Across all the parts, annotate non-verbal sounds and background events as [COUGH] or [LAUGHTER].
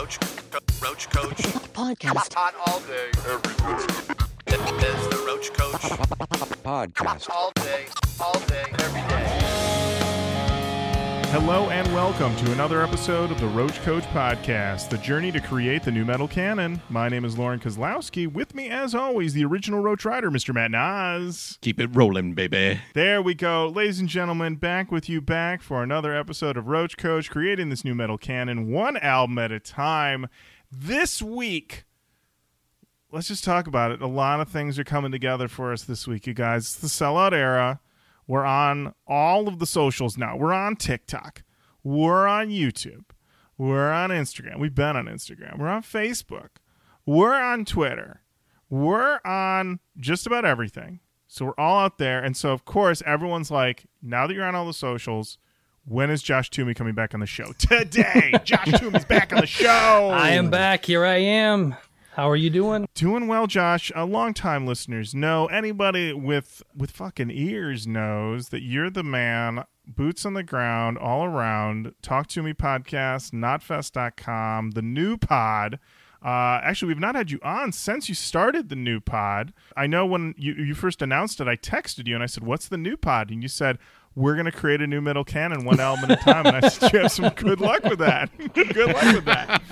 Roach, Roach Koach podcast. Hot all day, every day. is the Roach Koach Podcast. All day, all day, every day. Hello and welcome to another episode of the Roach Koach Podcast, the journey to create the nu metal canon. My name is Lorin Kozlowski. With me, as always, the original Roach Rider, Mr. Matt Nas. Keep it rolling, baby. There we go. Ladies and gentlemen, back with you back for another episode of Roach Koach, creating this nu metal canon one album at a time. This week, let's just talk about it. A lot of things are coming together for us this week, you guys. It's the sellout era. We're on all of the socials now. We're on TikTok. We're on YouTube. We're on Instagram. We've been on Instagram. We're on Facebook. We're on Twitter. We're on just about everything. So we're all out there. And so, of course, everyone's like, now that you're on all the socials, when is Josh Toomey coming back on the show? [LAUGHS] Today! Josh Toomey's back on the show! I am back. Here I am. How are you doing? Doing well, Josh. A long time listeners know, anybody with with fucking ears knows that you're the man, boots on the ground, all around. Talk Toomey podcast, knotfest.com, the Nu Pod. Uh, actually, we've not had you on since you started the Nu Pod. I know when you, you first announced it, I texted you and I said, What's the Nu Pod? And you said, We're going to create a nu metal canon one album at a time. And I said, You have some good luck with that. [LAUGHS] good luck with that.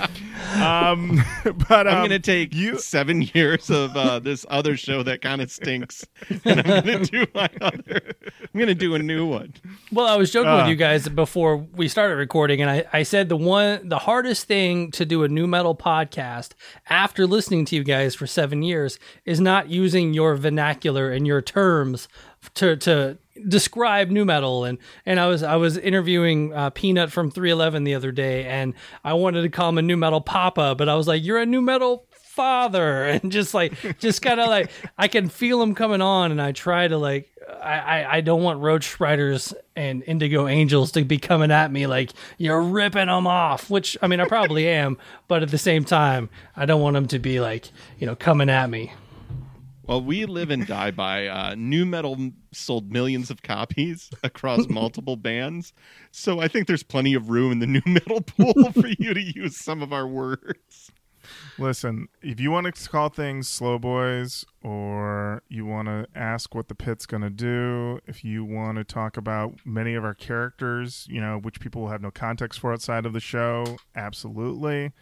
Um, [LAUGHS] but um, I'm gonna take you. seven years of uh, this other show that kind of stinks, [LAUGHS] and I'm gonna do my other. I'm gonna do a new one. Well, I was joking Uh. with you guys before we started recording, and I, I said the one the hardest thing to do a nu metal podcast after listening to you guys for seven years is not using your vernacular and your terms to to describe nu metal. And and I was I was interviewing uh, P-Nut from 311 the other day and I wanted to call him a nu metal papa but I was like you're a nu metal father. [LAUGHS] And just like just kind of like I can feel him coming on and I try to like I, I I don't want Roach Riders and Indigo Angels to be coming at me like you're ripping them off which I mean I probably am but at the same time I don't want them to be like you know coming at me Well, we live and die by uh, nu metal sold millions of copies [LAUGHS] across multiple bands, so I think there's plenty of room in the new [LAUGHS] metal pool for you to use some of our words. Listen, if you want to call things slow boys or you want to ask what the pit's going to do, if you want to talk about many of our characters, you know, which people will have no context for outside of the show, absolutely.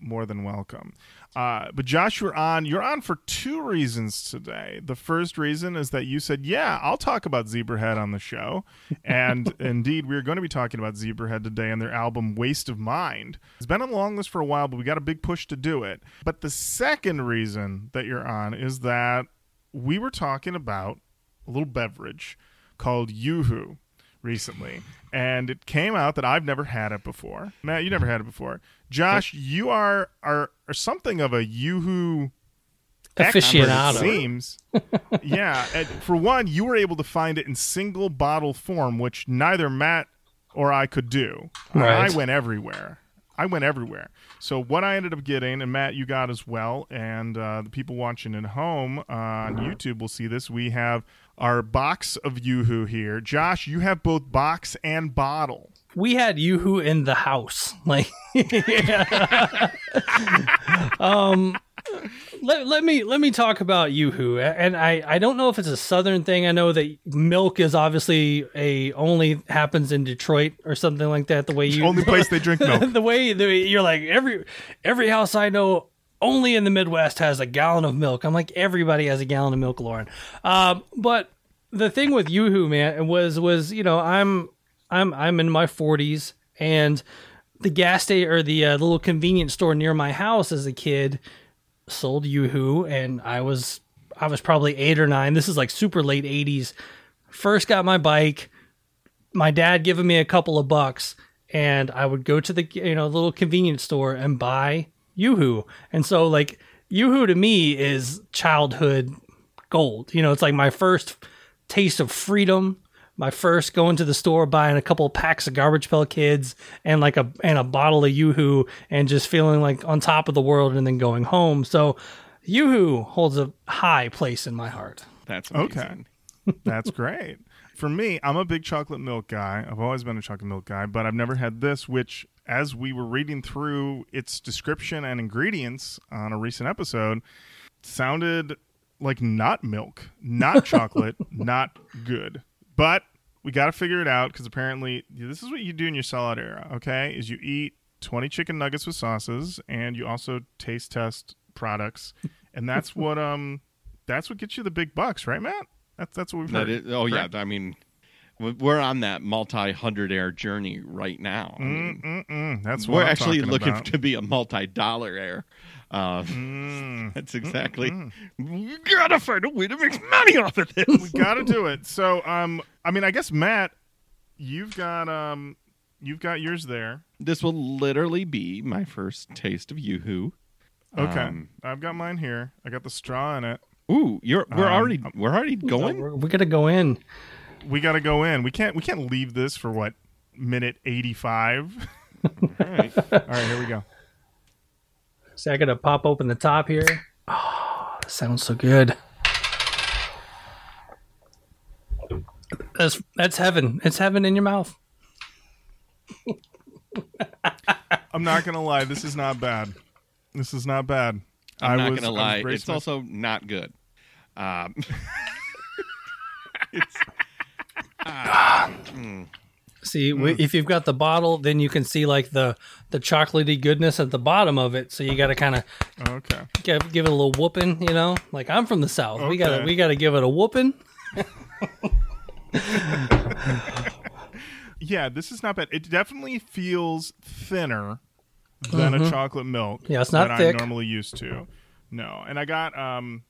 More than welcome. Uh, but Josh, you're on. You're on for two reasons today. The first reason is that you said, "Yeah, I'll talk about Zebrahead on the show," and [LAUGHS] indeed, we're going to be talking about Zebrahead today and their album "Waste of Mind." It's been on the long list for a while, but we got a big push to do it. But the second reason that you're on is that we were talking about a little beverage called Yoo-Hoo recently, and it came out that I've never had it before. Matt, you never had it before. Josh, you are are, are something of a Yoo-Hoo expert, Aficionado. It seems. [LAUGHS] yeah. and for one, you were able to find it in single bottle form, which neither Matt or I could do. Right. I went everywhere. I went everywhere. So what I ended up getting, and Matt, you got as well, and uh, the people watching at home uh, on YouTube will see this. We have our box of Yoo-Hoo here. Josh, you have both box and bottle. we had Yoo-Hoo in the house. [LAUGHS] Like, [LAUGHS] um, let, let me let me talk about Yoo-Hoo, and I I don't know if it's a southern thing. I know that milk is obviously a only happens in Detroit or something like that. The way you Only place they drink [LAUGHS] milk. the way the, you're like every every house I know only in the Midwest has a gallon of milk. I'm like everybody has a gallon of milk, Lorin. Um, but the thing with Yoo-Hoo, man, was was you know I'm I'm I'm in my 40s and the gas station or the uh, little convenience store near my house as a kid sold Yoo-Hoo and I was I was probably 8 or 9 this is like super late 80s first got my bike my dad giving me a couple of bucks and I would go to the you know little convenience store and buy Yoo-Hoo and so like Yoo-Hoo to me is childhood gold you know it's like my first taste of freedom my first going to the store buying a couple of packs of garbage pail kids and like a and a bottle of yoo-hoo and just feeling like on top of the world and then going home so yoo-hoo holds a high place in my heart That's Okay. That's great. For me, I'm a big chocolate milk guy. I've always been a chocolate milk guy, but I've never had this, which as we were reading through its description and ingredients on a recent episode, sounded like not milk, not [LAUGHS] chocolate, not good. But we got to figure it out because apparently this is what you do in your salad era. Okay, is you eat twenty chicken nuggets with sauces, and you also taste test products, and that's [LAUGHS] what um that's what gets you the big bucks, right, Matt? That's that's what we've heard. is, oh correct? yeah, I mean, we- we're on that multi-hundred air journey right now. I mean. That's what we're I'm actually looking about. to be a multi-dollar air. Uh, Mm. [LAUGHS] that's exactly. We gotta find a way to make money off of this. we got to do it. So, um, I mean, I guess Matt, you've got um, you've got yours there. this will literally be my first taste of YooHoo. Okay, Um, I've got mine here. I got the straw in it. Ooh, you're we're Um, already we're already going. We're, we're gonna go in. We got to go in. We can't we can't leave this for what minute eighty five. All right. All right, here we go. So I gotta pop open the top here. Oh, sounds so good. That's that's heaven. It's heaven in your mouth. I'm not gonna lie. This is not bad. This is not bad. I'm I not was- gonna lie. It's my- also not good. Um, [LAUGHS] it's [SIGHS] See, w if you've got the bottle, then you can see like the the chocolatey goodness at the bottom of it. So you got to kind of okay. give, give it a little whooping, you know. Like I'm from the south, we got to we got to give it a whooping. [LAUGHS] Yeah, this is not bad. It definitely feels thinner than a chocolate milk. Mm-hmm. Yeah, it's not that thick. I'm normally used to. No, and I got um,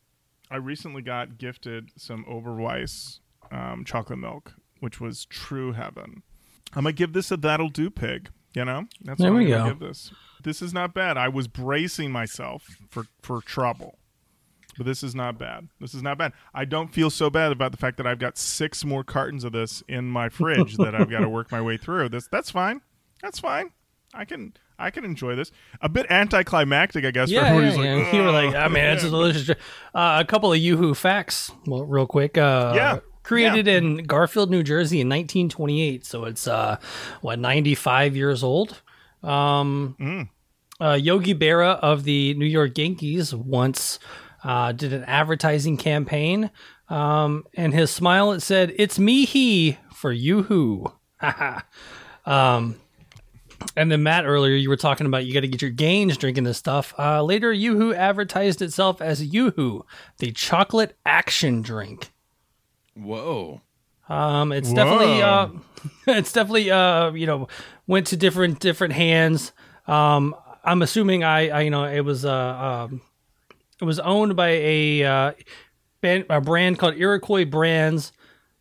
I recently got gifted some Oberweis um, chocolate milk, which was true heaven. I'm gonna give this a that'll do pig. You know, that's There what we I'm gonna go. give this. This is not bad. I was bracing myself for for trouble. But this is not bad. This is not bad. I don't feel so bad about the fact that I've got six more cartons of this in my fridge that I've got to work my way through. This that's fine. That's fine. I can I can enjoy this. A bit anticlimactic, I guess. for Yeah, everyone yeah, yeah. like, you were like, "Ugh." I mean, it's a delicious. Uh, a couple of YooHoo facts, well, real quick. Uh, Yeah. Created in Garfield, New Jersey in 1928, so it's uh, what 95 years old. Um, Mm. uh, Yogi Berra of the New York Yankees once uh, did an advertising campaign, um, and his smile it said, "It's me, he for YooHoo." um, and then Matt, earlier you were talking about you got to get your gains drinking this stuff. Uh, later, YooHoo advertised itself as YooHoo, the chocolate action drink. Whoa. Um, it's definitely uh, [LAUGHS] it's definitely uh, you know, went to different different hands. Um, I'm assuming I, I you know it was uh, um, it was owned by a uh, band, a brand called Iroquois Brands,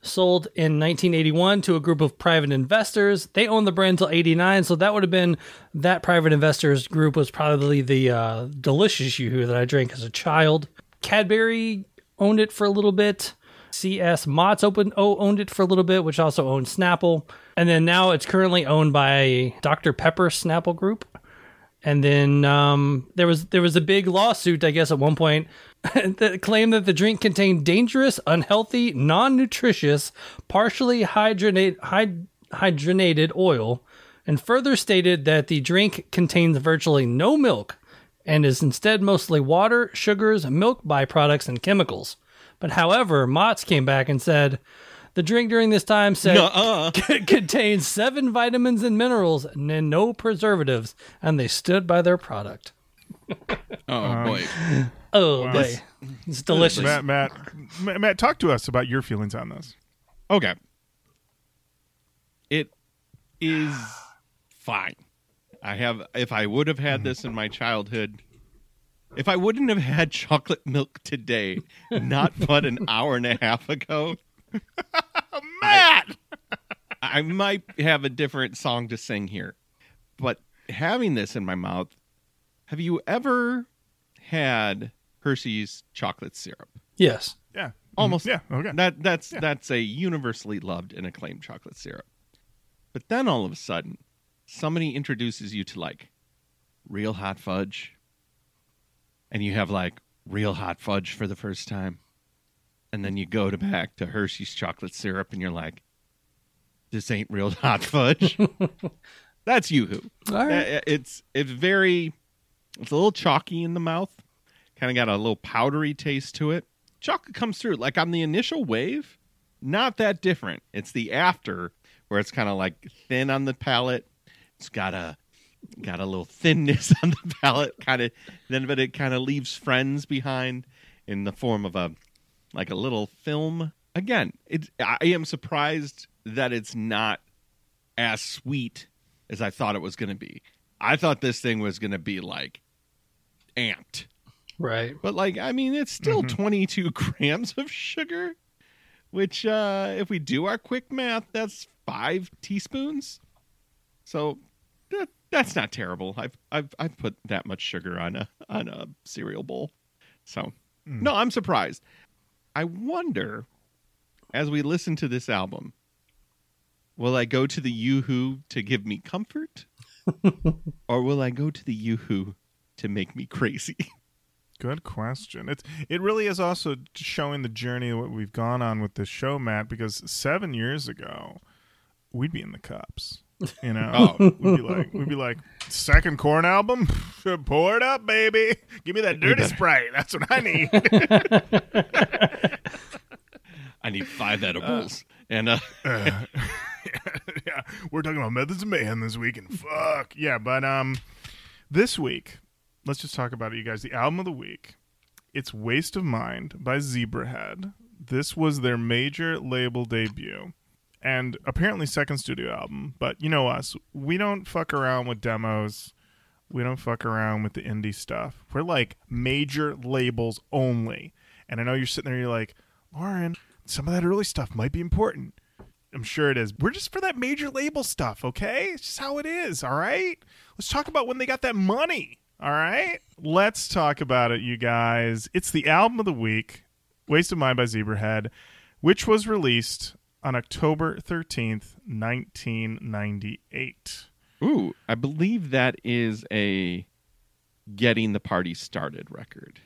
sold in 1981 to a group of private investors. They owned the brand until 89, so that would have been that private investors group was probably the uh, delicious yoo-hoo that I drank as a child. Cadbury owned it for a little bit. CS Mott's open oh, owned it for a little bit, which also owned Snapple, and then now it's currently owned by Dr Pepper Snapple Group. And then um, there was there was a big lawsuit, I guess, at one point [LAUGHS] that claimed that the drink contained dangerous, unhealthy, non-nutritious, partially hyd- hydrogenated oil, and further stated that the drink contains virtually no milk and is instead mostly water, sugars, milk byproducts, and chemicals. But however, Mott's came back and said the drink during this time said Nuh-uh. [LAUGHS] contains seven vitamins and minerals and no preservatives, and they stood by their product. [LAUGHS] Oh Um, boy. Oh, Wow. boy. it's delicious. Matt, Matt, Matt, Matt, talk to us about your feelings on this. Okay. It is fine. I have if I would have had this in my childhood, if I wouldn't have had chocolate milk today, not but an hour and a half ago, [LAUGHS] Matt, I might have a different song to sing here. But having this in my mouth, have you ever had Hershey's chocolate syrup? Yes. yeah, Almost yeah, okay, That that's Yeah. that's a universally loved and acclaimed chocolate syrup. But then all of a sudden, somebody introduces you to like real hot fudge, and you have like real hot fudge for the first time, and then you go to back to Hershey's chocolate syrup, and you're like, "This ain't real hot fudge." [LAUGHS] That's Yoo-Hoo. All right. Uh, It's it's very it's a little chalky in the mouth. Kind of got a little powdery taste to it. Chocolate comes through like on the initial wave, not that different. It's the after where it's kind of like thin on the palate. It's got a got a little thinness [LAUGHS] on the palate, kind of then but it kind of leaves friends behind in the form of a like a little film. Again, it I am surprised that it's not as sweet as I thought it was going to be. I thought this thing was going to be like amped. Right. But like I mean it's still 22 [LAUGHS] grams of sugar, which uh if we do our quick math that's 5 teaspoons. So that, that's not terrible. I've I've I've put that much sugar on a on a cereal bowl. So hmm. no, I'm surprised. I wonder as we listen to this album will I go to the Yoo-Hoo to give me comfort [LAUGHS] or will I go to the Yoo-Hoo to make me crazy? [LAUGHS] Good question. It's it really is also showing the journey of what we've gone on with this show, Matt. Because seven years ago, we'd be in the cups. You know, Oh. we'd be like, we'd be like, second Korn album, [LAUGHS] pour it up, baby. Give me that dirty sprite. That's what I [LAUGHS] need. I need five edibles. and uh, [LAUGHS] yeah, we're talking about methods of mayhem this week, and fuck yeah. But um, this week, let's just talk about it, you guys. The album of the week, it's "Waste of Mind" by Zebrahead. This was their major label debut, and apparently second studio album. But you know us, we don't fuck around with demos. We don't fuck around with the indie stuff. We're like major labels only. And I know you're sitting there, you're like, Lorin, some of that early stuff might be important. I'm sure it is. We're just for that major label stuff, okay? It's just how it is, all right? Let's talk about when they got that money, all right? Let's talk about it, you guys. It's the album of the week, Waste of Mind by Zebrahead, which was released on October 13th, 1998. ooh, I believe that is a getting the party started record.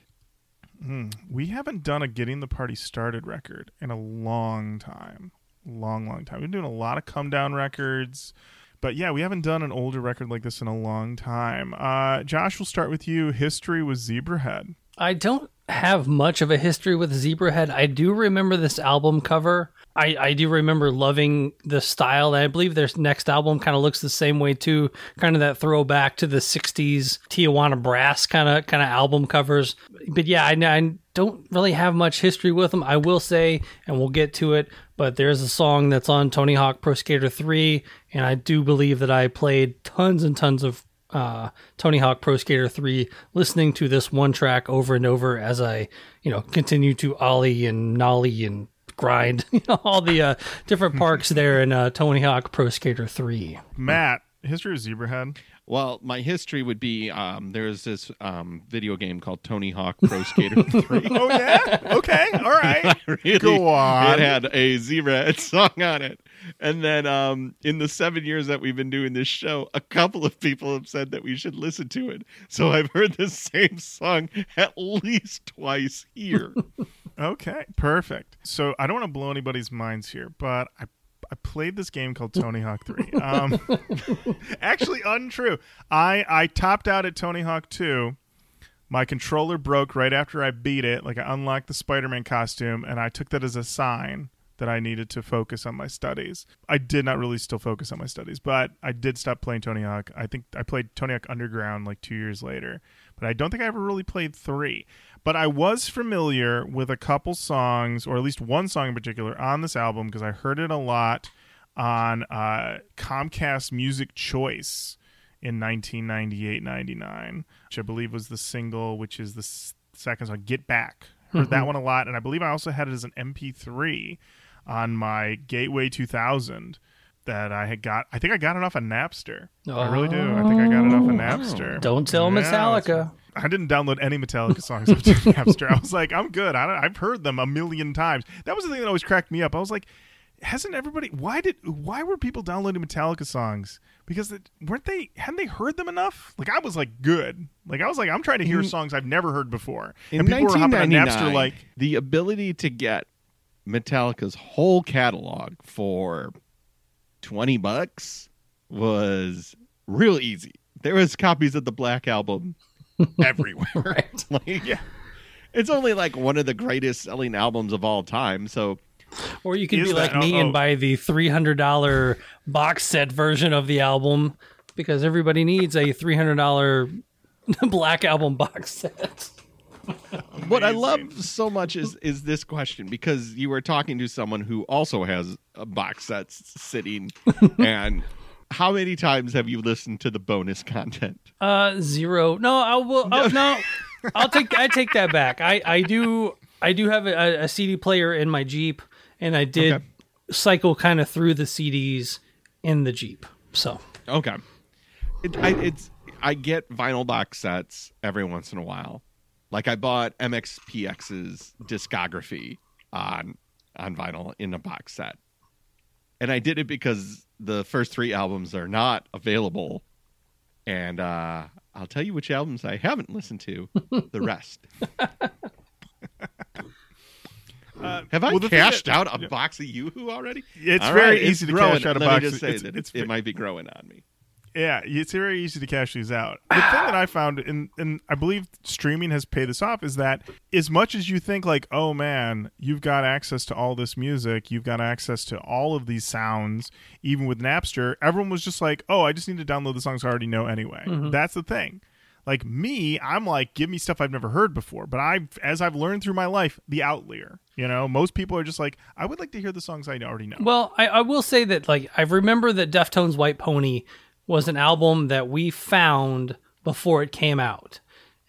We haven't done a Getting the Party Started record in a long time. Long, long time. We've been doing a lot of come down records. But yeah, we haven't done an older record like this in a long time. Uh, Josh, we'll start with you. History with Zebrahead. I don't have much of a history with Zebrahead. I do remember this album cover. I, I do remember loving the style. And I believe their next album kind of looks the same way too. Kind of that throwback to the '60s Tijuana brass kind of kind of album covers. But yeah, I, I don't really have much history with them. I will say, and we'll get to it. But there's a song that's on Tony Hawk Pro Skater 3, and I do believe that I played tons and tons of uh, Tony Hawk Pro Skater 3, listening to this one track over and over as I, you know, continue to ollie and nollie and grind, [LAUGHS] you know, all the uh, different [LAUGHS] parks there in uh, Tony Hawk Pro Skater 3. Matt, history of Zebrahead. Well, my history would be um, there's this um, video game called Tony Hawk [LAUGHS] Pro Skater 3. Oh, yeah? Okay. All right. really, Go on. It had a Zebra song on it. And then um, in the seven years that we've been doing this show, a couple of people have said that we should listen to it. So I've heard the same song at least twice here. [LAUGHS] Okay, perfect. So I don't want to blow anybody's minds here, but I I played this game called Tony Hawk 3. [LAUGHS] Um, actually, untrue. I I topped out at Tony Hawk 2. My controller broke right after I beat it. Like I unlocked the Spider-Man costume, and I took that as a sign that I needed to focus on my studies. I did not really still focus on my studies, but I did stop playing Tony Hawk. I think I played Tony Hawk Underground like two years later, but I don't think I ever really played three. But I was familiar with a couple songs, or at least one song in particular, on this album because I heard it a lot on uh, Comcast Music Choice in 1998-99, which I believe was the single, which is the second song, "Get Back." Heard that one a lot, and I believe I also had it as an MP3 on my Gateway 2000 that I had got. I think I got it off of Napster. I really do. I think I got it off of oh. Napster. Don't tell Yeah, Metallica. I didn't download any Metallica songs off [LAUGHS] Napster. I was like, I'm good. I don't, I've heard them a million times. That was the thing that always cracked me up. I was like, hasn't everybody? Why did? Why were people downloading Metallica songs? Because it, weren't they? Hadn't they heard them enough? Like I was like, good. Like I was like, I'm trying to hear songs I've never heard before. In and people were hopping on 1999, Napster like, the ability to get Metallica's whole catalog for 20 bucks was real easy. There was copies of the Black Album [LAUGHS] everywhere. Right. [LAUGHS] Like, yeah. It's only like one of the greatest selling albums of all time. So Or you could Is be that- like me oh, and buy the three hundred dollar box set version of the album because everybody needs a three hundred dollar [LAUGHS] Black Album box set. [LAUGHS] what I love so much is is this question because you were talking to someone who also has a box set sitting [LAUGHS] and how many times have you listened to the bonus content? Uh, zero. No, I will. Oh, no, [LAUGHS] I'll take. I take that back. I I do. I do have a, a CD player in my Jeep, and I did Okay. cycle kind of through the CDs in the Jeep. So Okay. It, I, it's I get vinyl box sets every once in a while. Like I bought MXPX's discography on on vinyl in a box set, and I did it because the first three albums are not available, and uh, I'll tell you which albums I haven't listened to. [LAUGHS] The rest. [LAUGHS] Uh, Have I well, the cashed that- out a box of YooHoo already? It's All very right, easy to growing. cash out a Let box. Me just say It's- that it's- it might be growing on me. Yeah, it's very easy to cash these out. The thing that I found, and and I believe streaming has paid this off, is that as much as you think like, oh man, you've got access to all this music, you've got access to all of these sounds, even with Napster, everyone was just like, oh, I just need to download the songs I already know anyway. Mm-hmm. That's the thing. Like me, I'm like, give me stuff I've never heard before. But I, as I've learned through my life, the outlier. You know, most people are just like, I would like to hear the songs I already know. Well, I, I will say that like I remember that Deftones White Pony was an album that we found before it came out.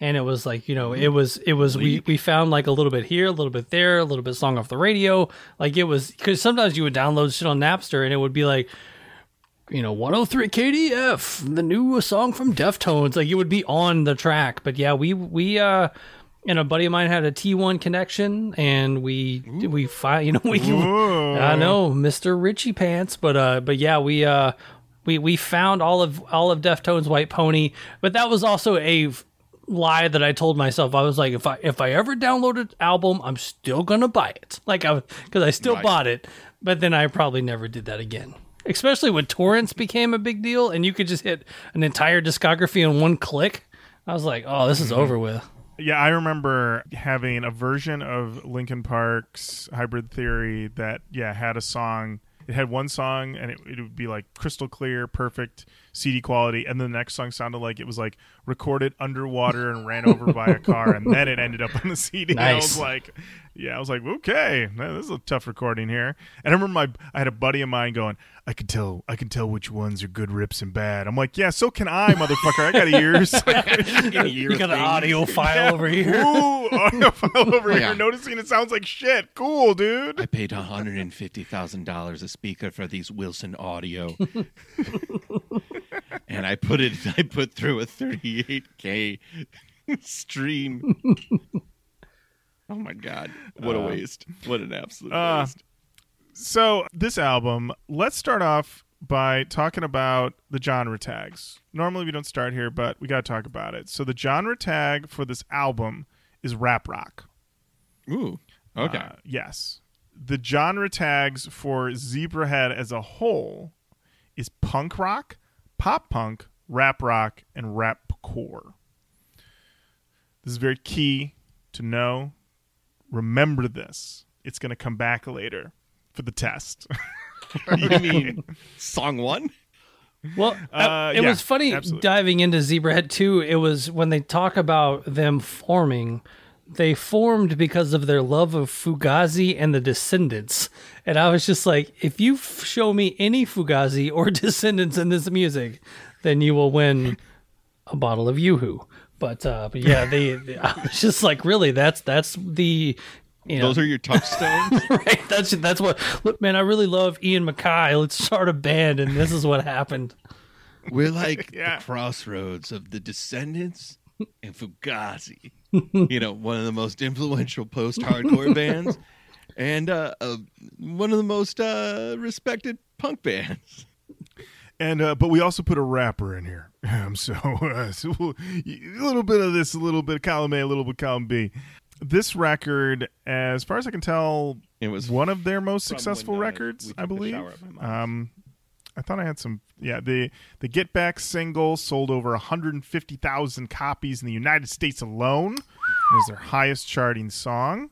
And it was like, you know, it was it was we, we found like a little bit here, a little bit there, a little bit song off the radio. Like it was because sometimes you would download shit on Napster and it would be like, you know, 103 KDF, the new song from Deftones. Like it would be on the track. But yeah, we we uh and a buddy of mine had a T1 connection and we we find you know [LAUGHS] we Whoa. I know, Mr. Richie Pants, but uh but yeah, we uh we we found all of all of Deftones White Pony, but that was also a lie that I told myself. I was like if I if I ever download an album, I'm still to buy it. [LAUGHS] Like I cuz I still Right. bought it, but then I probably never did that again. Especially when torrents became a big deal and you could just hit an entire discography in one click. I was like, "Oh, this is mm-hmm. over with." Yeah, I remember having a version of Linkin Park's Hybrid Theory that yeah had a song. It had one song and it, it would be like crystal clear, perfect CD quality, and then the next song sounded like it was like recorded underwater and ran over by a car, and then it ended up on the CD. And I was like, yeah, I was like, okay, man, this is a tough recording here. And I remember my I had a buddy of mine going, I can tell, I can tell which ones are good rips and bad. I'm like, yeah, so can I, motherfucker. I got ears. [LAUGHS] You got an audio [LAUGHS] file over here. Ooh, audio file over oh, Yeah. here. Noticing it sounds like shit. Cool, dude. I paid $150,000 a speaker for these Wilson Audio. [LAUGHS] and I put it [LAUGHS] I put through a 38k [LAUGHS] stream. oh my god. What a waste. What an absolute uh, waste. So this album, let's start off by talking about the genre tags. Normally we don't start here, but we got to talk about it. So the genre tag for this album is rap rock. Ooh. Okay. Uh, yes. The genre tags for Zebrahead as a whole is punk rock, pop punk, rap rock, and rap core. This is very key to know. Remember this. It's going to come back later for the test. [LAUGHS] you mean [LAUGHS] song 1? Well, Uh, it yeah, was funny absolutely. diving into Zebrahead 2. It was when they talk about them forming, they formed because of their love of Fugazi and the Descendents. And I was just like, if you f- show me any Fugazi or [LAUGHS] Descendents in this music, then you will win a bottle of Yoo-Hoo. But, uh, but yeah, they, [LAUGHS] they- I was just like, really, that's that's the. You know, Those are your touchstones? [LAUGHS] right. That's that's what. Look, man, I really love Ian MacKaye. Let's start a band, and this is what happened. We're like Yeah. the crossroads of the Descendents and Fugazi. [LAUGHS] you know, one of the most influential post-hardcore [LAUGHS] bands, and uh, uh, one of the most uh, respected punk bands. And uh, but we also put a rapper in here. [LAUGHS] Um, so, uh, so we'll- a little bit of this, a little bit of column A, a little bit of column B. This record, as far as I can tell, It was one of their most successful uh, records, I believe. shower at my mom's. Um, I thought I had some Yeah, the the Get Back single sold over 150,000 copies in the United States alone. and is their highest charting song,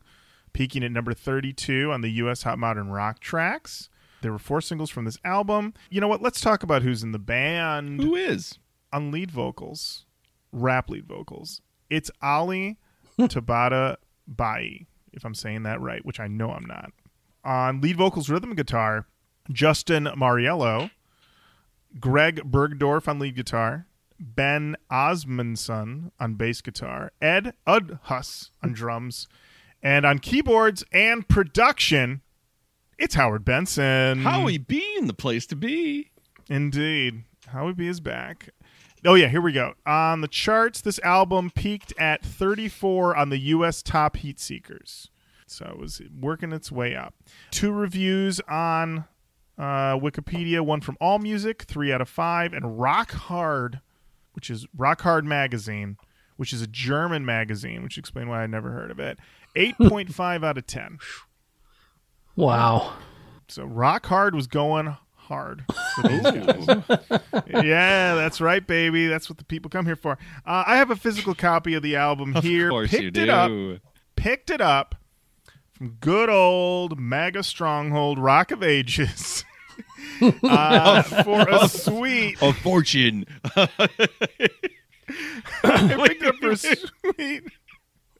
peaking at number 32 on the U.S. Hot Modern Rock tracks. There were four singles from this album. You know what? Let's talk about who's in the band Who is? on lead vocals, rap lead vocals. It's Ali [LAUGHS] Tabata Bai, if I'm saying that right, which I know I'm not. On lead vocals, rhythm guitar, Justin Mauriello, Greg Bergdoll on lead guitar, Ben Osmundson on bass guitar, Ed Udhus on drums, and on keyboards and production, it's Howard Benson. Howie B in the place to be. Indeed. Howie B is back. Oh, yeah, here we go. On the charts, this album peaked at 34 on the U.S. top heat seekers. So it was working its way up. Two reviews on uh, Wikipedia one from AllMusic, three out of five, and Rock Hard, which is Rock Hard Magazine, which is a German magazine, which explain why I never heard of it. 8.5 [LAUGHS] out of 10. Wow. So Rock Hard was going hard. for these guys. yeah, that's right, baby. That's what the people come here for. Uh, I have a physical copy of the album here. of course picked you it up. do. Picked it up from good old MAGA stronghold Rock of Ages. [LAUGHS] uh, for a sweet, A fortune. I picked up for a sweet.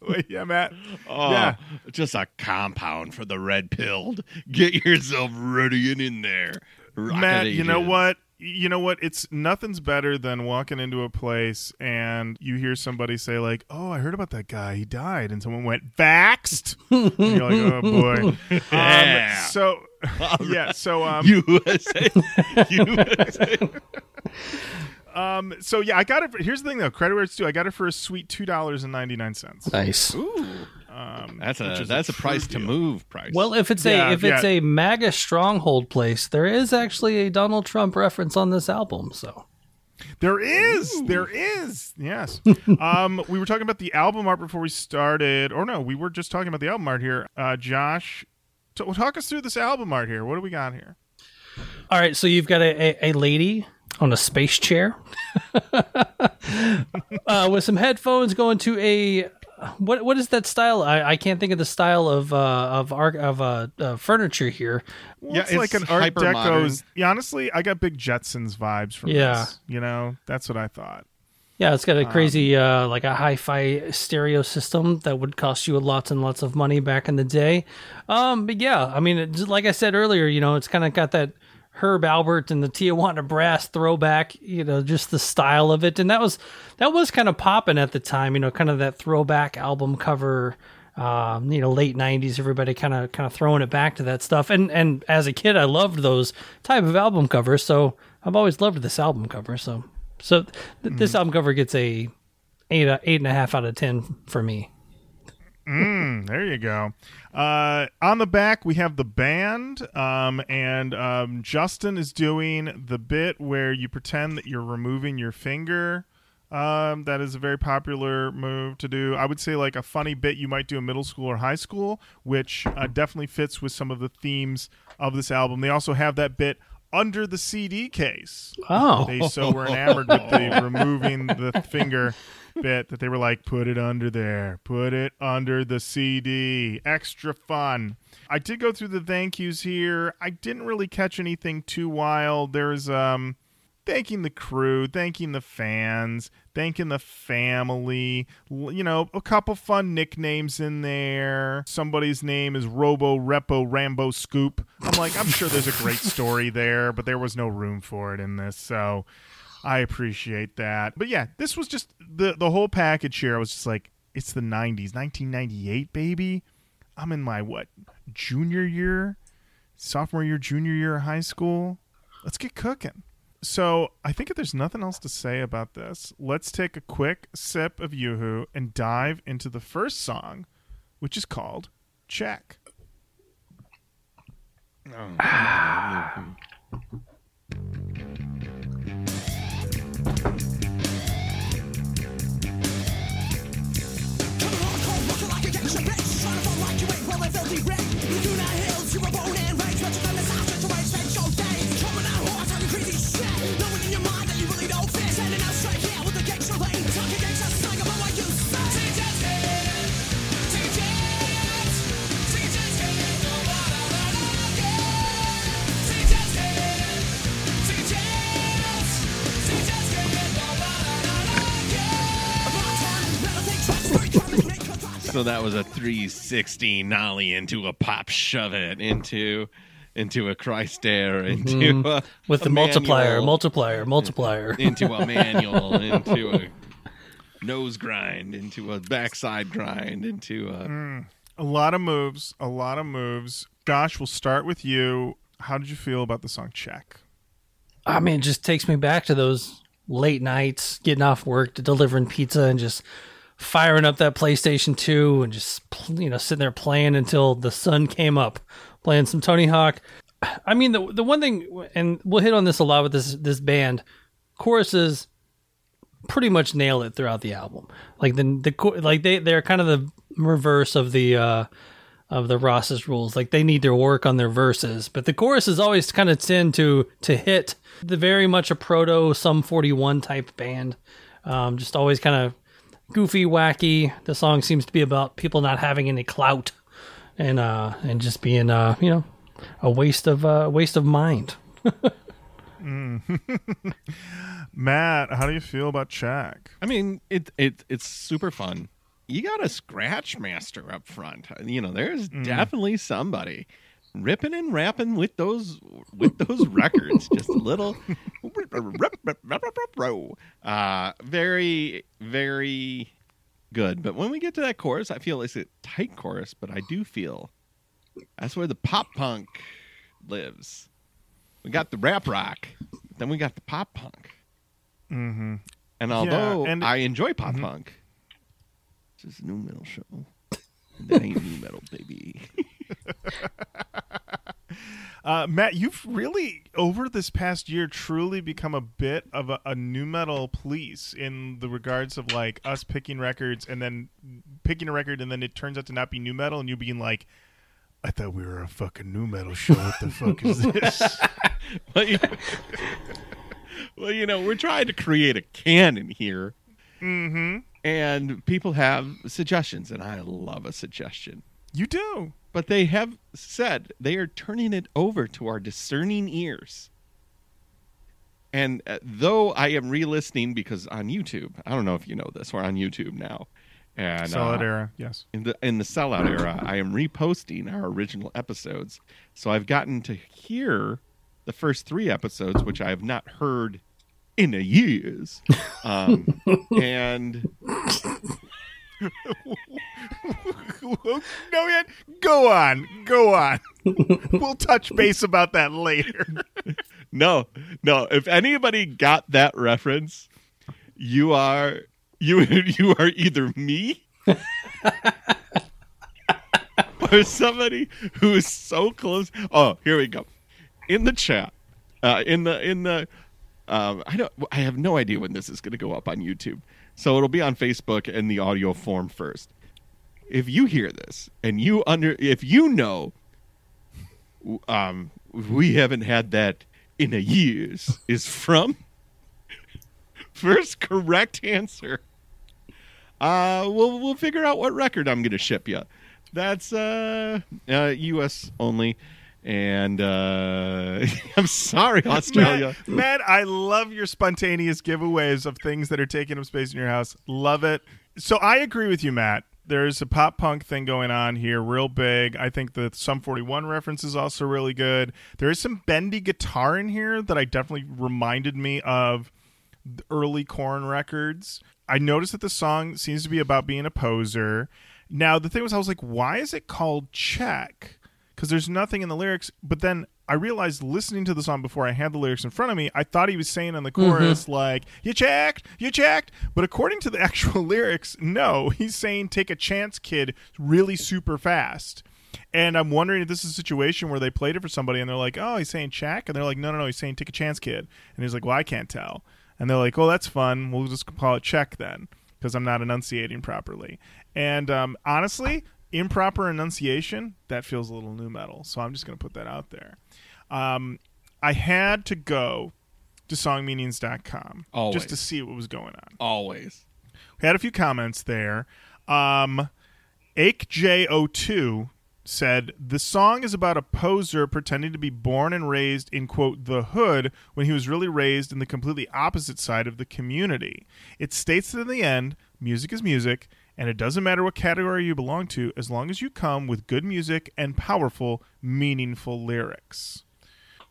Wait, yeah, Matt. Oh, Yeah. Just a compound for the red pilled. Get yourself ready and in there. Rocket Matt, you know what? You know what? It's nothing's better than walking into a place and you hear somebody say like, "Oh, I heard about that guy. He died," and someone went vaxxed. and you're like, "Oh boy." [LAUGHS] Yeah. Um, so [LAUGHS] yeah. So um, USA. USA. [LAUGHS] um, so yeah, I got it. For, here's the thing though. Credit where it's due. I got it for a sweet two dollars and ninety nine cents. Nice. Ooh. Um, That's a that's a, true price to move price. Well, if it's Yeah, a if it's yeah. a MAGA stronghold place, there is actually a Donald Trump reference on this album. So There is. There is. Yes. [LAUGHS] um, we were talking about the album art before we started. Or no, we were just talking about the album art here. Uh, Josh, t- talk us through this album art here. What do we got here? All right, so you've got a, a, a lady on a space chair [LAUGHS] uh, with some headphones going to a what what is that style? I, I can't think of the style of uh, of art of uh, uh, furniture here. Well, Yeah, it's, like an Art hyper-modern. Deco's. Yeah, honestly, I got big Jetsons vibes from Yeah. this. You know, that's what I thought. Yeah, it's got a crazy uh, like a hi-fi stereo system that would cost you lots and lots of money back in the day. Um, but yeah, I mean, it, like I said earlier, you know, it's kind of got that Herb Alpert and the Tijuana Brass throwback. You know, just the style of it, and that was that was kind of popping at the time. You know, kind of that throwback album cover. Um, you know, late '90s, everybody kind of kind of throwing it back to that stuff. And and as a kid, I loved those type of album covers. So I've always loved this album cover. So so th- this album cover gets a eight uh, eight and a half out of ten for me. There you go. Uh, on the back, we have the band, um, and um, Justin is doing the bit where you pretend that you're removing your finger. Um, that is a very popular move to do. I would say like a funny bit you might do in middle school or high school, which uh, definitely fits with some of the themes of this album. They also have that bit under the CD case. Oh, They so were enamored with the [LAUGHS] removing the finger bit that they were like, put it under there, put it under the CD. Extra fun. I did go through the thank yous here. I didn't really catch anything too wild. There's um thanking the crew, thanking the fans, thanking the family. You know, a couple fun nicknames in there. Somebody's name is Robo Repo Rambo Scoop. I'm like, I'm sure there's a great story there, but there was no room for it in this. So I appreciate that. But yeah, this was just the the whole package here. I was just like, it's the 90s, 1998, baby. I'm in my what junior year, sophomore year, junior year of high school. Let's get cooking. So I think if there's nothing else to say about this, let's take a quick sip of Yoo-Hoo and dive into the first song, which is called Check. Out So that was a 360 nollie into a pop shove it into into a Christ air mm-hmm. into a, with the a multiplier, manual, multiplier, multiplier. [LAUGHS] into a manual [LAUGHS] into a nose grind into a backside grind into a mm. A lot of moves, a lot of moves. Josh, we'll start with you. How did you feel about the song Check? I mean, it just takes me back to those late nights, getting off work, to delivering pizza, and just firing up that PlayStation 2 and just you know sitting there playing until the sun came up, playing some Tony Hawk. I mean, the the one thing, and we'll hit on this a lot with this this band, choruses pretty much nail it throughout the album. Like the the like they they're kind of the reverse of the uh of the Ross's rules. Like they need to work on their verses, but the choruses always kind of tend to to hit the very much a proto Sum 41 type band. Um, just always kind of goofy, wacky. The song seems to be about people not having any clout and uh and just being uh you know a waste of uh waste of mind. [LAUGHS] Matt, how do you feel about Check? I mean, it it it's super fun. You got a scratch master up front. You know, there's definitely somebody ripping and rapping with those with those records. Just a little, [LAUGHS] uh, very very good. But when we get to that chorus, I feel like it's a tight chorus, but I do feel that's where the pop punk lives. We got the rap rock, then we got the pop punk. Mm-hmm. And although and- I enjoy pop punk, this is a nu metal show. That ain't nu metal, baby. [LAUGHS] [LAUGHS] Uh, Matt, you've really over this past year truly become a bit of a, a nu metal police in the regards of like us picking records and then picking a record and then it turns out to not be nu metal and you being like, I thought we were a fucking nu metal show. What the fuck is this? [LAUGHS] well, you, well, you know, we're trying to create a canon here, mm-hmm. and people have suggestions, and I love a suggestion. You do. But they have said they are turning it over to our discerning ears. And uh, though I am re-listening because on YouTube, I don't know if you know this, we're on YouTube now, and Solid uh, era, yes. in the in the sellout era, I am reposting our original episodes. So I've gotten to hear the first three episodes, which I have not heard in a years. Um, [LAUGHS] and [LAUGHS] no, yet. Go on, go on. [LAUGHS] we'll touch base about that later. [LAUGHS] no, no, if anybody got that reference, you are you you are either me or somebody who is so close. Oh, here we go. In the chat, uh, in the in the, um, I don't. I have no idea when this is going to go up on YouTube, so it'll be on Facebook in the audio form first. If you hear this and you under, if you know, um, we haven't had that in a years is from [LAUGHS] first correct answer. Uh, we'll we'll figure out what record I'm gonna ship you. That's uh, uh U.S. only, and uh, [LAUGHS] I'm sorry, Australia. Matt, Matt, I love your spontaneous giveaways of things that are taking up space in your house. Love it. So I agree with you, Matt. There's a pop punk thing going on here, real big. I think the Sum 41 reference is also really good. There is some bendy guitar in here that I definitely reminded me of early Korn records. I noticed that the song seems to be about being a poser. Now, the thing was, I was like, why is it called Check? Because there's nothing in the lyrics. But then I realized listening to the song before I had the lyrics in front of me, I thought he was saying in the chorus, like, you checked, you checked. But according to the [LAUGHS] actual lyrics, no, he's saying, take a chance, kid, really super fast. And I'm wondering if this is a situation where they played it for somebody and they're like, oh, he's saying check. And they're like, no, no, no, he's saying take a chance, kid. And he's like, well, I can't tell. And they're like, oh, that's fun. We'll just call it check then because I'm not enunciating properly. And um, honestly, improper enunciation, that feels a little nu metal. So I'm just going to put that out there. Um, I had to go to songmeanings.com Always. just to see what was going on. Always. We had a few comments there. Um, AkeJ02 said the song is about a poser pretending to be born and raised in quote the hood when he was really raised in the completely opposite side of the community. It states that in the end, music is music And it doesn't matter what category you belong to, as long as you come with good music and powerful, meaningful lyrics.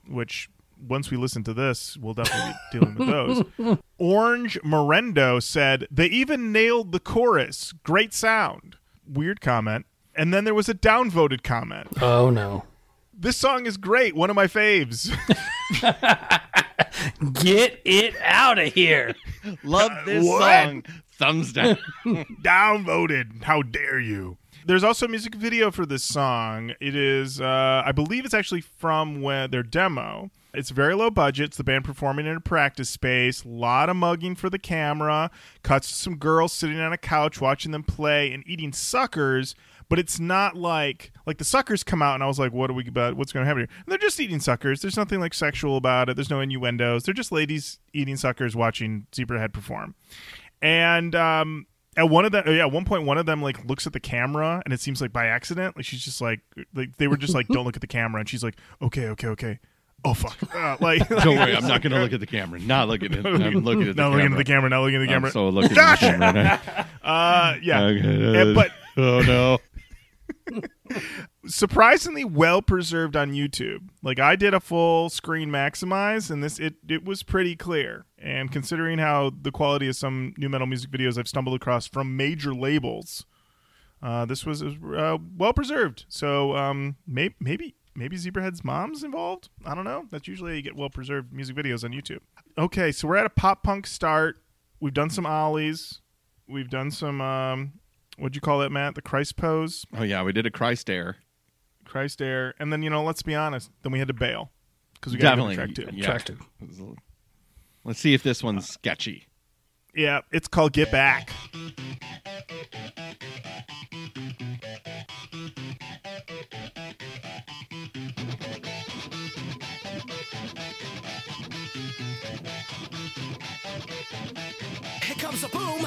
Which, once we listen to this, we'll definitely be dealing with those. [LAUGHS] Orange Morendo said, They even nailed the chorus. Great sound. Weird comment. And then there was a downvoted comment. Oh no. This song is great. One of my faves. [LAUGHS] Get it out of here. [LAUGHS] Love this What? song. Thumbs down. [LAUGHS] downvoted. How dare you? There's also a music video for this song. It is, uh, I believe, it's actually from when their demo. It's very low budget. It's the band performing in a practice space. A lot of mugging for the camera. Cuts to some girls sitting on a couch watching them play and eating suckers. But it's not like like the suckers come out and I was like, what are we about? What's going to happen here? And they're just eating suckers. There's nothing like sexual about it. There's no innuendos. They're just ladies eating suckers watching Zebrahead perform. And um, at one of them, yeah, at one point, one of them like looks at the camera, and it seems like by accident. Like she's just like, like they were just like, "Don't look at the camera," and she's like, "Okay, okay, okay." Oh fuck! Uh, [LAUGHS] like, Don't worry, I'm not going to look at the camera. Not looking at. [LAUGHS] I'm looking at the not camera. looking at the camera. Not looking at the I'm camera. so looking at the [LAUGHS] camera. now. Uh, yeah. Okay. And- but oh no. Surprisingly well preserved on YouTube. Like I did a full screen maximize, and this it it was pretty clear. And considering how the quality of some nu metal music videos I've stumbled across from major labels, uh, this was uh, well preserved. So um, may- maybe maybe Zebrahead's mom's involved. I don't know. That's usually how you get well preserved music videos on YouTube. Okay, so we're at a pop punk start. We've done some ollies. We've done some um, what'd you call that, Matt? The Christ pose. Oh yeah, we did a Christ air. Christ Air, and then you know, let's be honest, then we had to bail because we got Definitely. track two. Yeah. Track two. Let's see if this one's sketchy. Yeah, it's called Get Back. Here comes a boom.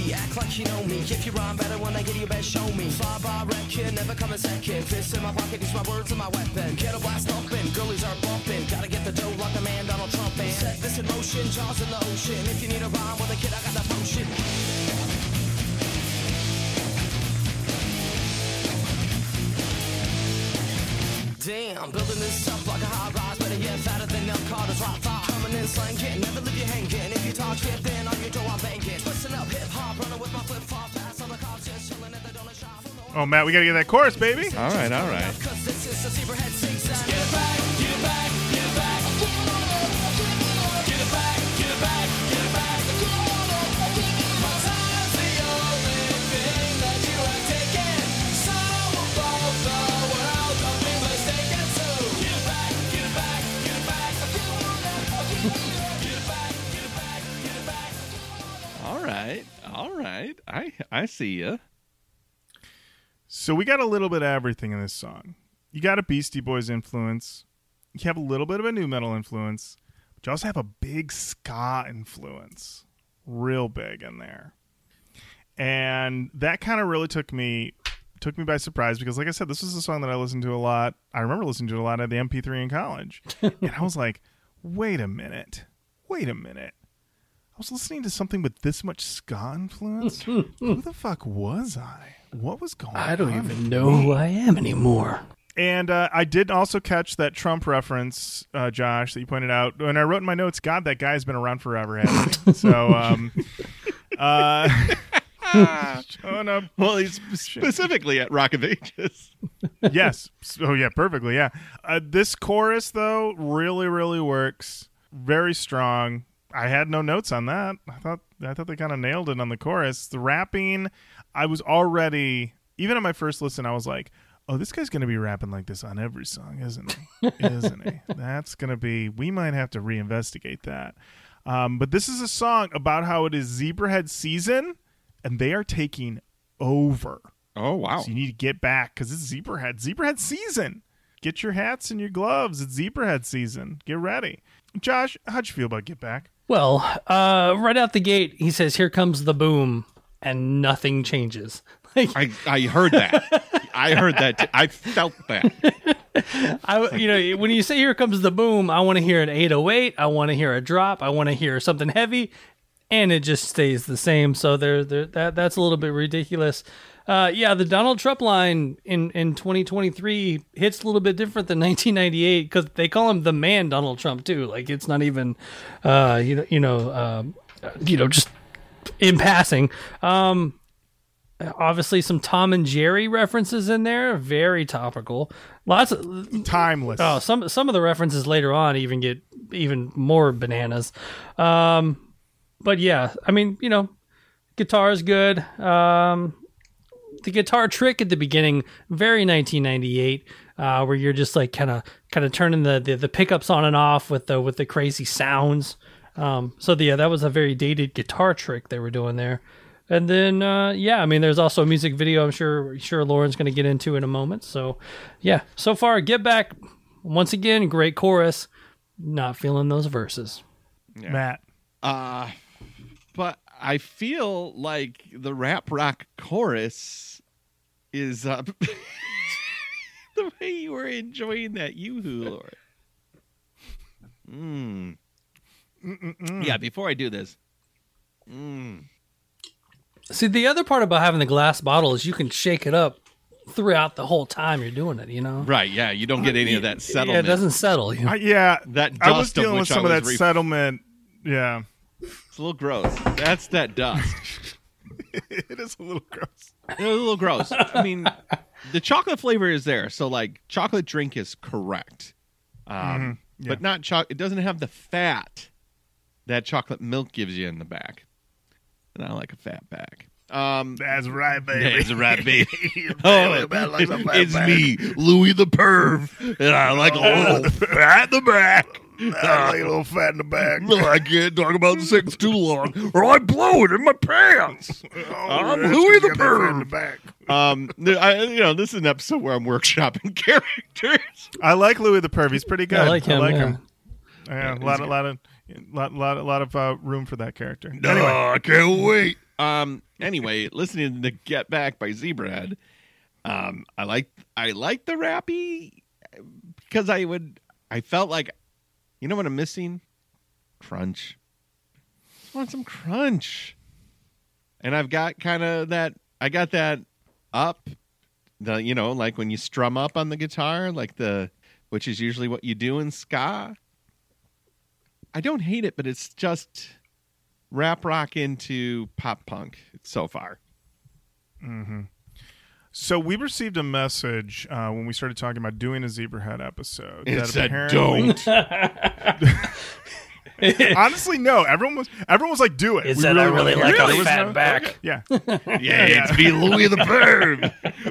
Kobe, act like you know me. If you rhyme better when I get you best show me. Fly by reckon, never coming second. Fist in my pocket, use my words and my weapon. Get a blast open, girlies are bumping. Gotta get the dough like a man Donald Trump. And set this in motion, jaws in the ocean. If you need a rhyme with a kid, I got the potion. Damn, building this up like a high rise, better yet fatter than Nell Carter's right thigh. Coming in slanging, never leave you hanging. If you talk shit, Oh, Matt, we got to get that chorus, baby. All right, all right. All right, all right. I I see you. So we got a little bit of everything in this song. You got a Beastie Boys influence. You have a little bit of a nu metal influence, but you also have a big ska influence, real big in there. And that kind of really took me took me by surprise because, like I said, this was a song that I listened to a lot. I remember listening to it a lot at the MP3 in college, [LAUGHS] and I was like, "Wait a minute, wait a minute." I was listening to something with this much ska influence. [LAUGHS] Who the fuck was I? What was going on? I don't with even know who I am anymore. And uh, I did also catch that Trump reference, uh, Josh, that you pointed out. And I wrote in my notes, God, that guy's been around forever, hasn't he? [LAUGHS] so, um, uh, [LAUGHS] showing up. Well, he's specifically at Rock of Ages. [LAUGHS] Yes. Oh, yeah, perfectly. Yeah. Uh, this chorus, though, really, really works. Very strong. I had no notes on that. I thought I thought they kind of nailed it on the chorus. The rapping, I was already even on my first listen, I was like, "Oh, this guy's going to be rapping like this on every song, isn't he? isn't he? [LAUGHS] That's going to be. We might have to reinvestigate that." Um, but this is a song about how it is Zebrahead season, and they are taking over. Oh wow. So you need to get back because it's Zebrahead. Zebrahead season. Get your hats and your gloves. It's Zebrahead season. Get ready. Josh, how'd you feel about Get Back? Well, uh, right out the gate, he says, "Here comes the boom," and nothing changes. [LAUGHS] Like, I I heard that. [LAUGHS] I heard that. Too. I felt that. I, you know, when you say "Here comes the boom," I want to hear an 808. I want to hear a drop. I want to hear something heavy, and it just stays the same. So there, there, that that's a little bit ridiculous. Uh, yeah, the Donald Trump line in in 2023 hits a little bit different than 1998 because they call him the man Donald Trump too. Like it's not even, uh, you know, you know, um, you know, just in passing. Um, obviously some Tom and Jerry references in there, very topical. Lots of Timeless. Oh, some some of the references later on even get even more bananas. Um, but yeah, I mean, you know, guitar is good. Um, the guitar trick at the beginning, very 1998, uh, where you're just like kind of kind of turning the, the the pickups on and off with the with the crazy sounds. Um, so the, yeah, that was a very dated guitar trick they were doing there. And then, uh, yeah, I mean, there's also a music video. I'm sure, sure, Lorin's going to get into in a moment. So, yeah, so far, get back once again, great chorus. Not feeling those verses. Matt. Uh, but I feel like the rap rock chorus is uh, [LAUGHS] the way you were enjoying that yoo-hoo, Lorin. Mm. Yeah, before I do this, mm. See, the other part about having the glass bottle is you can shake it up throughout the whole time you're doing it. You know, right? Yeah, you don't get any of that yeah, settlement. it doesn't settle. You know? I, yeah, that dust I was dealing with which I some of that ref- settlement. Yeah, It's a little gross. That's that dust. [LAUGHS] [LAUGHS] it is a little gross. It's a little gross. I mean, [LAUGHS] the chocolate flavor is there, so like chocolate drink is correct, um, yeah. but not choc. It doesn't have the fat that chocolate milk gives you in the back, and I like a fat back. Um, That's right, baby. That's right, baby. [LAUGHS] [LAUGHS] oh, it's me, Louie the Perv, and I like a little fat in the back. [LAUGHS] I like a little fat in the back. No, I can't talk about sex too long, or I blow it in my pants. I'm Louie the you got that fat in the back. Um, I, you know, this is an episode where I'm workshopping characters. I like Louie the Perv. He's pretty good. I like him. yeah. Yeah, a lot, good. of, lot of, lot, lot, a lot of uh, room for that character. No, Anyway, I can't wait. Um, anyway, listening to Get Back by Zebrahead, um, I like I like the rappy because I would I felt like you know what I'm missing? Crunch. Just want some crunch. And I've got kind of that I got that up the you know, like when you strum up on the guitar, like the which is usually what you do in ska. I don't hate it, but it's just rap rock into pop punk so far. so we received a message uh, when we started talking about doing a Zebrahead episode. It that said, apparently- [LAUGHS] [LAUGHS] Honestly, no. Everyone was everyone was like, "Do it." It We said I really hear like a There fat no- back. Yeah, [LAUGHS] Yeah, it's me, Louie the Perv.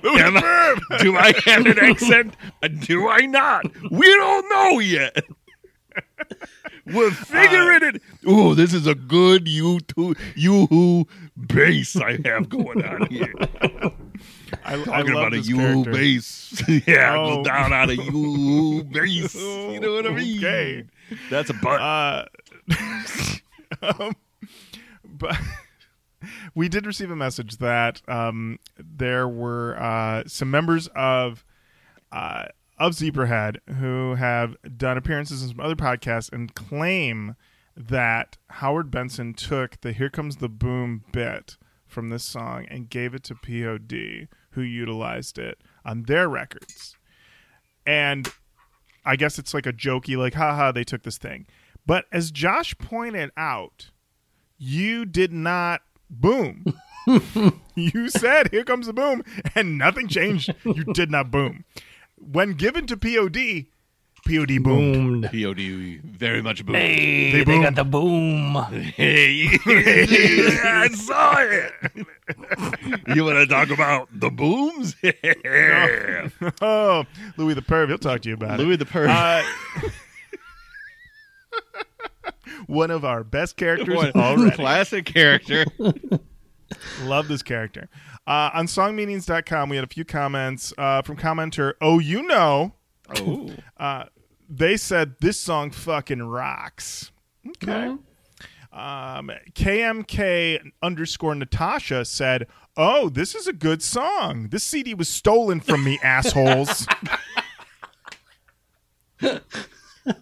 Am I- do I have an accent? Do I not? We don't know yet. We're figuring it. Oh, this is a good YouTube yoo-hoo bass I have going on [LAUGHS] here. I, I Talking love about a character. bass. [LAUGHS] yeah, Oh. go down on a yoo-hoo bass. [LAUGHS] You know what I mean? Okay. That's a butt. Uh, um, but we did receive a message that um, there were uh, some members of uh, of Zebrahead who have done appearances in some other podcasts and claim that Howard Benson took the "Here Comes the Boom" bit from this song and gave it to POD, who utilized it on their records. And I guess it's like a jokey, like, haha, they took this thing. But as Josh pointed out, you did not boom. [LAUGHS] you said, here comes the boom, and nothing changed. You did not boom. When given to POD, POD boomed. Boomed. POD very much boom. Hey, They they, got the boom. Hey, [LAUGHS] I saw it. [LAUGHS] you want to talk about the booms? [LAUGHS] Oh, Louie the Perv, he'll talk to you about Louie it. Louie the Perv. Uh, one of our best characters One already. Classic character. Love this character. Uh, on songmeanings.com, we had a few comments uh, from commenter, oh, you know, Oh, [LAUGHS] they said this song fucking rocks. Okay. Um, KMK underscore Natasha said, "Oh, this is a good song. This CD was stolen from me, [LAUGHS] assholes." [LAUGHS]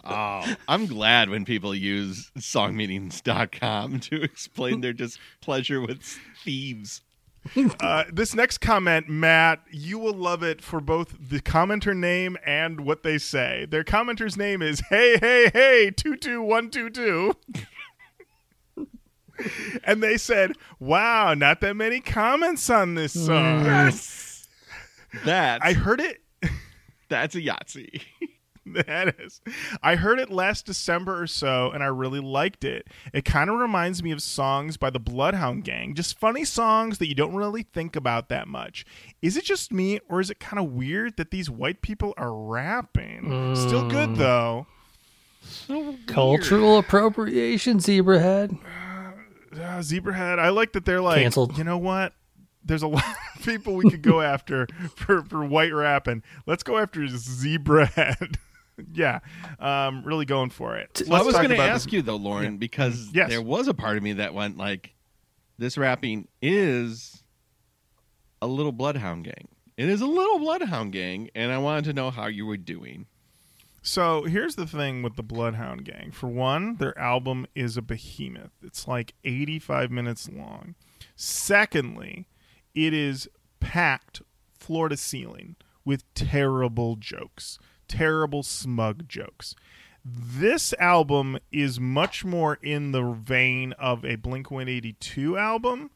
Oh, I'm glad when people use songmeanings.com to explain their displeasure with thieves. [LAUGHS] Uh, this next comment, Matt, you will love it for both the commenter name and what they say. Their commenter's name is Hey Hey Hey Two Two One Two Two, [LAUGHS] and they said, "Wow, not that many comments on this song." [LAUGHS] That I heard it. that's a Yahtzee. [LAUGHS] that is. I heard it last December or so, and I really liked it. It kind of reminds me of songs by the Bloodhound Gang, just funny songs that you don't really think about that much. Is it just me, or is it kind of weird that these white people are rapping? Still good though. So Cultural appropriation, Zebrahead. Uh, Zebrahead. I like that they're like, Canceled. you know what? There's a [LAUGHS] lot of people we could go [LAUGHS] after for, for white rapping. Let's go after Zebrahead. Yeah, um, really going for it. Well, I was going to ask this- you though, Lorin, because Yes. there was a part of me that went like, "This rapping is a little Bloodhound Gang. It is a little Bloodhound Gang," and I wanted to know how you were doing. So here's the thing with the Bloodhound Gang. For one, their album is a behemoth. It's like 85 minutes long. Secondly, it is packed floor to ceiling with terrible jokes, terrible smug jokes. This album is much more in the vein of a Blink 182 album,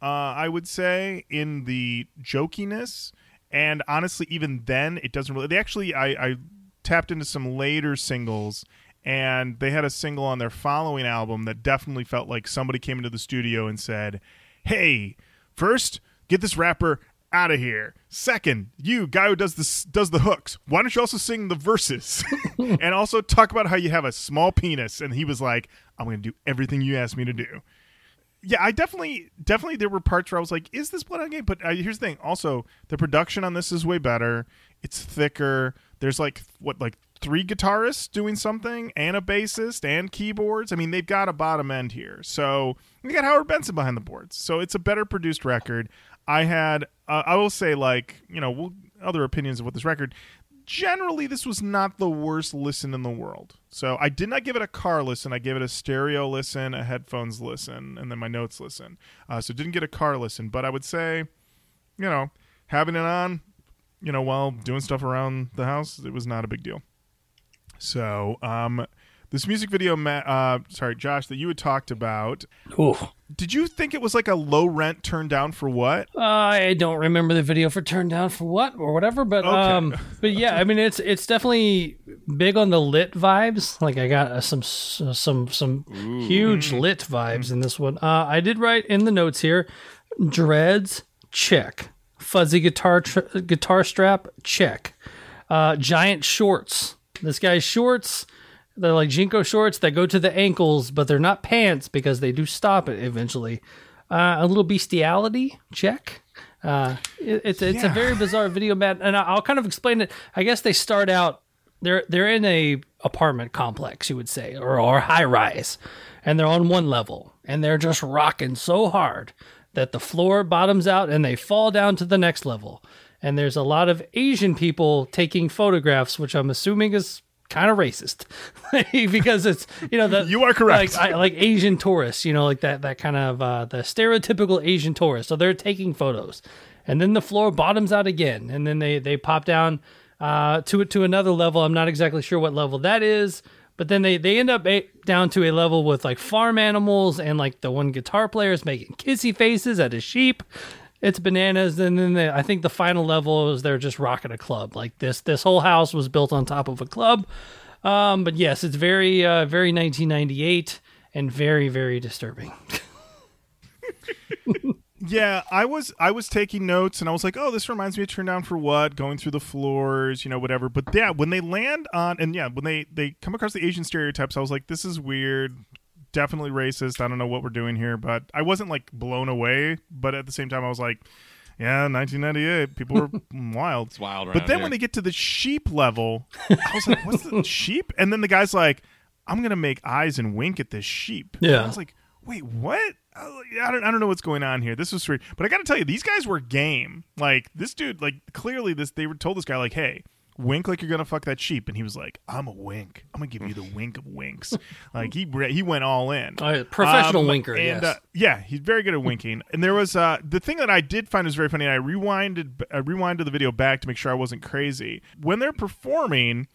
uh, I would say, in the jokiness. And honestly, even then, it doesn't really. They actually, I, I tapped into some later singles, and they had a single on their following album that definitely felt like somebody came into the studio and said, "Hey, first, get this rapper out of here. Second, you guy who does this does the hooks. Why don't you also sing the verses [LAUGHS] and also talk about how you have a small penis?" And he was like, "I'm going to do everything you asked me to do." yeah, I definitely, definitely, there were parts where I was like, "Is this Bloodhound Gang?" But uh, here's the thing: also, the production on this is way better. It's thicker. There's like what, like three guitarists doing something, and a bassist, and keyboards. I mean, they've got a bottom end here. So we got Howard Benson behind the boards. So it's a better produced record. I had, uh, I will say, like you know, we'll, other opinions of what this record. Generally, this was not the worst listen in the world. So I did not give it a car listen. I gave it a stereo listen, a headphones listen, and then my notes listen. Uh, so didn't get a car listen. But I would say, you know, having it on, you know, while doing stuff around the house, it was not a big deal. So um, this music video, Matt, uh, sorry, Josh, that you had talked about. Ooh. Did you think it was like a low rent turn down for what? I don't remember the video for "Turn Down for What" or whatever, but Okay. um, but yeah, I mean it's it's definitely big on the lit vibes. Like I got uh, some some some huge lit vibes in this one. Uh, I did write in the notes here, dreads check, fuzzy guitar tr- guitar strap check, uh, giant shorts. This guy's shorts. They're like JNCO shorts that go to the ankles, but they're not pants because they do stop it eventually. Uh, a little bestiality check. Uh, it, it's it's a very bizarre video, Matt, and I'll kind of explain it. I guess they start out they're they're in a apartment complex, you would say, or or high rise, and they're on one level, and they're just rocking so hard that the floor bottoms out and they fall down to the next level. And there's a lot of Asian people taking photographs, which I'm assuming is kind of racist [LAUGHS] because it's you know the You are correct. like, I, like Asian tourists, you know, like that that kind of uh, the stereotypical Asian tourist. So they're taking photos, and then the floor bottoms out again, and then they they pop down uh, to to another level. I'm not exactly sure what level that is, but then they they end up a, down to a level with like farm animals and like the one guitar player is making kissy faces at a sheep. It's bananas, and then the, I think the final level is they're just rocking a club. Like this, this whole house was built on top of a club. Um, but yes, it's very, uh, very 1998 and very, very disturbing. [LAUGHS] Yeah, I was I was taking notes and I was like, oh, this reminds me of Turn Down for What, going through the floors, you know, whatever. But yeah, when they land on and yeah, when they they come across the Asian stereotypes, I was like, this is weird, definitely racist. I don't know what we're doing here, but I wasn't like blown away. But at the same time, I was like, yeah, 1998, people were [LAUGHS] wild. It's wild But then here. when they get to the sheep level, I was like, what's the [LAUGHS] sheep? And then the guy's like, I'm gonna make eyes and wink at this sheep. Yeah. And I was like, wait, what? I I don't, I don't know what's going on here. This was weird, but I got to tell you, these guys were game. Like this dude, like clearly this they were told this guy like, hey. Wink like you're gonna fuck that sheep, and he was like, "I'm a wink. I'm gonna give you the wink of winks." [LAUGHS] like he he went all in. All right, professional Um, winker, and, yes. uh, yeah, he's very good at winking. And there was uh, the thing that I did find was very funny. And I rewinded, I rewinded the video back to make sure I wasn't crazy. When they're performing,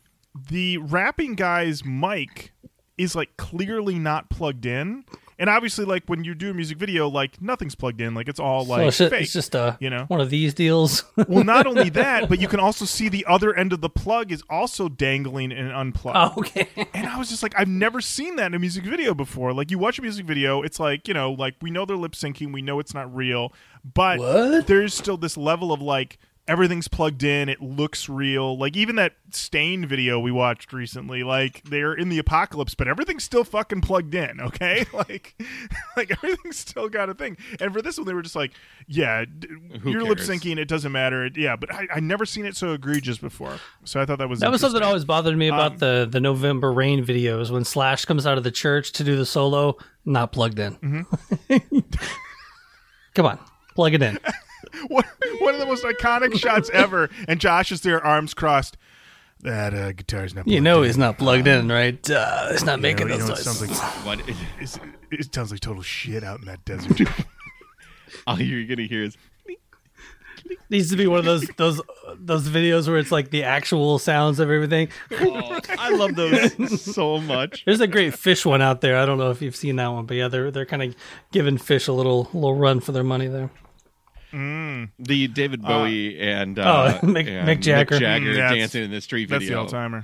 the rapping guy's mic is like clearly not plugged in. And obviously, like when you do a music video, like nothing's plugged in. Like it's all so like it's just, fake. it's just uh, you know? one of these deals. [LAUGHS] well, not only [LAUGHS] that, but you can also see the other end of the plug is also dangling and unplugged. oh, okay. [LAUGHS] And I was just like, I've never seen that in a music video before. Like, you watch a music video, it's like, you know, like we know they're lip syncing, we know it's not real, but What? there's still this level of like, everything's plugged in, it looks real. Like, even that Staind video we watched recently, like, they're in the apocalypse, but everything's still fucking plugged in, okay? [LAUGHS] like, [LAUGHS] like everything's still got a thing. And for this one, they were just like, yeah, d- Who you're lip syncing, it doesn't matter. Yeah, but I, I never seen it so egregious before. So I thought that was That was something that always bothered me about Um, the the November Rain videos when Slash comes out of the church to do the solo, not plugged in. Mm-hmm. [LAUGHS] Come on, plug it in. One, one of the most iconic [LAUGHS] shots ever, and Josh is there, arms crossed. That uh, guitar's not. You plugged know in. he's not plugged in, right? Uh, it's not You making know, those know, it sounds noises. like What? it's, it sounds like total shit out in that desert. [LAUGHS] All you're gonna hear is needs to be one of those those those videos where it's like the actual sounds of everything. oh, I love those [LAUGHS] so much. There's a great fish one out there. I don't know if you've seen that one, but yeah, they're they're kind of giving fish a little little run for their money there. The David Bowie and uh, Oh, [LAUGHS] Mick- and Mick Jagger. Jagger Mm, dancing in the street video. That's the video. old timer.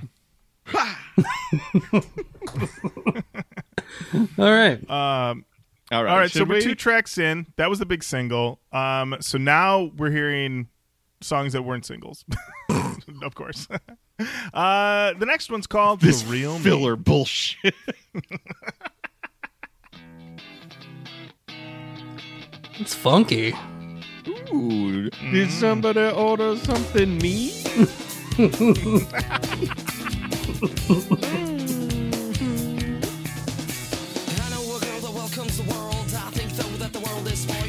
[LAUGHS] All right, Um, All right, all right, so should we're two tracks in. That was the big single. Um, so now we're hearing songs that weren't singles, [LAUGHS] of course. uh, the next one's called this "The Real Me." filler bullshit. it's funky. Ooh, did mm. somebody order something neat? [LAUGHS]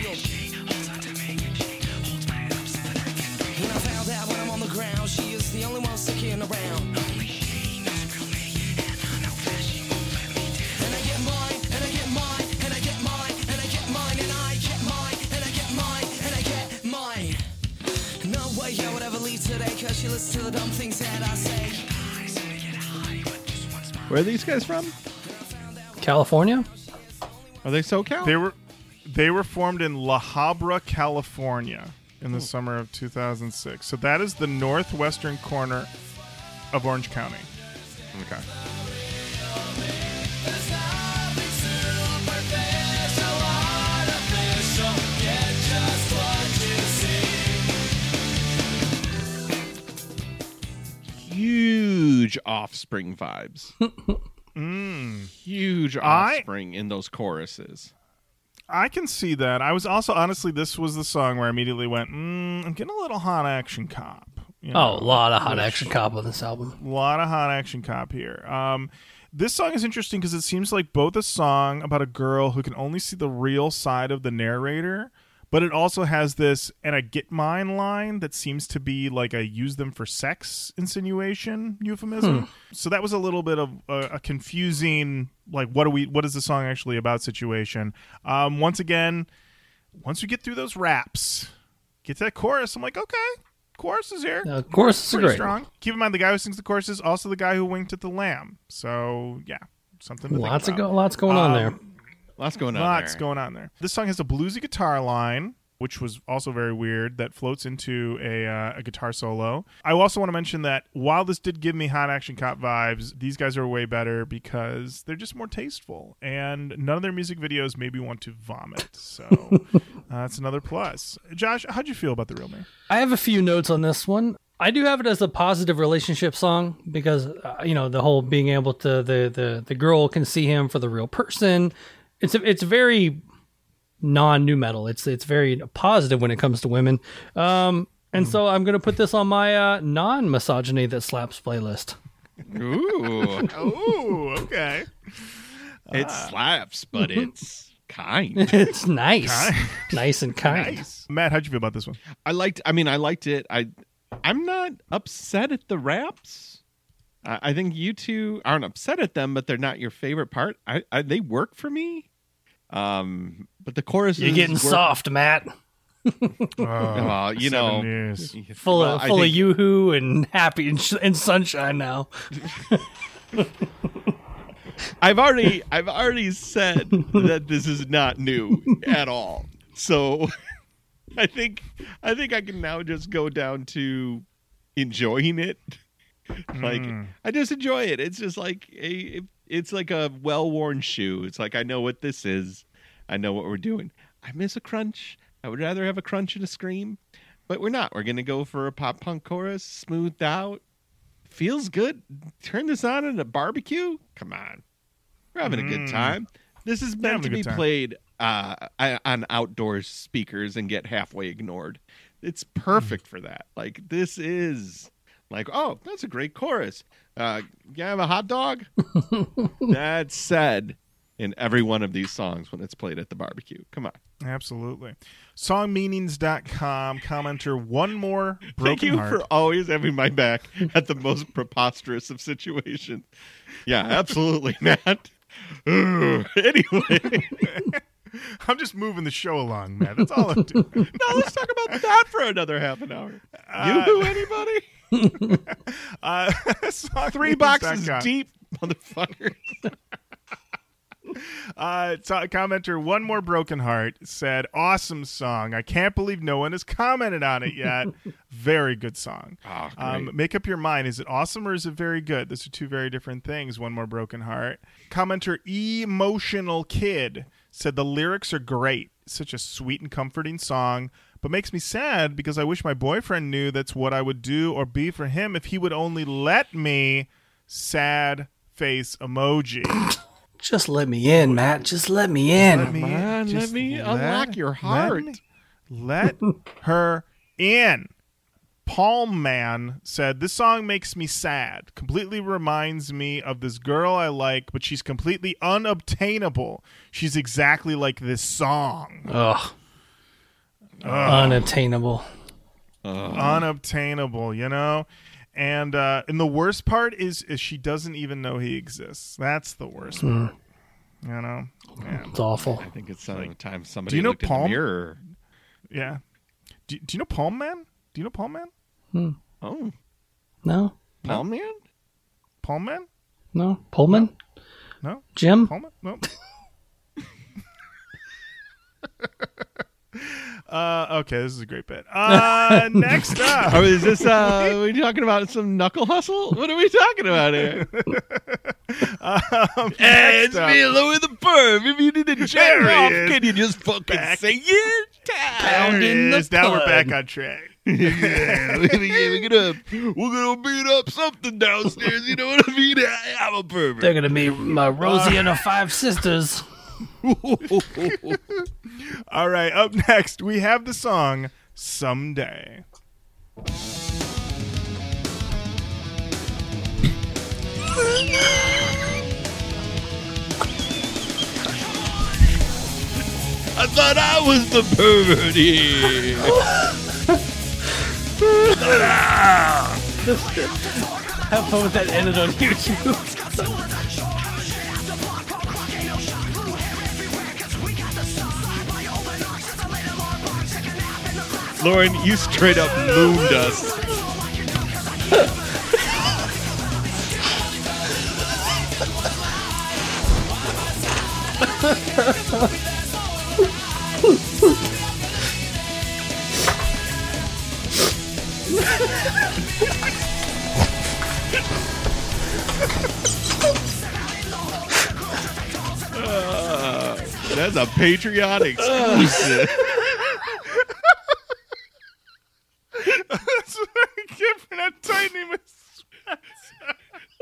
I cause she listens to the dumb things that I say. Where are these guys from? California. Are they SoCal? They were they were formed in La Habra, California, in the hmm. summer of 2006. So that is the northwestern corner of Orange County. Okay. Huge Offspring vibes. Mm. [LAUGHS] Huge I- Offspring in those choruses. I can see that. I was also honestly, this was the song where I immediately went, mm, "I'm getting a little hot action cop." You Oh, a lot of hot which- action cop on this album. A lot of hot action cop here. Um, this song is interesting because it seems like both a song about a girl who can only see the real side of the narrator, but it also has this "and I get mine" line that seems to be like a "use them for sex" insinuation euphemism. So that was a little bit of a, a confusing, like, what do we? What is the song actually about? Situation. Um, once again, once we get through those raps, get to that chorus. I'm like, okay, chorus is here Uh, it's pretty great. strong. Keep in mind the guy who sings the chorus is also the guy who winked at the lamb. So yeah, something to Lots of go, lots going on Um, there. Lots going on Lots there. going on there. This song has a bluesy guitar line, which was also very weird. That floats into a, uh, a guitar solo. I also want to mention that while this did give me hot action cop vibes, these guys are way better because they're just more tasteful, and none of their music videos made me want to vomit. So uh, [LAUGHS] that's another plus. Josh, how'd you feel about the real me? I have a few notes on this one. I do have it as a positive relationship song because uh, you know the whole being able to the the the girl can see him for the real person. It's it's very non nu metal. It's it's very positive when it comes to women. Um, and so I'm gonna put this on my uh, non misogyny that slaps playlist. Ooh. Oh, okay. It slaps, but [LAUGHS] it's kind. [LAUGHS] it's nice, Kind. nice and kind. Nice. Matt, how'd you feel about this one? I liked. I mean, I liked it. I, I'm not upset at the raps. I, I think you two aren't upset at them, but they're not your favorite part. I, I they work for me. Um, but the chorus You're getting soft, Matt. Oh, [LAUGHS] Well, you know, years. Full Well, of I full think- of yoo-hoo and happy and, sh- and sunshine now. [LAUGHS] I've already I've already said that this is not new at all. So [LAUGHS] I think I think I can now just go down to enjoying it. like Mm. I just enjoy it. It's just like a it's like a well-worn shoe. It's like I know what this is. I know what we're doing. I miss a crunch. I would rather have a crunch and a scream, but we're not. We're going to go for a pop punk chorus, smoothed out. Feels good. Turn this on at a barbecue? Come on. We're having a good Mm. time. This is meant to be time. played uh, on outdoor speakers and get halfway ignored. It's perfect for that. Like this is like, oh, that's a great chorus. Uh, you have a hot dog? [LAUGHS] that's said in every one of these songs when it's played at the barbecue. Come on. Absolutely. Songmeanings.com commenter one more broken Thank you heart. for always having my back at the most preposterous of situations. Yeah, absolutely, [LAUGHS] Matt. Ugh. anyway, [LAUGHS] I'm just moving the show along, man. That's all I'm doing. now let's talk about that for another half an hour. Uh, you anybody? [LAUGHS] uh, [LAUGHS] Three boxes deep, motherfucker. [LAUGHS] Uh, so- commenter one more broken heart said, "Awesome song. I can't believe no one has commented on it yet. very good song. Oh, Um, make up your mind. Is it awesome or is it very good? Those are two very different things. One more broken heart. Commenter emotional kid said the lyrics are great. Such a sweet and comforting song, but makes me sad because I wish my boyfriend knew that's what I would do or be for him if he would only let me. Sad face emoji. [LAUGHS] Just let me in, Matt. Just let me in. Let me Come in. on, let me let- unlock your let heart. me- Let, her in. Palm Man said, This song makes me sad. Completely reminds me of this girl I like, but she's completely unobtainable. She's exactly like this song. Ugh. Unattainable. Unobtainable, you know? And uh, and the worst part is is she doesn't even know he exists. That's the worst hmm. part. You know? Yeah. It's awful. I think it's uh, some time somebody Do you know looked in Palm? the mirror. Yeah. Do, do you know Palm Man? Do you know Palm Man? Hmm. Oh, No, Palm Man? Palm Man? no. Pullman? No? Jim? Palm Man? No. [LAUGHS] [LAUGHS] uh, okay, this is a great bit. Uh, [LAUGHS] next up. Oh, is this? Uh, are we talking about some knuckle hustle? What are we talking about here? [LAUGHS] Um, Hey, next it's up. me, Louie the Perv. If you need to There jack he off, is. can you just fucking Back. say it? There it in the is. Now we're back on track. [LAUGHS] yeah, we're gonna, yeah, we're gonna we're gonna beat up something downstairs. You know what I mean? I, I'm a pervert. They're gonna be my Rosie and her five sisters. [LAUGHS] All right, up next, we have the song Someday. I thought I was the pervert here. Have fun with that edit on YouTube. [LAUGHS] Lorin, you straight up mooned us. [LAUGHS] Uh, that's a Patreon That's what I get for not tightening my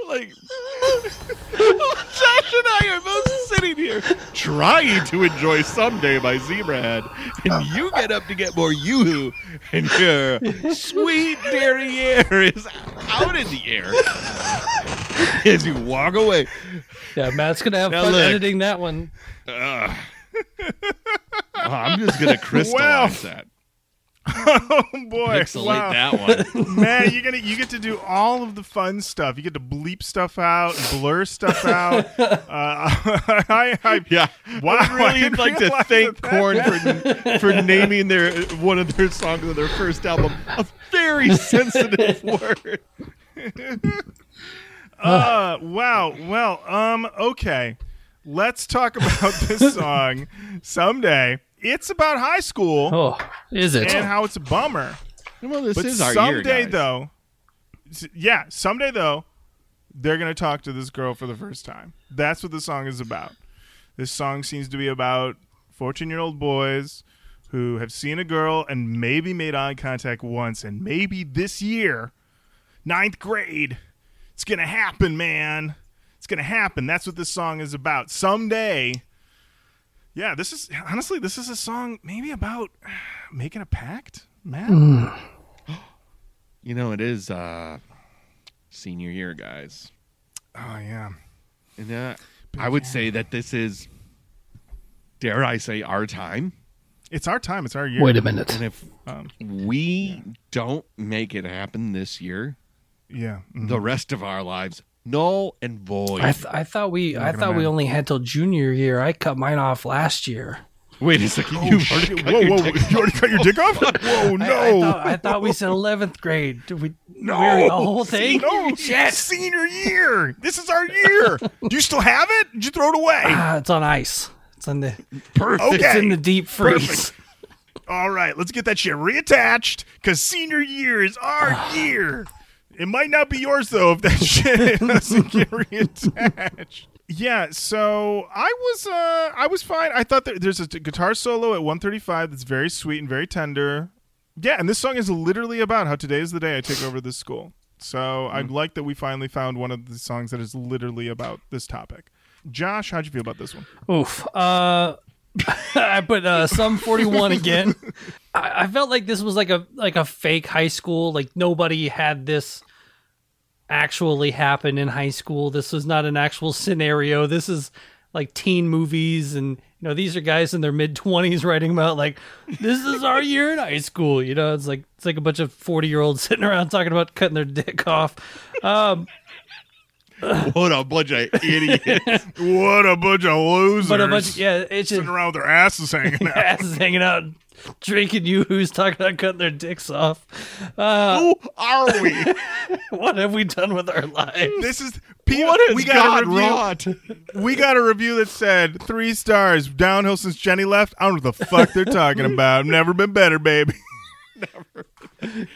like [LAUGHS] Josh and I are both sitting here trying to enjoy Someday by Zebrahead, and you get up to get more yoo-hoo, and your sweet derriere is out in the air. as you walk away. Yeah, Matt's gonna have Now fun look. editing that one. Oh, [LAUGHS] I'm just gonna crystallize that, [LAUGHS] Oh boy, pixelate wow. that one. [LAUGHS] man, you get you get to do all of the fun stuff. You get to bleep stuff out, blur stuff out. [LAUGHS] Uh, I, I, Yeah, Wow, I would I really like to thank that Korn for for naming their one of their songs on their first album a very sensitive word. Uh, wow. Well, um, okay. Let's talk about this song someday. It's about high school Oh, is it? and how it's a bummer. Well, this But is our someday, year, guys. though, yeah, someday though, they're gonna talk to this girl for the first time. That's what the song is about. This song seems to be about fourteen-year-old boys who have seen a girl and maybe made eye contact once, and maybe this year, ninth grade, it's gonna happen, man. It's gonna happen. That's what this song is about. Someday. Yeah, this is honestly, this is a song maybe about [SIGHS] making a pact, Matt. [GASPS] You know, it is uh, senior year, guys, Oh yeah. and uh, I would say that this is, dare I say, our time. It's our time. It's our year. Wait a minute. And if Um, we don't make it happen this year, yeah. mhm. the rest of our lives null and void. I, th- I thought we I gonna thought we only had till junior year. I cut mine off last year. Wait a second, you've already cut Whoa, your whoa! dick You already cut your dick off? [LAUGHS] Whoa! No! I, I thought, I thought we said eleventh grade. Did we? no! we the whole [LAUGHS] thing. No! Senior year. This is our year. Do you still have it? Did you throw it away? Ah, it's on ice. It's on the. Perfect. It's in the deep freeze. Perfect. All right, let's get that shit reattached because senior year is our [SIGHS] year. It might not be yours though if that [LAUGHS] shit doesn't get reattached. Yeah, so I was uh I was fine. I thought that there's a guitar solo at 135 that's very sweet and very tender. Yeah, and this song is literally about how today is the day I take over this school. So I like that we finally found one of the songs that is literally about this topic. Josh, how'd you feel about this one? Oof. Uh, [LAUGHS] I put uh, some forty one again. I, I felt like this was like a like a fake high school. Like nobody had this actually happen in high school. This was not an actual scenario. This is like teen movies and you know these are guys in their mid 20s writing about like this is our year in high school you know it's like it's like a bunch of 40 year olds [LAUGHS] sitting around talking about cutting their dick off um [LAUGHS] What a bunch of idiots. What a bunch of losers! but a bunch yeah it's just sitting around with their asses hanging [LAUGHS] out. asses hanging out drinking yoo-hoos talking about cutting their dicks off uh Who are we? [LAUGHS] what have we done with our lives This is people. What we got God a review. wrought? We got a review that said three stars downhill since Jenny left. I don't know what the fuck they're talking about. Never been better, baby.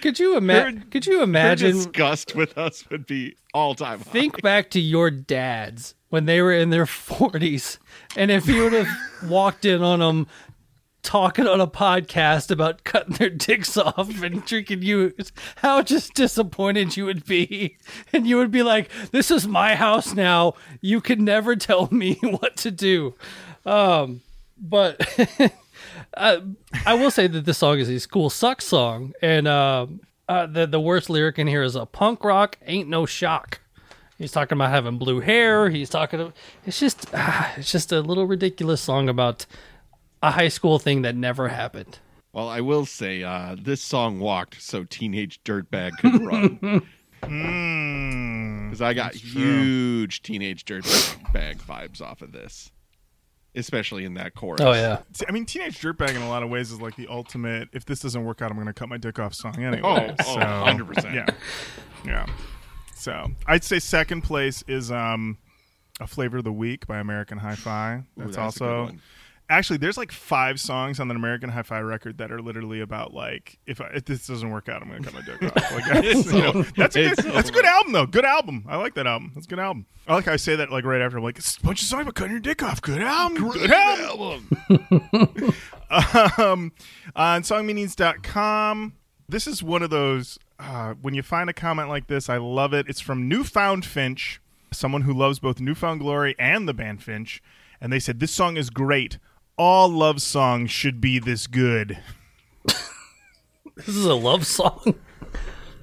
Could you imagine could you imagine disgust with us would be all time high. think back to your dads when they were in their 40s and if you would have walked in on them talking on a podcast about cutting their dicks off and drinking you how just disappointed you would be. And you would be like this is my house now. You can never tell me [LAUGHS] what to do. Um but [LAUGHS] uh, I will say that this song is a school sucks song, and um uh, the the worst lyric in here is a punk rock ain't no shock. He's talking about having blue hair. He's talking. About, it's just ah, it's just a little ridiculous song about a high school thing that never happened. Well, I will say uh, this song walked so teenage dirtbag could run [LAUGHS] Mm. because I got huge teenage dirtbag vibes off of this, especially in that chorus. Oh yeah, See, I mean, Teenage Dirtbag in a lot of ways is like the ultimate. If this doesn't work out, I'm going to cut my dick off song anyway. Oh, oh, so, 100%. Yeah, yeah. So I'd say second place is um, a flavor of the week by American Hi-Fi. Ooh, That's, that's a good also one. Actually there's like five songs on the American Hi-Fi record that are literally about like if, I, if this doesn't work out, I'm going to cut my dick off. [LAUGHS] Like that's, you know, that's a good, that's a good album though. Good album. I like that album. That's a good album. I like how I say that like right after. I'm like, it's a bunch of songs about cutting your dick off. Good album. Good album. [LAUGHS] um, on songmeanings.com. This is one of those uh, when you find a comment like this, I love it. It's from Newfound Finch, someone who loves both New Found Glory and the band Finch, and they said this song is great. All love songs should be this good. this is a love song.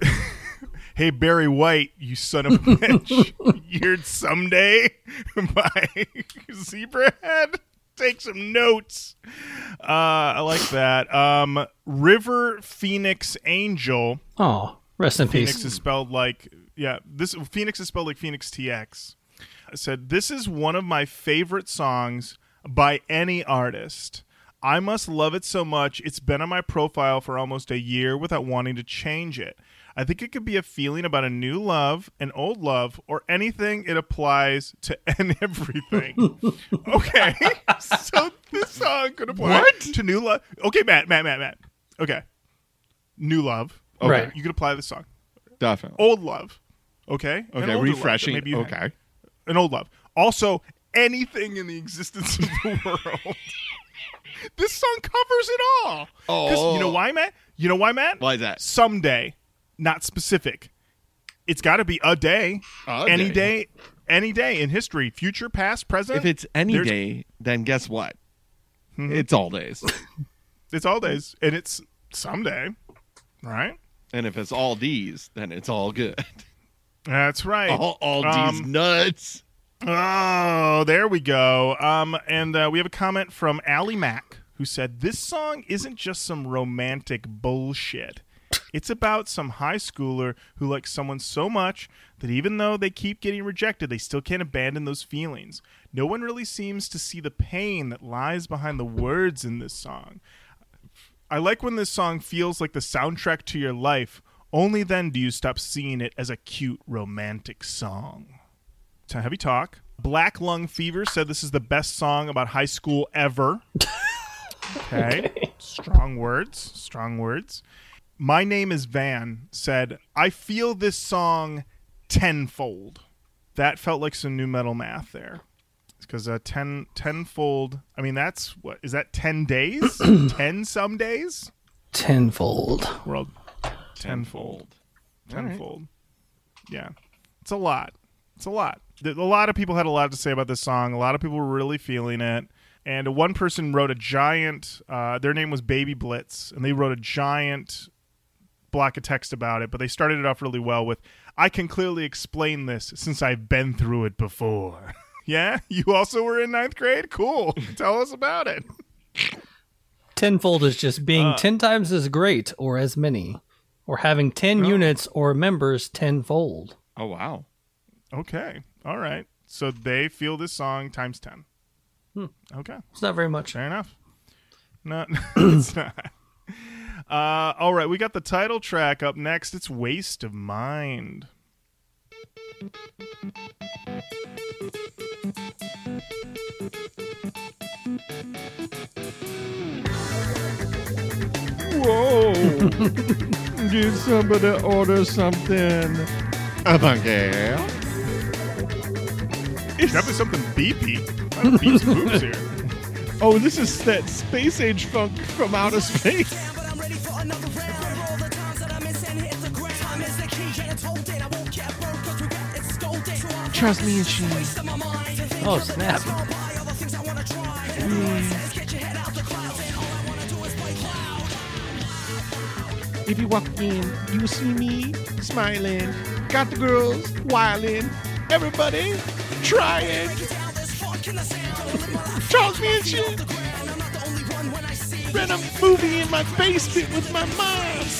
[LAUGHS] "Hey Barry White, you son of a bitch, [LAUGHS] you heard someday by Zebrahead." Take some notes. Uh, I like that. Um, River Phoenix Angel. Oh, rest in Phoenix peace. is spelled like yeah. This Phoenix is spelled like Phoenix TX. I said this is one of my favorite songs by any artist. I must love it so much. It's been on my profile for almost a year without wanting to change it. I think it could be a feeling about a new love, an old love, or anything it applies to [LAUGHS] and everything. [LAUGHS] okay, so this song could apply What? to new love. Okay, Matt, Matt, Matt, Matt. Okay, new love. Okay, Right. you could apply this song. Definitely. Old love. Okay. Okay, older love refreshing. maybe you had. Okay. An old love. Also, anything in the existence of the [LAUGHS] world. this song covers it all. 'Cause you know Oh. why, Matt? You know why, Matt? Why is that? Someday, not specific. It's got to be a day, A any day. day. any day in history, future, past, present. If it's any day, then guess what? Mm-hmm. It's all days. [LAUGHS] it's all days, and it's someday, right? and if it's all D's, then it's all good. That's right. All, all D's Um, nuts. Oh, there we go. Um, and uh, we have a comment from Allie Mack who said, This song isn't just some romantic bullshit. It's about some high schooler who likes someone so much that even though they keep getting rejected, they still can't abandon those feelings. No one really seems to see the pain that lies behind the words in this song. I like when this song feels like the soundtrack to your life. Only then do you stop seeing it as a cute romantic song Heavy Talk. Black Lung Fever said this is the best song about high school ever. Okay. strong words. Strong words. My name is Van said, I feel this song tenfold. That felt like some nu metal math there. Because uh, ten tenfold, I mean, that's what is that 10 days? [CLEARS THROAT] 10 some days? Tenfold. World. Tenfold. Tenfold. Yeah. It's a lot. It's a lot. Th- A lot of people had a lot to say about this song. A lot of people were really feeling it. And one person wrote a giant, uh, their name was Baby Blitz, and they wrote a giant block of text about it, but they started it off really well with, I can clearly explain this since I've been through it before. [LAUGHS] yeah? You also were in ninth grade? Cool. [LAUGHS] Tell us about it. Tenfold is just being Uh. ten times as great or as many, or having ten units or members tenfold. Oh wow. Okay. All right. So they feel this song times 10. Hmm. Okay. It's not very much. Fair enough. No, [LAUGHS] it's not. Uh, all right. We got the title track up next. It's Waste of Mind. Whoa. [LAUGHS] Did somebody order something? A bunker. Definitely something beepy. A beeps and boops here. Oh, this is that space age funk from outer space. Trust me, and she. Oh snap! If you walk in, you see me smiling. Got the girls wilding. Everybody trying. Charles shit. Rent a movie in my basement with my mom.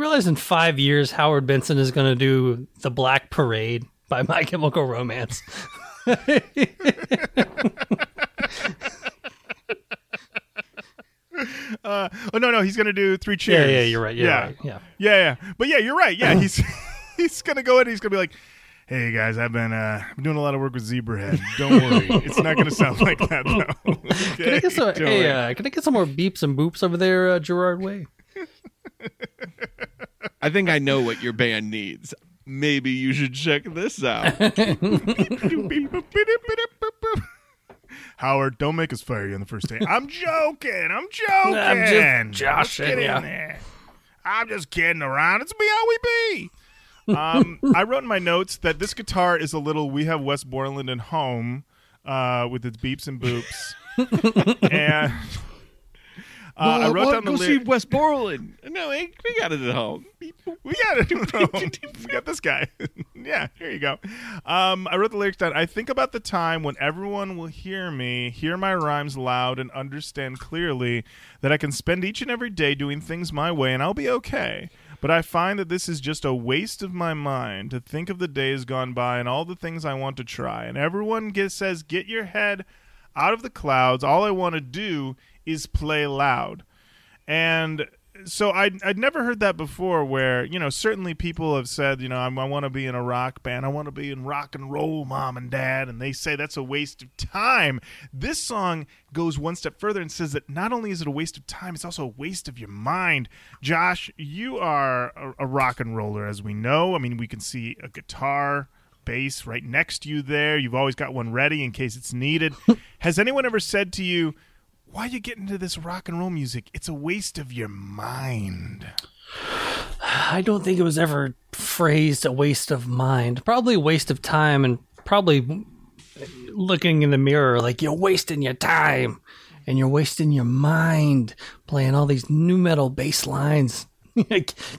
You realize in five years Howard Benson is going to do the Black Parade by [LAUGHS] My Chemical Romance? [LAUGHS] Uh, oh no, no, he's gonna do three cheers. yeah, you're right. You're yeah. right. Yeah. yeah, yeah. But yeah, you're right. Yeah, [CLEARS THROAT] he's [LAUGHS] he's gonna go in. He's gonna be like, "Hey guys, I've been uh, doing a lot of work with Zebrahead. Don't worry, it's not gonna sound like that though." Can I get some? Hey, uh, can I get some more beeps and boops over there, uh, Gerard Way? I think I know what your band needs. Maybe you should check this out. [LAUGHS] Howard, don't make us fire you on the first day. I'm joking. I'm joking. I'm just joshing, Let's get in yeah. there. I'm just kidding around. It's me how we be. Um, [LAUGHS] I wrote in my notes that this guitar is a little. We have Wes Borland and home uh, with its beeps and boops, [LAUGHS] and uh, I wrote down the go see lyric. Westmoreland. [LAUGHS] No, hey, we got it at home. We [LAUGHS] got it. [LAUGHS] we got this guy. yeah, here you go. Um, I wrote the lyrics down. I think about the time when everyone will hear me, hear my rhymes loud, and understand clearly that I can spend each and every day doing things my way, and I'll be okay. But I find that this is just a waste of my mind to think of the days gone by and all the things I want to try. And everyone gets, says, "Get your head out of the clouds." All I want to do is play loud. And so I'd, I'd never heard that before where you know certainly people have said you know I'm, i want to be in a rock band i want to be in rock and roll mom and dad and they say that's a waste of time. This song goes one step further and says that not only is it a waste of time it's also a waste of your mind. Josh you are a, a rock and roller as we know. I mean we can see a guitar bass right next to you there. You've always got one ready in case it's needed. [LAUGHS] Has anyone ever said to you why you get into this rock and roll music? It's a waste of your mind. [SIGHS] I don't think it was ever phrased a waste of mind. Probably a waste of time and probably looking in the mirror like you're wasting your time and you're wasting your mind playing all these nu metal bass lines. [LAUGHS]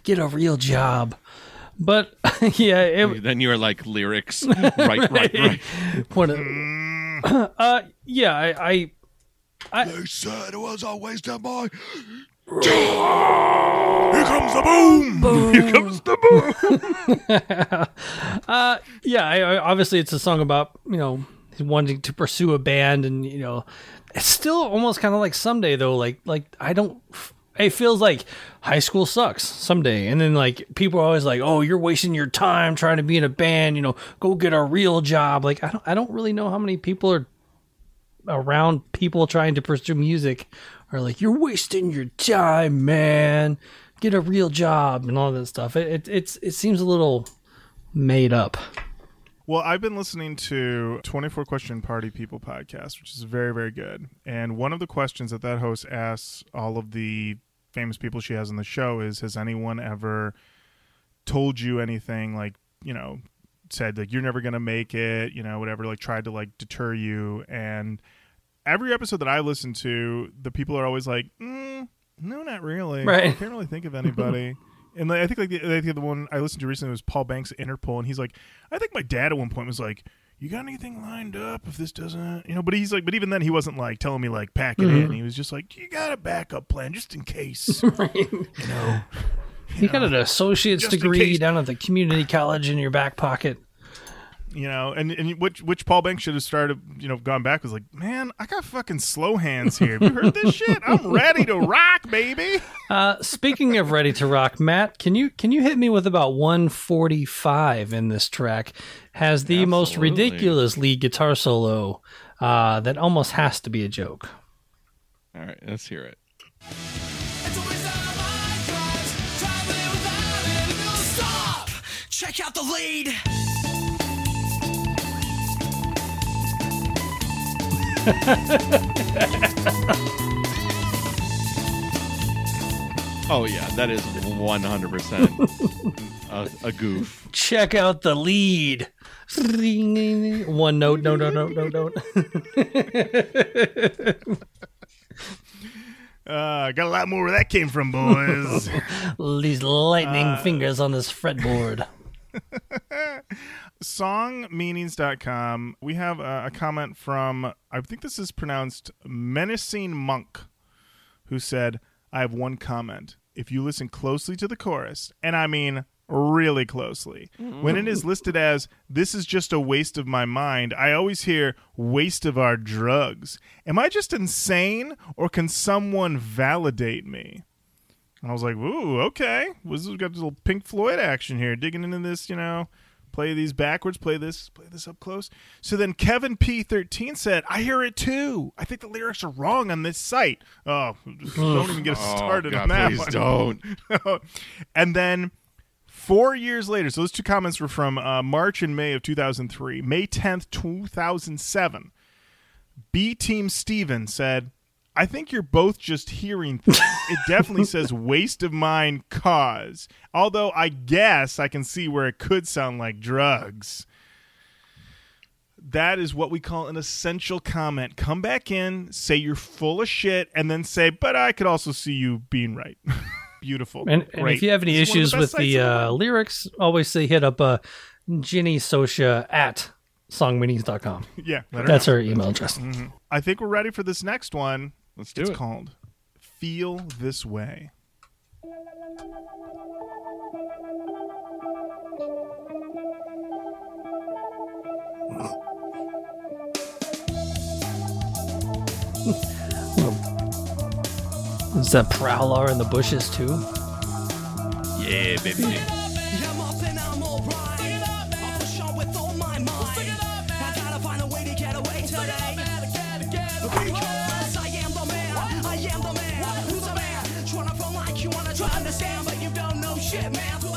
Get a real job. But [LAUGHS] yeah, it, Then you're like lyrics. [LAUGHS] right, right, right. what a- [CLEARS THROAT] uh, yeah, I, I They said it was a waste of my. Here comes the boom. Here comes the boom. [LAUGHS] Uh, yeah, I, I, obviously it's a song about you know wanting to pursue a band, and you know, it's still almost kind of like someday though. Like like I don't. It feels like high school sucks someday, and then like people are always like, "Oh, you're wasting your time trying to be in a band. You know, go get a real job." Like I don't, I don't really know how many people are around people trying to pursue music are like, "You're wasting your time, man. Get a real job," and all that stuff. It, it it's it seems a little made up. Well, I've been listening to 24 Question Party People podcast, which is very, very good. And one of the questions that that host asks all of the famous people she has on the show is Has anyone ever told you anything like, you know, said like, you're never going to make it, you know, whatever, like tried to like deter you? And every episode that I listen to, the people are always like, mm, no, not really. [LAUGHS] Right. I can't really think of anybody. [LAUGHS] And like, I think like the, I think the one I listened to recently was Paul Banks Interpol, and he's like, I think my dad at one point was like, "You got anything lined up if this doesn't, you know?" But he's like, but even then he wasn't like telling me like pack it in. He was just like, "You got a backup plan just in case." [LAUGHS] you know, You got an associate's degree case. down at the community college in your back pocket. you know, and and which which Paul Banks should have started, you know, gone back was like, "Man, I got fucking slow hands here. Have you heard this shit? I'm ready to rock, baby." [LAUGHS] Uh, speaking of ready to rock, Matt, can you can you hit me with about 145 in this track? Has the most Absolutely. ridiculous lead guitar solo uh, that almost has to be a joke. All right, let's hear it. Check out the lead. [LAUGHS] Oh yeah, that is 100% a, a goof. Check out the lead. One note, no, no, no, no, no. [LAUGHS] Uh, got a lot more where that came from, boys. [LAUGHS] These lightning Uh, fingers on this fretboard. [LAUGHS] songmeanings.com we have a, a comment from i think this is pronounced menacing monk who said i have one comment. If you listen closely to the chorus and i mean really closely mm-hmm. when it is listed as this is just a waste of my mind i always hear waste of our drugs am i just insane or can someone validate me I was like, "Ooh, okay. Was we got a little Pink Floyd action here, digging into this, you know, play these backwards, play this, play this up close." So then Kevin P thirteen said, "I hear it too. I think the lyrics are wrong on this site." Oh, [LAUGHS] don't even get us started oh, on God, that. please one. don't. [LAUGHS] and then four years later, so those two comments were from uh, March and May of 2003. May 10th, 2007. B Team Steven said, I think you're both just hearing things. it definitely says [LAUGHS] waste of mind cause. Although I guess I can see where it could sound like drugs. That is what we call an essential comment. Come back in, say you're full of shit, and then say, but I could also see you being right. [LAUGHS] Beautiful. And, and if you have any of issues best with the uh, lyrics, always say hit up uh, Ginny Socia at songmeanings.com. [LAUGHS] yeah, her That's know. our email address. I think we're ready for this next one. Let's do It's it. called Feel This Way. Is that Prowler in the bushes too? Yeah, baby. Try to understand, but you don't know shit, man.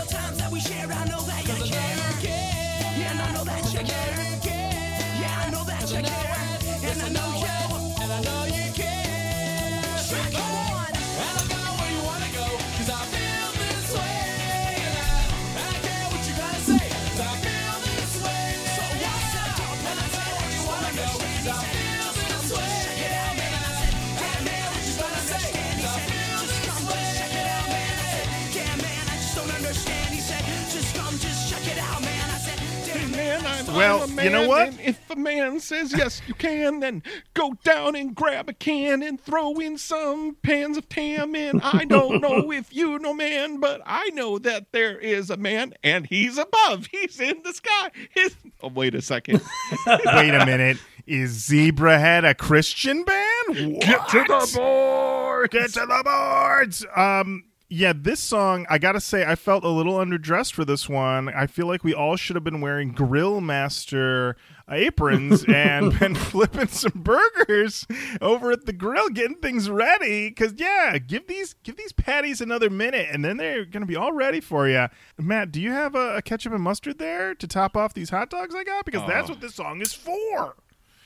Man. Man, Well, a you know what? if a man says yes, you can, then go down and grab a can and throw in some pans of tam And I don't [LAUGHS] know if you know man, but I know that there is a man, and he's above. He's in the sky. His... [LAUGHS] Oh, wait a second. [LAUGHS] Wait a minute. Is Zebrahead a Christian band? Get to the boards. Get to the boards. Um yeah, this song, I gotta say, I felt a little underdressed for this one. I feel like we all should have been wearing Grill Master aprons [LAUGHS] and been flipping some burgers over at the grill, getting things ready. Cause yeah, give these give these patties another minute, and then they're gonna be all ready for you. Matt, do you have a, a ketchup and mustard there to top off these hot dogs I got? Because that's Oh. what this song is for.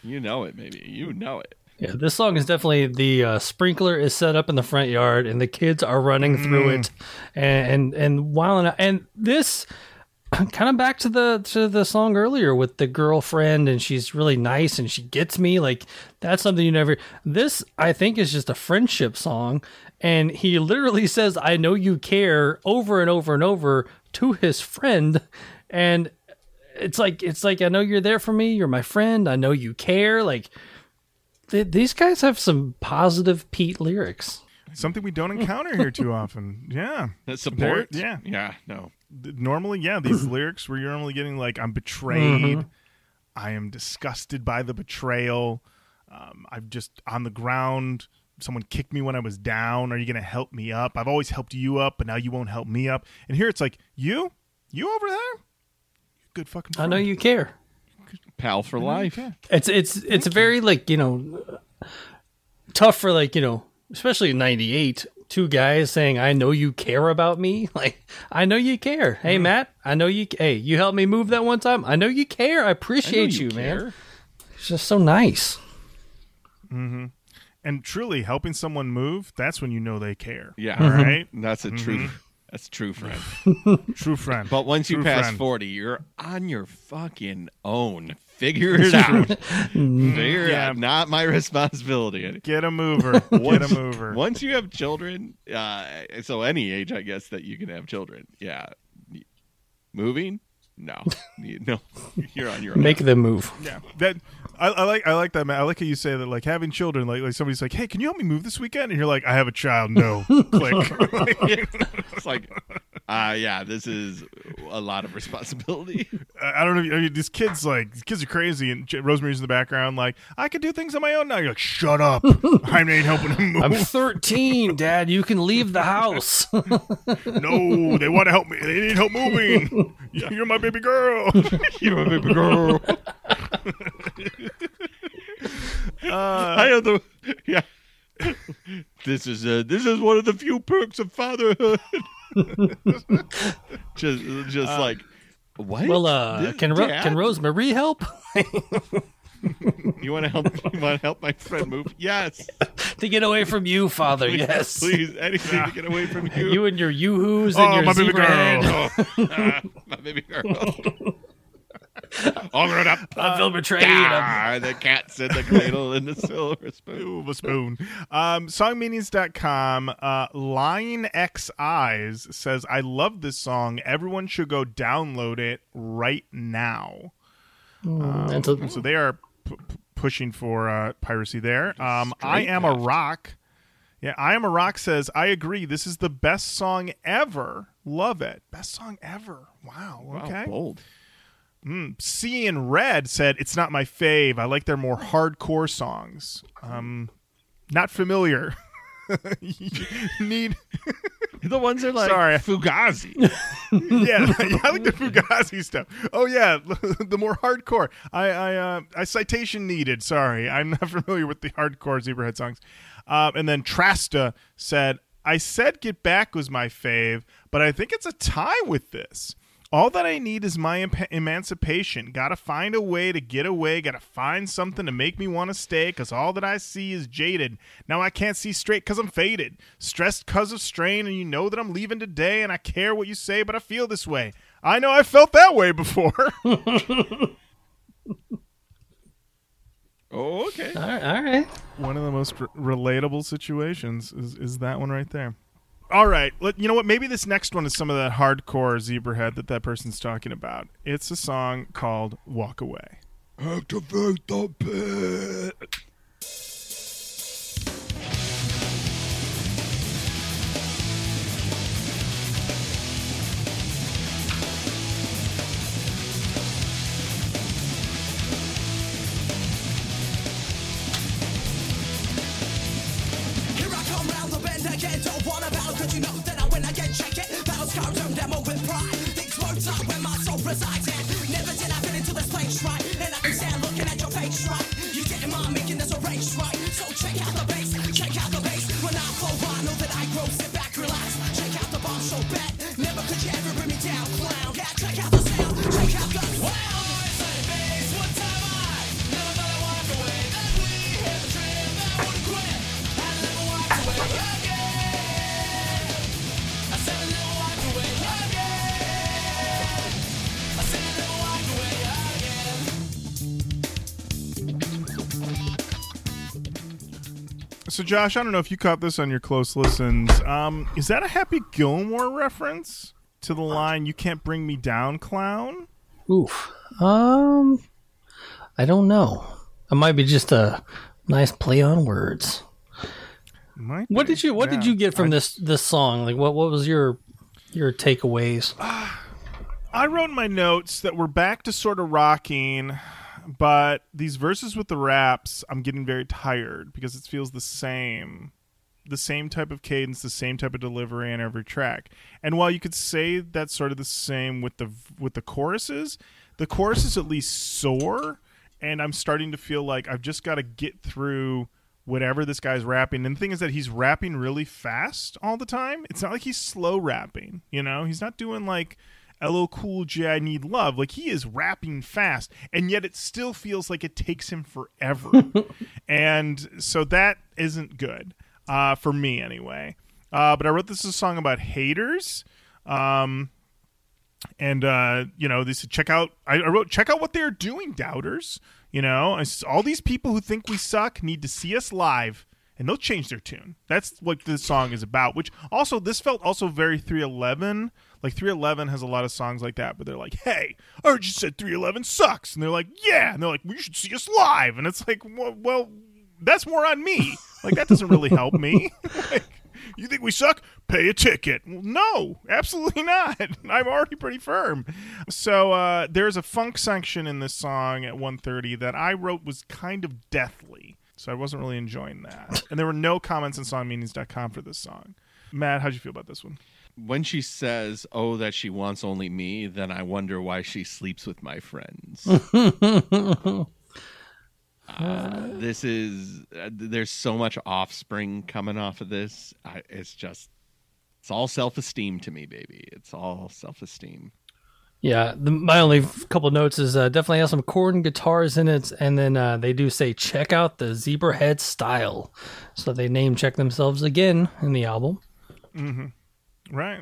You know it, maybe. You know it. Yeah, this song is definitely the uh, sprinkler is set up in the front yard, and the kids are running through it, and and, and while and this [CLEARS THROAT] kind of back to the to the song earlier with the girlfriend, and she's really nice and she gets me like that's something you never. This I think is just a friendship song, and he literally [LAUGHS] says "I know you care" over and over and over to his friend, and it's like it's like I know you're there for me. You're my friend. I know you care. Like th- these guys have some positive Pete lyrics. Something we don't encounter here too often. Yeah. The support? There- yeah. Yeah, no. Normally, yeah, these [LAUGHS] lyrics where you're normally getting like, I'm betrayed. Mm-hmm. I am disgusted by the betrayal. Um, I'm just on the ground. Someone kicked me when I was down. Are you going to help me up? I've always helped you up, but now you won't help me up. And here it's like, you? You over there? Good fucking I know you care. Pal for life. It's it's it's very like you know tough for like you know especially '98. Two guys saying, "I know you care about me." [LAUGHS] Like, I know you care. Hey, mm. Matt, I know you. Hey, you helped me move that one time. I know you care. I appreciate you, man. care. It's just so nice. Hmm. And truly, helping someone move, that's when you know they care. Yeah. Mm-hmm. right. That's a true mm-hmm. that's a true friend. [LAUGHS] True friend. But once you pass friend. 40, you're on your fucking own. [LAUGHS] Figure it out. Figure it Yeah. out. Not my responsibility. Get a mover. [LAUGHS] Get a mover. Once you have children, uh, so any age, I guess, that you can have children. Yeah. Moving? No. You- [LAUGHS] no. You're on your own. Make them move. Yeah, that I, I like. I like that, man. I like how you say that. Like having children, like like somebody's like, "Hey, can you help me move this weekend?" And you're like, "I have a child." No, [LAUGHS] click. [LAUGHS] it's like, [LAUGHS] uh, yeah, this is a lot of responsibility. I I don't know. If you, I mean, these kids like these kids are crazy, and J- Rosemary's in the background, like, "I can do things on my own now." You're like, "Shut up! I ain't helping him move." I'm 13, Dad. You can leave the house. no, they want to help me. They need help moving. You're my baby girl. You're a baby girl. [LAUGHS] I have the yeah. This is uh, this is one of the few perks of fatherhood. [LAUGHS] just just like what? well, uh, This- can Ro- can Rosemary help? you want to help? You want to help my friend move? Yes. to get away from you, Father. Yes, Please, anything to get away from you. You and your yoo-hoos Oh, and your my baby Zebrahead. girl. [LAUGHS] Ah, my baby girl. All grown up. I feel betrayed. I'm- Ah, the cat's in the cradle and the silver spoon. Ooh, a spoon. Um, songmeanings.com. Uh, Line X Eyes says, I love this song. Everyone should go download it right now. and so- So they are p- p- pushing for uh, piracy there. Um, I Straight am a rock. Yeah, I am a rock says, I agree. This is the best song ever. Love it. Best song ever. Wow. Wow, Okay. Bold. Seeing Red said it's not my fave. I like their more hardcore songs. Um, not familiar. [LAUGHS] Need The ones are like Sorry. Fugazi. [LAUGHS] yeah, yeah, [LAUGHS] I like the Fugazi stuff. Oh yeah, the more hardcore. I I uh, I citation needed. Sorry, I'm not familiar with the hardcore Zebrahead songs. Um, and then Trasta said, "I said Get Back was my fave, but I think it's a tie with this." All that I need is my em- emancipation. Gotta find a way to get away. Gotta find something to make me want to stay. Cause all that I see is jaded. Now I can't see straight cause I'm faded. Stressed cause of strain, and you know that I'm leaving today. And I care what you say, but I feel this way. I know I felt that way before. [LAUGHS] oh, okay. all right, all right. one of the most r- relatable situations is, is that one right there. All right, let, you know what? Maybe this next one is some of that hardcore zebrahead that that person's talking about. It's a song called "Walk Away." Activate the pit. Never did I fit into this place right. So, Josh, I don't know if you caught this on your close listens. Um, is that a Happy Gilmore reference to the line "You can't bring me down, clown"? Oof. Um, I don't know. It might be just a nice play on words. Might What be. did you What did you get from this this song? Like, what what was your your takeaways? [SIGHS] I wrote in my notes that we're back to sort of rocking, but these verses with the raps, I'm getting very tired because it feels the same. The same type of cadence, the same type of delivery on every track. And while you could say that's sort of the same with the with the choruses, the choruses at least soar, and I'm starting to feel like I've just got to get through whatever this guy's rapping. And the thing is that he's rapping really fast all the time. It's not like he's slow rapping, you know? He's not doing like LL Cool J I Need Love. Like he is rapping fast, and yet it still feels like it takes him forever. [LAUGHS] and so that isn't good. Uh, for me anyway. Uh, but I wrote this as a song about haters. Um, and uh, you know, they said check out. I, I wrote check out what they're doing, doubters. You know, all these people who think we suck need to see us live, and they'll change their tune. That's what this song is about. Which also, this felt also very 311. Like 311 has a lot of songs like that, but they're like, "Hey, I you said 311 sucks," and they're like, "Yeah," and they're like, "Well, "You should see us live," and it's like, "Well, well that's more on me. Like that doesn't really help me." [LAUGHS] like, you think we suck? Pay a ticket. Well, no, absolutely not. [LAUGHS] I'm already pretty firm. So uh, there's a funk section in this song at 1:30 that I wrote was kind of deathly. So I wasn't really enjoying that. And there were no comments on songmeanings.com for this song. Matt, how'd you feel about this one? When she says, "Oh, that she wants only me," then I wonder why she sleeps with my friends. [LAUGHS] Uh, this is uh, there's so much offspring coming off of this. I, it's just it's all self esteem to me, baby. It's all self esteem. Yeah, the, my only couple notes is uh, definitely has some Korn guitars in it, and then uh, they do say check out the Zebrahead style, so they name check themselves again in the album. Right.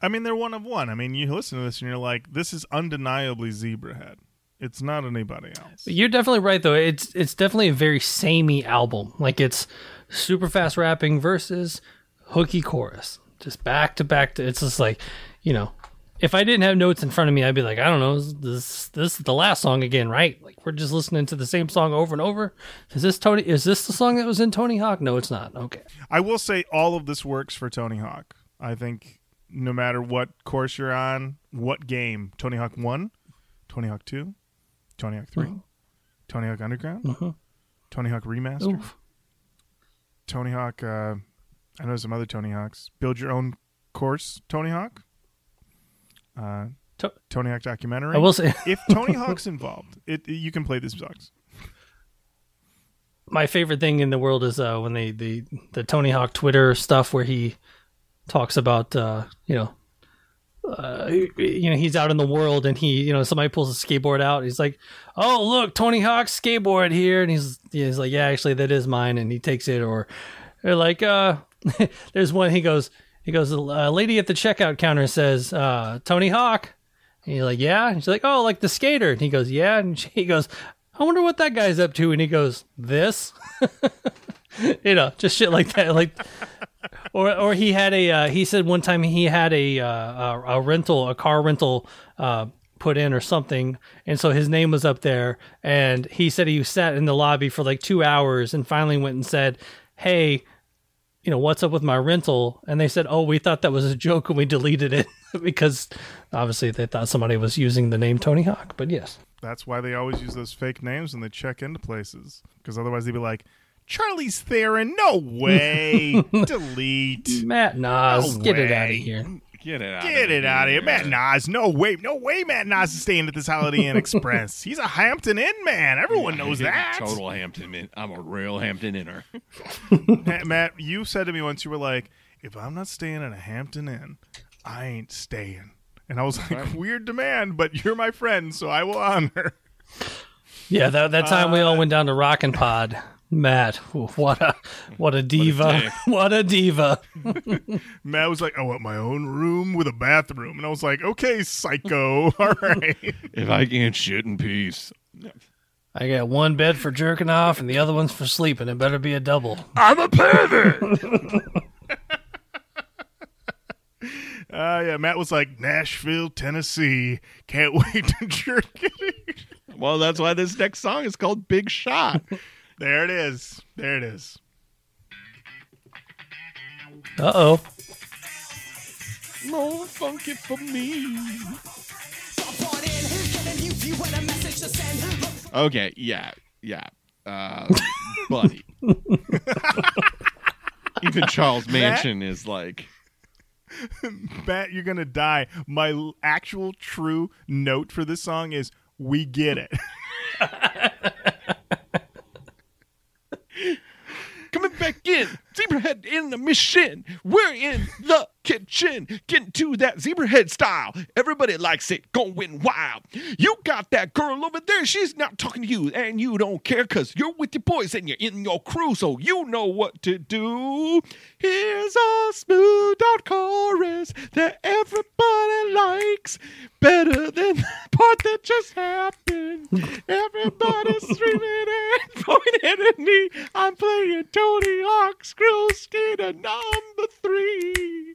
I mean, they're one of one. I mean, you listen to this and you're like, this is undeniably Zebrahead. It's not anybody else. You're definitely right though. It's it's definitely a very samey album. Like it's super fast rapping versus hooky chorus, just back to back. To it's just like, you know, if I didn't have notes in front of me, I'd be like, I don't know, is this this is the last song again, right? Like we're just listening to the same song over and over. Is this Tony? Is this the song that was in Tony Hawk? No, it's not. Okay. I will say all of this works for Tony Hawk. I think no matter what course you're on, what game, Tony Hawk 1, Tony Hawk 2, Tony Hawk 3, Tony Hawk Underground, Tony Hawk Remaster, Oof. Tony Hawk, uh, I know some other Tony Hawks. Build your own course, Tony Hawk. Uh, To- Tony Hawk documentary. I will say if Tony [LAUGHS] Hawk's involved, it, you can play these songs. my favorite thing in the world is uh, when they the the Tony Hawk Twitter stuff where he talks about uh, you know uh, you know he's out in the world and he you know somebody pulls a skateboard out he's like oh look Tony Hawk's skateboard here and he's he's like yeah actually that is mine and he takes it or they're like uh [LAUGHS] there's one he goes he goes a lady at the checkout counter says uh, Tony Hawk and you're like, yeah. And she's like, oh, like the skater. And he goes, yeah. And she, [LAUGHS] he goes, I wonder what that guy's up to. And he goes, this. [LAUGHS] you know, just shit like that. Like, or or he had a. Uh, he said one time he had a uh, a, a rental, a car rental. Uh, put in or something and so his name was up there and he said he sat in the lobby for like two hours and finally went and said hey you know, what's up with my rental? And they said, oh, we thought that was a joke and we deleted it [LAUGHS] because obviously they thought somebody was using the name Tony Hawk. But yes, That's why they always use those fake names when they check into places. Because otherwise they'd be like, Charlize Theron, no way. [LAUGHS] Delete. Matt Nas, No get it out of here. Get it out. Get it out of here. Matt Nas, no way. No way Matt Nas is staying at this Holiday Inn Express. He's a Hampton Inn man. Everyone knows that. Total Hampton. in- I'm a real Hampton inner. Matt, Matt, you said to me once, you were like, if I'm not staying at a Hampton Inn, I ain't staying. And I was like, weird demand, but you're my friend, so I will honor. Yeah, that, that time we all uh, went down to Rockin' Pod. Matt, what a what a diva! dick. [LAUGHS] What a diva! [LAUGHS] Matt was like, I want my own room with a bathroom. And I was like, okay, psycho. [LAUGHS] All right. If I can't shit in peace. I got one bed for jerking off and the other one's for sleeping. It better be a double. I'm a pervert. Uh, yeah, Matt was like, Nashville, Tennessee. Can't wait to jerk it. Well, that's why this next song is called Big Shot. There it is. There it is. Uh oh. More funky for me. Okay, yeah, yeah. Uh, [LAUGHS] buddy. [LAUGHS] Even Charles Manson is like, [LAUGHS] Bet you're going to die. My l- actual true note for this song is, we get it. Coming back in. Zebrahead in the mission. We're in the kitchen. Getting to that Zebrahead style. Everybody likes it. Going wild. You got that girl over there. She's not talking to you. And you don't care because you're with your boys and you're in your crew. So you know what to do. Here's a smooth out chorus that everybody likes. Better than [LAUGHS] the part that just happened. Everybody's [LAUGHS] screaming and pointing at me. I'm playing Tony Hawk's Skrill Skater number three.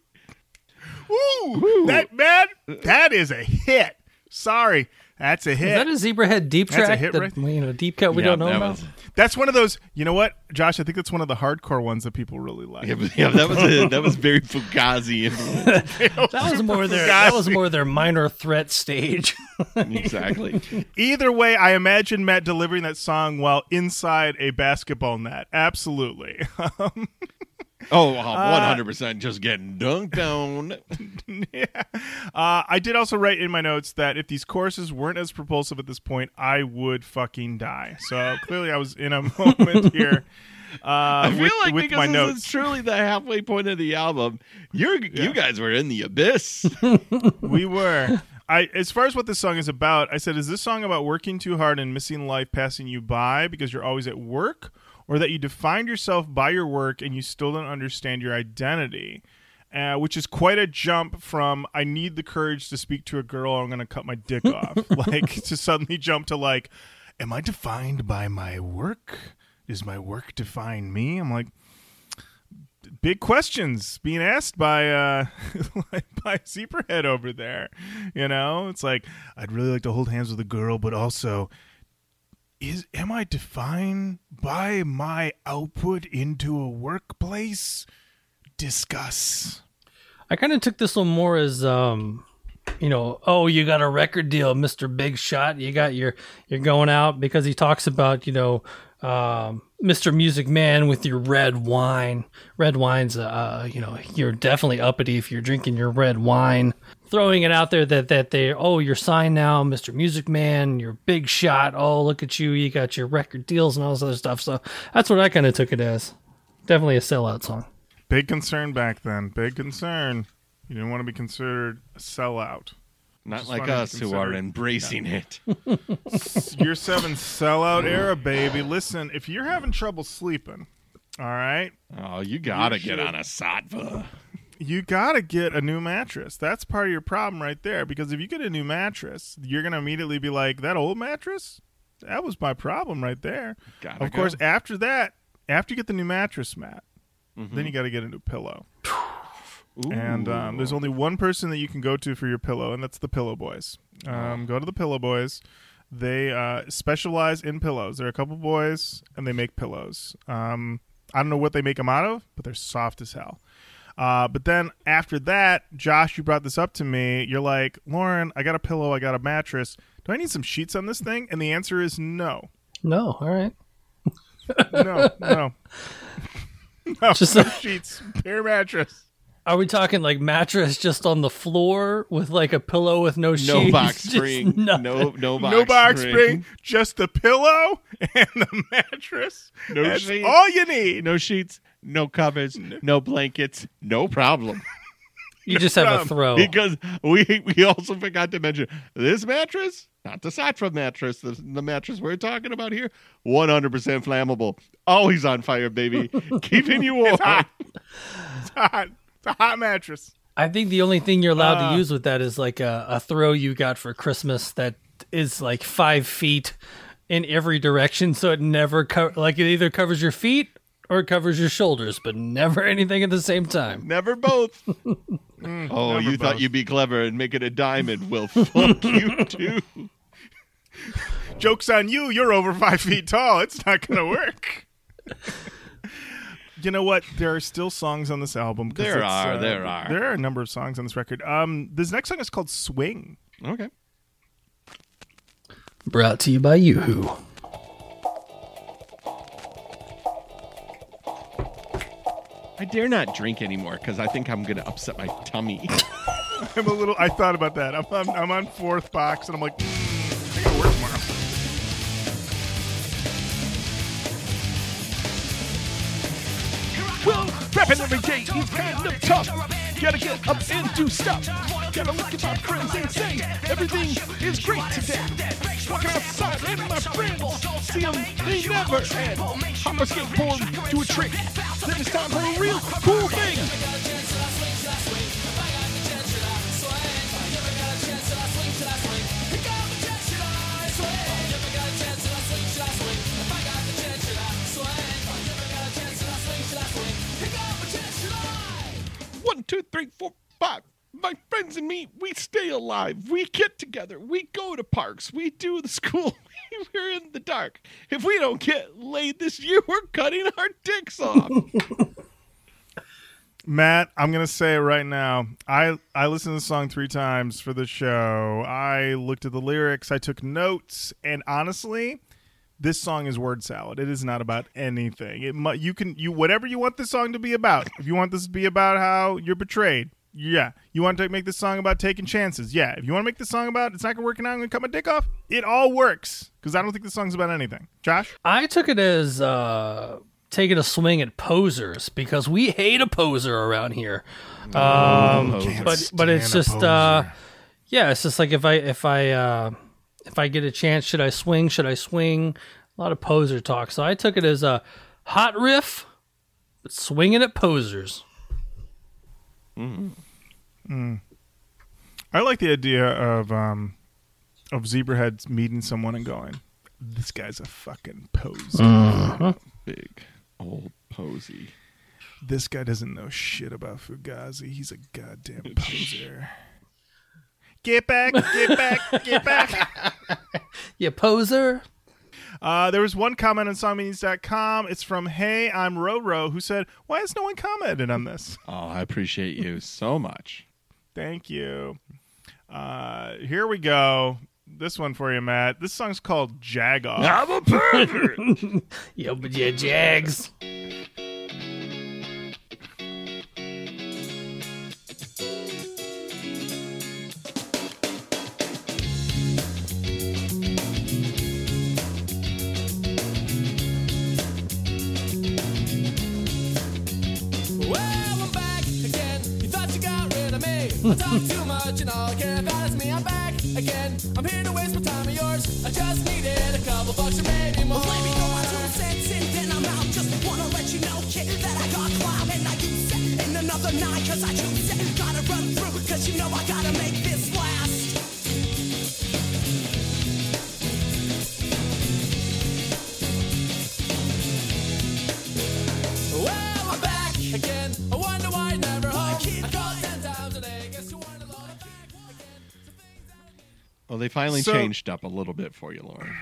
Ooh, that, man, that is a hit. Sorry. That's a Is hit. that a Zebrahead deep track? That's a hit that, right- you know, deep cut we Yeah, don't know that about. was- That's one of those, you know what, Josh? I think that's one of the hardcore ones that people really like. Yeah, but- yeah, that was a, that was very Fugazi. [LAUGHS] That was more their that was more their minor threat stage. [LAUGHS] exactly. Either way, I imagine Matt delivering that song while inside a basketball net. Absolutely. [LAUGHS] Um, Oh, 100% just getting dunked on. [LAUGHS] yeah. Uh, I did also write in my notes that if these courses weren't as propulsive at this point, I would fucking die. So clearly, I was in a [LAUGHS] moment here. Uh, I feel with, like with because my this notes. is truly the halfway point of the album, you're you guys were in the abyss. [LAUGHS] we were. I as far as what this song is about, I said, is this song about working too hard and missing life passing you by because you're always at work, or that you defined yourself by your work and you still don't understand your identity? Uh, which is quite a jump from I need the courage to speak to a girl I'm going to cut my dick [LAUGHS] off. like to suddenly jump to like, am I defined by my work? Does my work define me? I'm like, big questions being asked by uh [LAUGHS] by Zebrahead over there. You know, it's like I'd really like to hold hands with a girl, but also is am I defined by my output into a workplace? Discuss. I kind of took this one more as um you know, oh, you got a record deal, Mr. Big Shot. You got your you're going out because he talks about, you know, um, Mr. Music Man with your red wine. Red wine's uh, you know, you're definitely uppity if you're drinking your red wine. Throwing it out there that that they oh, you're signed now, Mr. Music Man, you're big shot. Oh, look at you, you got your record deals and all this other stuff. So that's what I kind of took it as. Definitely a sellout song. Big concern back then. Big concern. You didn't want to be considered a sellout. Not like us who are consider- embracing it. [LAUGHS] [LAUGHS] Year seven sellout era, baby. Listen, if you're having trouble sleeping, all right, Oh, you gotta You get should- on a Saatva. You gotta get a new mattress. That's part of your problem right there. Because if you get a new mattress, you're gonna immediately be like, "That old mattress, that was my problem right there." Gotta of course, after that, after you get the new mattress, Matt, Mm-hmm. then you got to get a new pillow. And um, there's only one person that you can go to for your pillow, and that's the Pillow Boys. Um, Go to the Pillow Boys. They uh, specialize in pillows. They're a couple boys, and they make pillows. Um, I don't know what they make them out of, but they're soft as hell. Uh, but then after that, Josh, you brought this up to me. You're like, Lorin, I got a pillow, I got a mattress. Do I need some sheets on this thing? And the answer is no, No, all right. no, no, [LAUGHS] [LAUGHS] no. Just no a- sheets, bare mattress. Are we talking like mattress just on the floor with like a pillow with no sheets? No box [LAUGHS] spring. No no box no box spring. spring, just the pillow and the mattress. No That's sheets. all you need. No sheets, no covers, no blankets, no problem. You just have a throw. Because we we also forgot to mention this mattress, not the Saatva mattress, the, the mattress we're talking about here, 100% flammable. Always on fire, baby. [LAUGHS] Keeping you warm. It's hot. It's hot. It's a hot mattress. I think the only thing you're allowed Uh, to use with that is like a, a throw you got for Christmas that is like five feet in every direction, so it never co- like it either covers your feet or it covers your shoulders, but never anything at the same time. Never both. [LAUGHS] oh, never you thought you'd be clever and make it a diamond. Well, fuck you too. [LAUGHS] Joke's on you. You're over five feet tall. It's not going to work. [LAUGHS] you know what? There are still songs on this album. There are, uh, there are. There are a number of songs on this record. Um, this next song is called "Swing." Okay. Brought to you by Yoo-Hoo. I dare not drink anymore because I think I'm going to upset my tummy. [LAUGHS] I'm a little. I thought about that. I'm I'm, I'm on fourth box, and I'm like, rapping every day is kind of tough. Gotta get up and do stuff. Gotta look at my friends and say everything is great today. Walking outside and my friends see them, they never end. Hop a skateboard, to a trick. Then it's time for a real cool thing. One, two, three, four, five. My friends and me, we stay alive. We get together. We go to parks. We do the [LAUGHS] school. We're in the dark. If we don't get laid this year, we're cutting our dicks off. [LAUGHS] Matt, I'm gonna say it right now. I I listened to the song three times for the show. I looked at the lyrics. I took notes, and honestly, this song is word salad. It is not about anything. It mu- you can you whatever you want this song to be about. If you want this to be about how you're betrayed, yeah. You want to make this song about taking chances, yeah. If you want to make this song about it's not gonna work and I'm gonna cut my dick off, it all works because I don't think this song's about anything. Josh, I took it as uh, taking a swing at posers because we hate a poser around here. Um, but but it's just uh, yeah, it's just like if I if I uh, if I get a chance, should I swing? Should I swing? A lot of poser talk. So I took it as a hot riff, but swinging at posers. Mm. Mm. I like the idea of um of Zebraheads meeting someone and going, "This guy's a fucking poser. Mm-hmm. Big old posy. [SIGHS] This guy doesn't know shit about Fugazi. He's a goddamn poser." Get back! Get back! Get back! [LAUGHS] You poser. Uh, there was one comment on songmeanings.com. It's from Hey, I'm Roro, who said, Why has no one commented on this? Oh, I appreciate you so much. Thank you. Uh, here we go. This one for you, Matt. This song's called Jagoff. I'm a pervert. [LAUGHS] Yo, but yeah, Jags. Too much and all I care about is me. I'm back again. I'm here to waste my time of yours. I just needed a couple bucks or maybe more. Let me go my two cents and then I'm out. Just wanna let you know, kid, that I got clout and I use it in another night cause I choose it. Gotta run through cause you know I gotta Well, they finally So- changed up a little bit for you, Lorin.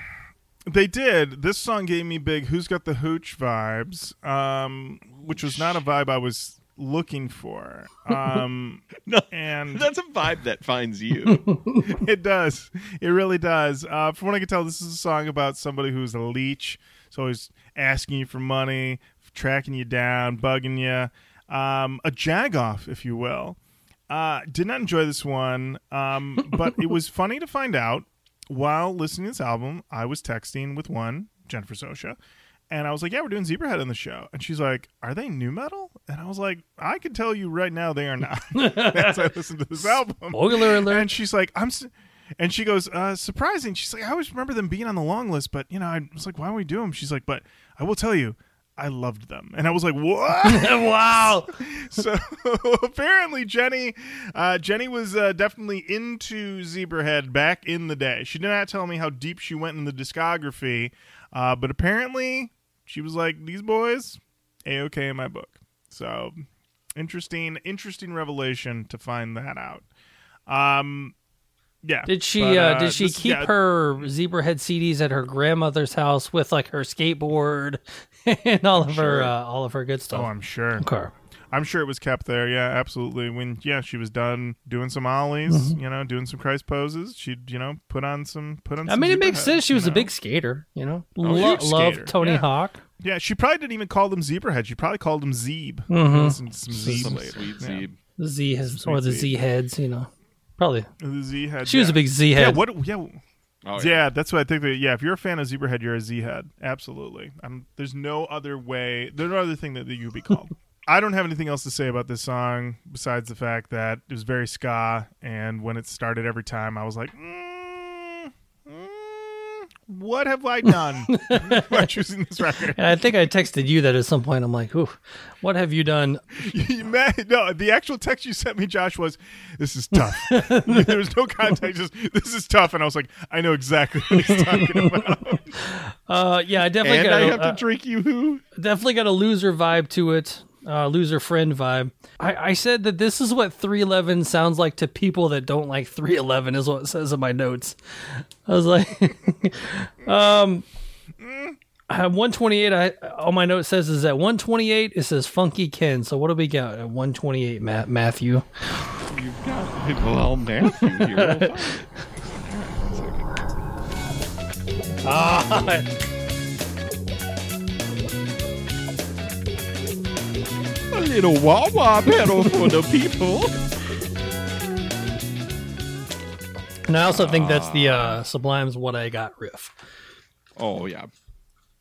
They did. This song gave me big Who's Got the Hooch vibes, um, which was not a vibe I was looking for. Um, [LAUGHS] No, and That's a vibe that finds you. [LAUGHS] [LAUGHS] it does. It really does. Uh, from what I can tell, this is a song about somebody who's a leech. So always asking you for money, tracking you down, bugging you. Um, a jagoff, if you will. Uh, did not enjoy this one, um, but it was [LAUGHS] funny to find out while listening to this album. I was texting with one, Jennifer Sosha, and I was like, "Yeah, we're doing Zebrahead on the show," and she's like, "Are they nu metal?" And I was like, "I can tell you right now, they are not." [LAUGHS] [LAUGHS] As I listened to this album, Spoiler alert. and she's like, "I'm," s and she goes, uh, "Surprising." She's like, "I always remember them being on the long list, but you know, I was like, why don't we do them?" She's like, "But I will tell you." I loved them, and I was like, "What?" [LAUGHS] wow. [LAUGHS] so [LAUGHS] apparently jenny uh, jenny was uh, definitely into zebrahead back in the day she did not tell me how deep she went in the discography uh, but apparently she was like these boys a-ok in my book so interesting interesting revelation to find that out um yeah Did she but, uh, did she this- keep yeah, her Zebrahead CDs at her grandmother's house with like her skateboard [LAUGHS] and all of her uh, all of her good stuff? oh i'm sure okay. I'm sure it was kept there. Yeah, absolutely. When yeah, she was done doing some ollies, Mm-hmm. you know, doing some Christ poses. She'd you know put on some put on. I some mean, it makes Zebraheads, sense. She you was a big skater, you know. Oh, Lo- love Tony yeah. Hawk. Yeah, she probably didn't even call them Zebrahead. She probably called them Zeeb. Mhm. Listen to some Zeeb Some later. sweet Yeah. Zeeb. The Z has, Sweet or the Z. Z heads, you know. Probably. The Z head. She was a big Z Yeah. head. What? Yeah. Oh, yeah. that's what I think. That, yeah, if you're a fan of Zebrahead, you're a Z head. Absolutely. Um, there's no other way. There's no other thing that, that you'd be called. [LAUGHS] I don't have anything else to say about this song besides the fact that it was very ska, and when it started every time, I was like, mm, "What have I done [LAUGHS] by choosing this record?" And I think I texted you that at some point. I'm like, Ooh, what have you done? You met- no, the actual text you sent me, Josh, was this is tough. [LAUGHS] there was no context, just this is tough, and I was like, I know exactly what he's talking about. [LAUGHS] Uh, yeah, I definitely And got I a- have to uh, drink Yoo-Hoo? definitely got a loser vibe to it. Uh, loser friend vibe. I, I said that this is what 311 sounds like to people that don't like 311 is what it says in my notes. I was like, [LAUGHS] um, I have 128. I all my note says is at 128 it says Funky Ken. So what do we got at 128, Matt Matthew? You've got well Matthew here. Well, [LAUGHS] [LAUGHS] A little wah wah pedal for the people. And I also think that's the uh, Sublime's "What I Got" riff. Oh yeah,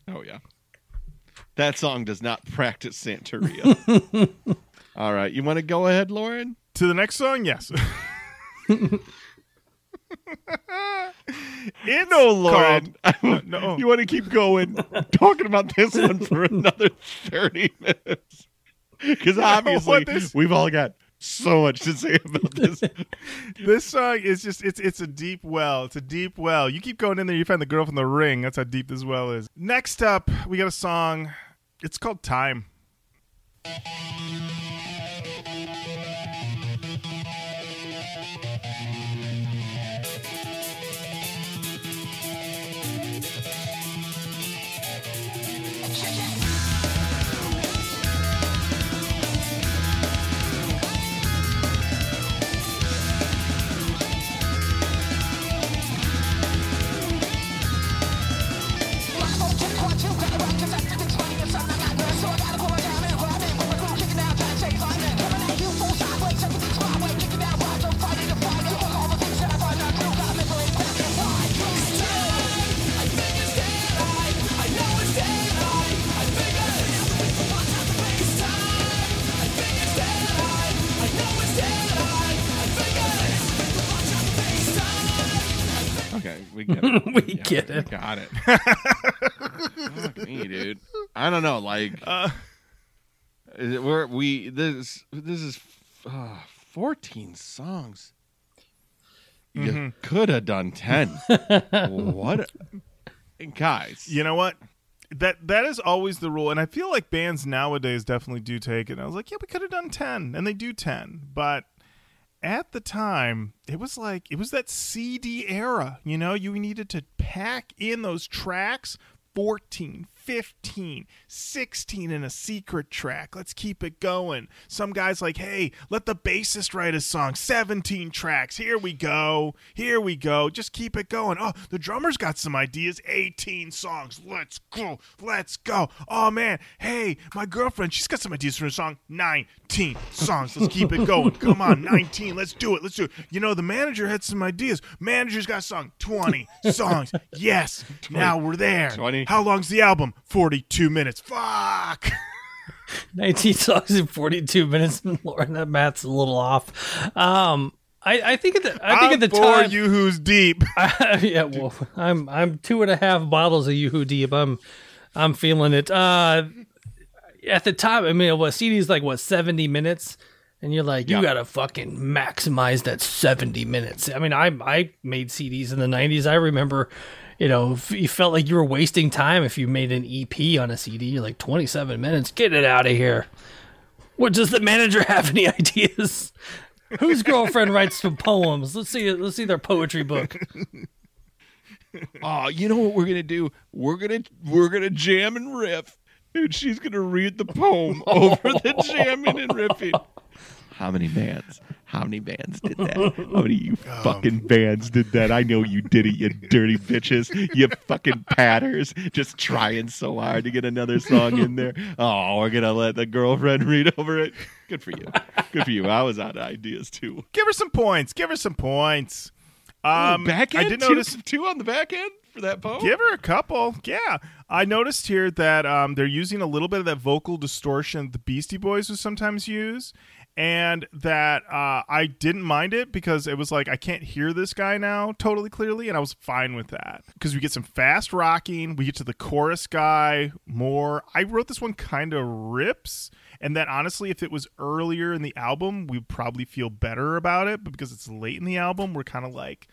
oh yeah. That song does not practice Santeria. [LAUGHS] All right, you want to go ahead, Lorin? to the next song, yes. It's [LAUGHS] [LAUGHS] No, Lorin. called- no. You want to keep going talking about this one for another 30 minutes? [LAUGHS] Because [LAUGHS] obviously, we've all got so much to say about this. [LAUGHS] This song is just it's it's a deep well. It's a deep well. You keep going in there, you find the girl from the ring. That's how deep this well is. Next up, we got a song. It's called Time. We get it. [LAUGHS] We Yeah, get it. Got it. [LAUGHS] Fuck me, dude. I don't know. Like, Uh, is it- we're we this this is uh, fourteen songs. You Mm-hmm. could have done ten. [LAUGHS] what, a- guys? you know what? That that is always the rule, and I feel like bands nowadays definitely do take it. I was like, yeah, we could have done ten, and they do ten, but at the time, it was like it was that CD era. You know, you needed to pack in those tracks 14, 15, 16 in a secret track. Let's keep it going. Some guys like, hey, let the bassist write a song. 17 tracks. Here we go. Here we go. Just keep it going. Oh, the drummer's got some ideas. 18 songs. Let's go. Let's go. Oh, man. Hey, my girlfriend, she's got some ideas for a song. 19 songs. Let's keep it going. Come on, 19. Let's do it. Let's do it. You know, the manager had some ideas. Manager's got a song. 20 songs. Yes. Now we're there. 20. How long's the album? 42 minutes. Fuck. [LAUGHS] 19 songs in 42 minutes. Lauren, that math's a little off. Um, I, I think at the I think I'll at the time, Yoo-Hoo's deep. I, [LAUGHS] yeah. Well, I'm I'm two and a half bottles of Yoo-Hoo Deep. I'm I'm feeling it. Uh, at the time, I mean, what CD's like what 70 minutes, and you're like, you Yeah. gotta fucking maximize that 70 minutes. I mean, I I made CDs in the 90s. I remember. You know, if you felt like you were wasting time if you made an EP on a CD. You're like 27 minutes. Get it out of here. What does the manager [LAUGHS] have any ideas? Whose girlfriend writes some poems? Let's see. Let's see their poetry book. Oh, you know what we're gonna do? We're gonna we're gonna jam and riff, and she's gonna read the poem [LAUGHS] over the jamming and riffing. How many bands? How many bands did that? How many of you fucking bands did that? I know you did it, you dirty bitches. You fucking patters, just trying so hard to get another song in there. Oh, we're gonna let the girlfriend read over it. Good for you. Good for you. I was out of ideas too. Give her some points. Give her some points. Um, back I end. did two, notice. two on the back end for that poem. Give her a couple. Yeah. I noticed here that um, they're using a little bit of that vocal distortion the Beastie Boys would sometimes use. And that uh, I didn't mind it because it was like, I can't hear this guy now totally clearly. And I was fine with that because we get some fast rocking. We get to the chorus guy more. I wrote this one kind of rips. And that honestly, if it was earlier in the album, we'd probably feel better about it. But because it's late in the album, we're kind of like,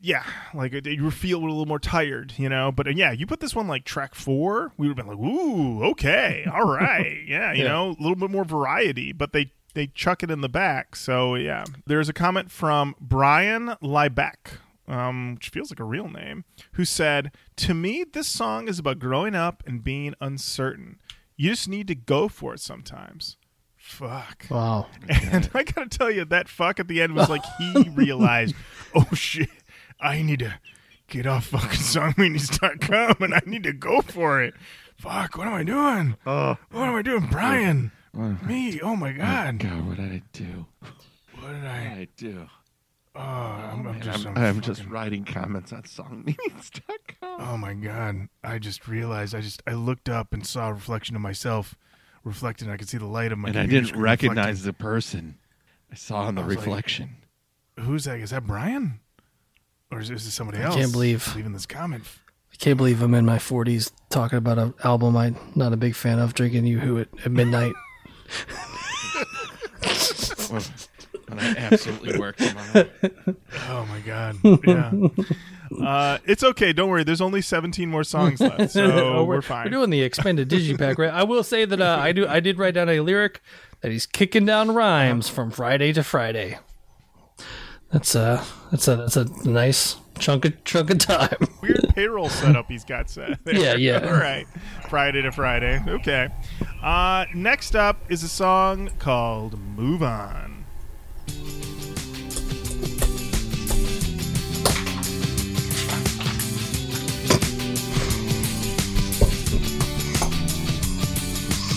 yeah, like you feel a little more tired, you know. But uh, yeah, you put this one like track four, we would have been like, ooh, okay, [LAUGHS] all right, yeah, you Yeah. know, a little bit more variety. But they they chuck it in the back, so yeah. There's a comment from Brian Liebeck, um, which feels like a real name, who said, "To me, this song is about growing up and being uncertain. You just need to go for it sometimes." Fuck. Wow. [LAUGHS] And I gotta tell you, that fuck at the end was like he [LAUGHS] realized, oh shit, I need to get off fucking songmeanings.com and I need to go for it. Fuck, what am I doing? Oh, What am I doing, Brian? Me? Oh my oh god. God, what did I do? What did What I? did I do? Oh, I'm, I'm just. I'm, I'm, I'm just writing comments on songmeanings.com. Oh my god! I just realized. I just I looked up and saw a reflection of myself, reflected. And I could see the light of my. and I didn't recognize the person I saw in the was like- reflection. who's that? Is that Brian? Or is, is this somebody else? I can't believe- leaving this comment. I can't believe I'm in my 40s talking about an album I'm not a big fan of, drinking Yoo-Hoo at, at midnight. [LAUGHS] When I absolutely work tomorrow. Oh my god. Yeah. uh, it's okay. Don't worry. There's only 17 more songs left, so [LAUGHS] Oh, we're, fine. We're doing the expanded digipack, right? I will say that uh, I do. I did write down a lyric that he's kicking down rhymes from Friday to Friday. That's a that's a that's a nice chunk of chunk of time. [LAUGHS] Weird payroll setup he's got set. [LAUGHS] there. Yeah, yeah. [LAUGHS] All right. Friday to Friday. Okay. Uh, next up is a song called "Move On."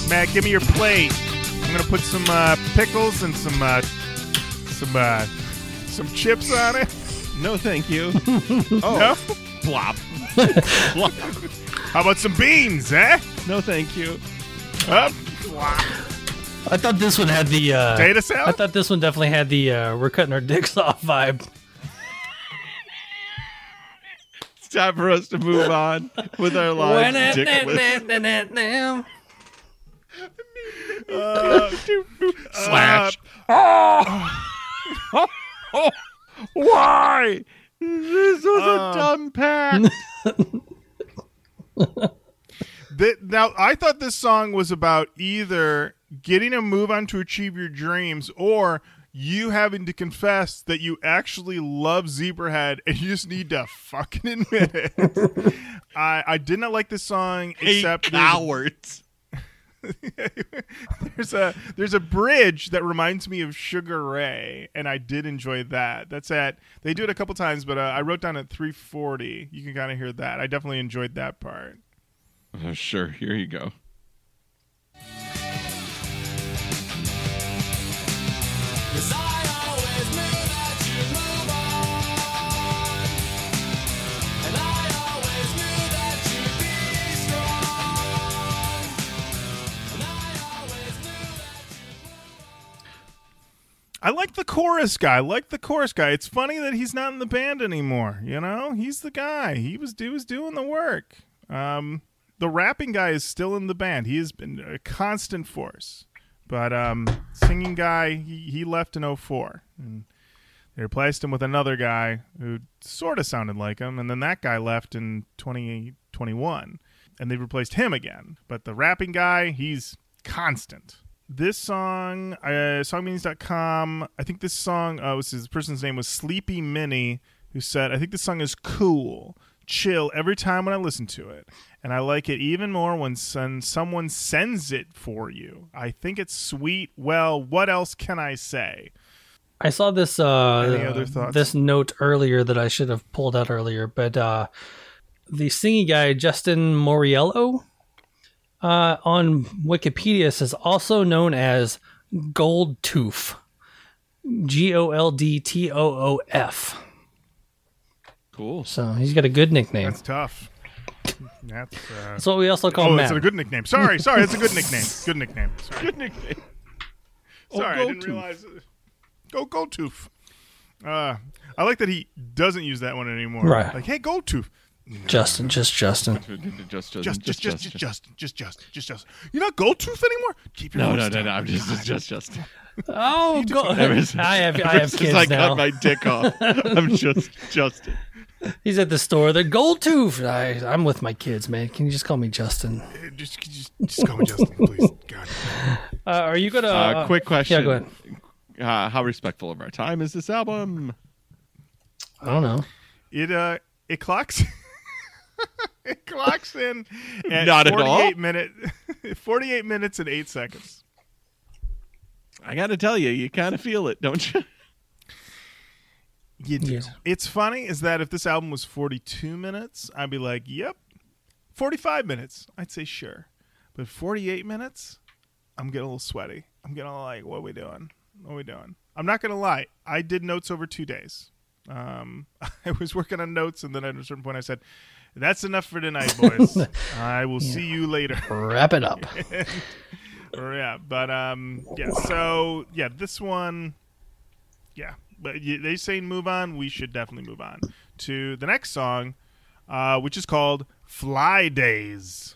Matt, give me your plate. I'm gonna put some uh, pickles and some uh, some uh, some chips on it. No, thank you. [LAUGHS] Oh, Plop. [LAUGHS] how about some beans, eh? No, thank you. Up. I thought this one had the. Uh, Potato I thought this one definitely had the uh, "we're cutting our dicks [LAUGHS] off" vibe. It's time for us to move on with our lives. dickless. Uh, Slash. Why? This was a um. dumb pack. [LAUGHS] Th- now, I thought this song was about either getting a move on to achieve your dreams or you having to confess that you actually love Zebrahead and you just need to fucking admit it. [LAUGHS] I, I did not like this song except there's- cowards. [LAUGHS] there's a there's a bridge that reminds me of Sugar Ray, and I did enjoy that. That's at they do it a couple times, but uh, I wrote down at 340. You can kind of hear that. I definitely enjoyed that part. Oh, [LAUGHS] sure. Here you go. I like the chorus guy. I like the chorus guy. It's funny that he's not in the band anymore. You know, he's the guy. He was he was doing the work. Um, the rapping guy is still in the band. He has been a constant force. But um, singing guy, he, he left in 04. And they replaced him with another guy who sort of sounded like him. And then that guy left in 2021. And they replaced him again. But the rapping guy, he's constant. This song, uh, songmeanings.com, I think this song, uh, was his person's name was Sleepy Minnie, who said, I think this song is cool, chill every time when I listen to it. And I like it even more when son, someone sends it for you. I think it's sweet. Well, what else can I say? I saw this uh Any other thoughts? this note earlier that I should have pulled out earlier, but uh the singing guy Justin Mauriello uh on Wikipedia says also known as Gold Tooth. G O L D T O O F. Cool. So he's got a good nickname. That's tough. That's, uh, That's what we also call oh, Matt. that's a good nickname. Sorry, [LAUGHS] sorry, it's a good nickname. Good nickname. Sorry. Good nickname. Sorry, I didn't Goldtooth. realize. Go Goldtooth. Uh, I like that he doesn't use that one anymore. Right. Like, hey, Goldtooth. Justin, just Justin. just, just, just, just, just, Justin, just, Justin, just, Justin. You're not Gold Tooth anymore. Keep your no, no, no, no. I'm just, just, just, Oh, God. I have, I have kids now. I cut my dick off. [LAUGHS] I'm just Justin. He's at the store. They're Gold Tooth. I'm with my kids, man. Can you just call me Justin? Uh, just, just, just call me Justin, please. God. Uh, are you gonna? Uh, quick question. Yeah, go ahead. Uh, how respectful of our time is this album? I don't know. It uh, it clocks. [LAUGHS] it clocks in at Not at 48 all? minute, [LAUGHS] 48 minutes and eight seconds. I got to tell you, you kind of feel it, don't you? You do. Yes. It's funny is that if this album was 42 minutes, I'd be like, yep. 45 minutes, I'd say sure. But 48 minutes, I'm getting a little sweaty. I'm getting a little like, what are we doing? What are we doing? I'm not going to lie. I did notes over two days. Um, [LAUGHS] I was working on notes, and then at a certain point, I said, that's enough for tonight, boys. [LAUGHS] I will see you later. Wrap it up. [LAUGHS] Or, yeah, but um, yeah. So yeah, this one, yeah, but they say move on. We should definitely move on to the next song, uh, which is called "Fly Days."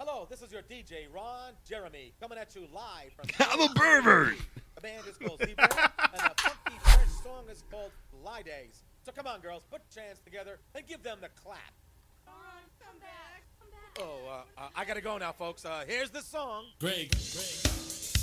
Hello, this is your DJ, Ron Jeremy, coming at you live from. I'm a pervert. The band is called Zebra, and the funky French song is called Fly Days. So come on, girls, put your hands together and give them the clap. Oh, uh, uh, I gotta go now, folks. Uh, here's the song. Greg, Cause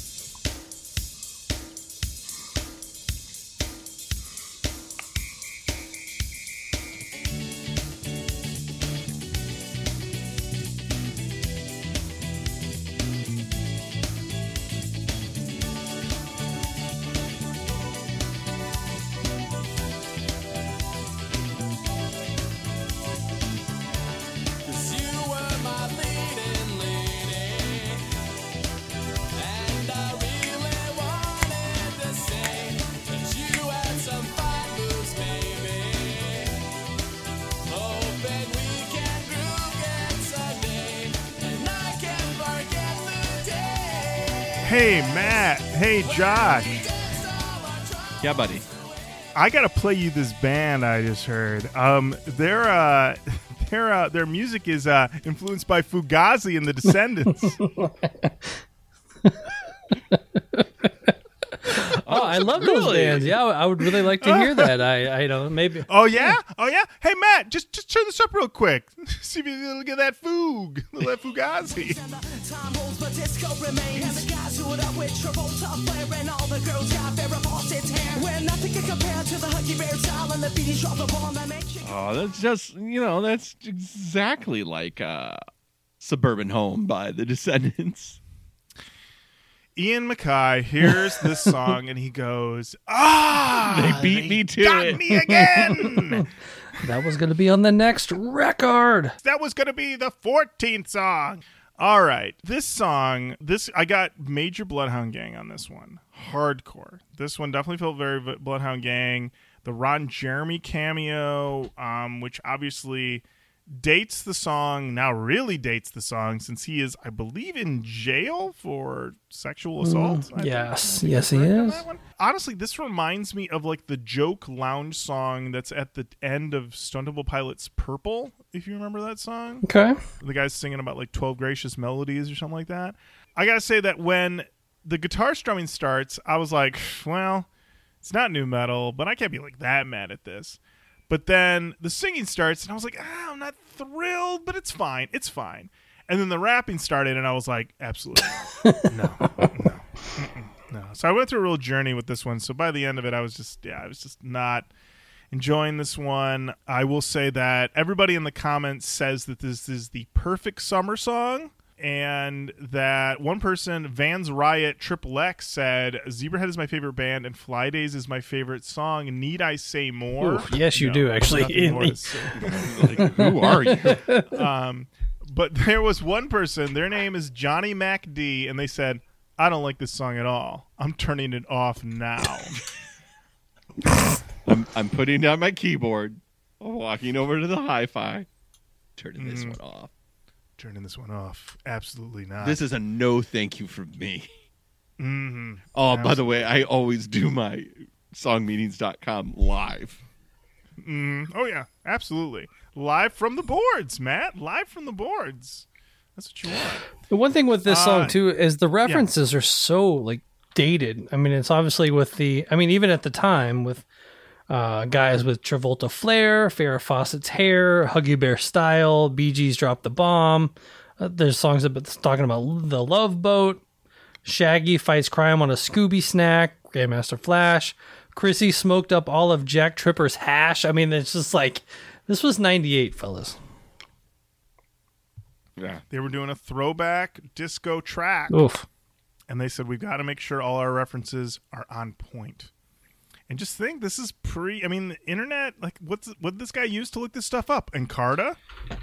Hey Matt, hey Josh, Yeah, buddy. I gotta play you this band I just heard. Um, their uh, [LAUGHS] their uh, their music is uh, influenced by Fugazi and the Descendents. [LAUGHS] Oh, I love those Really? bands. Yeah, I would really like to hear [LAUGHS] that. I, I don't maybe. oh yeah, oh yeah. Hey Matt, just just turn this up real quick. See if you look at that Fug, look that Fugazi. Time holds, but disco remains. And the guys who it up with Travolta, Flair, and all the girls got Farrah Fawcett's hair. Where nothing can compare to the Huggy Bear style and the Bee Gees drop the bomb that makes you. Oh, that's just you know that's exactly like uh, Suburban Home by the [LAUGHS] Descendents. Ian MacKaye hears this [LAUGHS] song and he goes, "Ah, They beat me to got it." me again." [LAUGHS] That was going to be on the next record. that was going to be the 14th song. All right. This song, this I got Major Bloodhound Gang on this one. Hardcore. This one definitely felt very Bloodhound Gang. The Ron Jeremy cameo, um, which obviously dates the song, now really dates the song since he is, I believe, in jail for sexual mm, assault. I think. Yes, yes, he Correct on is. Honestly, this reminds me of like the joke lounge song that's at the end of Stone Temple Pilots Purple, if you remember that song Okay. the guy's singing about like 12 gracious melodies or something like that. I gotta say that when the guitar strumming starts, I was like, well, it's not nu metal, but I can't be like that mad at this. But then the singing starts, and I was like, ah, I'm not thrilled, but it's fine. It's fine. And then the rapping started, and I was like, absolutely [LAUGHS] no, no, no. So I went through a real journey with this one. So by the end of it, I was just, yeah, I was just not enjoying this one. I will say that everybody in the comments says that this is the perfect summer song. And that one person, Vans Riot Triple X, said Zebrahead is my favorite band and Fly Days is my favorite song. Need I say more? Ooh, yes, you No, do, actually. nothing more say. [LAUGHS] Like, who are you? [LAUGHS] um, but there was one person, their name is Johnny Mac D, and they said, I don't like this song at all. I'm turning it off now. [LAUGHS] I'm, I'm putting down my keyboard, walking over to the hi-fi, turning this Mm. one off. Turning this one off. Absolutely not. This is a no thank you from me. hmm Oh, by the way, I always do my songmeanings.com live. Mm, oh yeah, absolutely. Live from the boards, Matt. Live from the boards. That's what you want. The one thing with this Uh, song too is the references are so like dated. I mean, it's obviously with the. I mean, even at the time with uh, guys with Travolta flair, Farrah Fawcett's hair, Huggy Bear style, Bee Gees drop the bomb. Uh, there's songs about talking about the Love Boat. Shaggy fights crime on a Scooby snack. Grandmaster Flash. Chrissy smoked up all of Jack Tripper's hash. I mean, it's just like this was '98, fellas. Yeah. They were doing a throwback disco track, Oof. and they said we've got to make sure all our references are on point. And just think, this is pre. I mean, the internet. Like, what's what this guy used to look this stuff up? Encarta,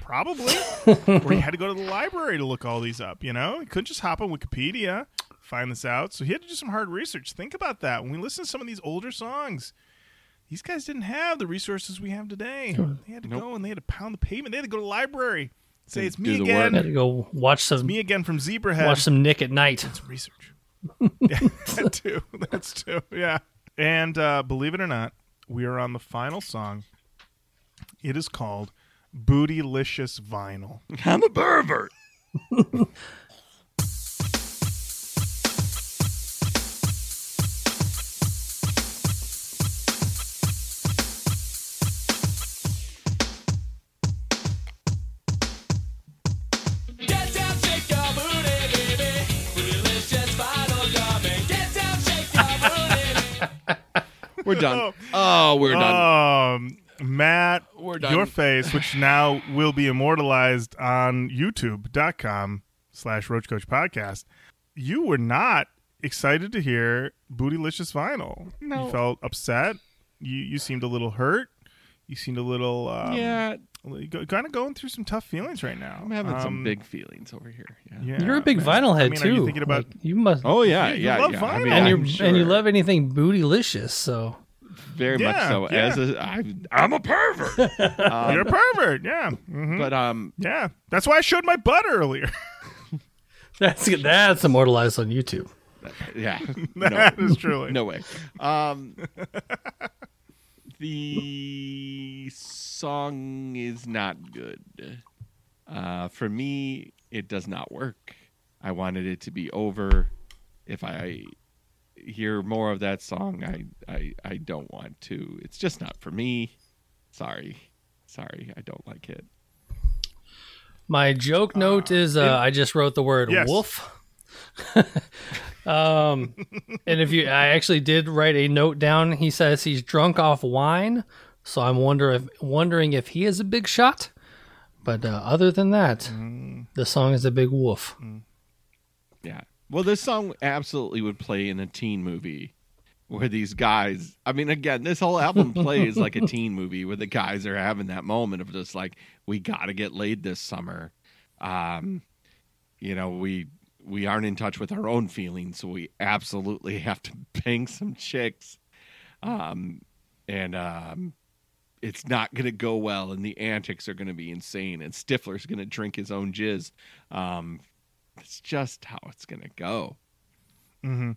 probably. [LAUGHS] or he had to go to the library to look all these up. You know, he couldn't just hop on Wikipedia find this out. So he had to do some hard research. Think about that when we listen to some of these older songs. These guys didn't have the resources we have today. They had to go and they had to pound the pavement. They had to go to the library. Say it's me again. Had to go watch some Me again from Zebrahead. watch some Nick at Nite. some research. [LAUGHS] yeah, that too. That's too. Yeah. And uh, believe it or not, we are on the final song. It is called Bootylicious Vinyl. I'm a pervert. [LAUGHS] We're done. [LAUGHS] Oh, we're done. Um, Matt, We're done. your face, which now will be immortalized on youtube.com slash Roach Koach Podcast. You were not excited to hear Bootylicious Vinyl. No. You felt upset. You you seemed a little hurt. You seemed a little um, yeah, kind of going through some tough feelings right now. I'm having some Um, big feelings over here. Yeah. yeah, You're a big man. vinyl head I mean, too. Are you thinking about Like, you must, Oh yeah, Yeah, you yeah, love yeah. I vinyl. mean, and I'm you and you love anything bootylicious. So very much so. yeah. As a, I, I'm a pervert. Um, [LAUGHS] You're a pervert. Yeah. hmm but um, yeah. That's why I showed my butt earlier. [LAUGHS] that's that's immortalized on YouTube. yeah, [LAUGHS] that no, is truly. no way. Um, the song is not good. Uh, for me, it does not work. I wanted it to be over. If I hear more of that song, I, I, I don't want to. It's just not for me. Sorry. Sorry, I don't like it. My joke note is uh, I just wrote the word Yes. wolf. [LAUGHS] um, and if you, I actually did write a note down. He says he's drunk off wine, so I'm wonder if, wondering if he is a big shot. But uh, other than that, the song is a big wolf. Yeah. Well, this song absolutely would play in a teen movie where these guys, I mean, again, this whole album [LAUGHS] plays like a teen movie where the guys are having that moment of just like, we got to get laid this summer. Um, you know, we we aren't in touch with our own feelings, so we absolutely [LAUGHS] have to bang some chicks. Um, and um, it's not going to go well, and the antics are going to be insane, and Stifler's going to drink his own jizz. Um, it's just how it's going to go. hmm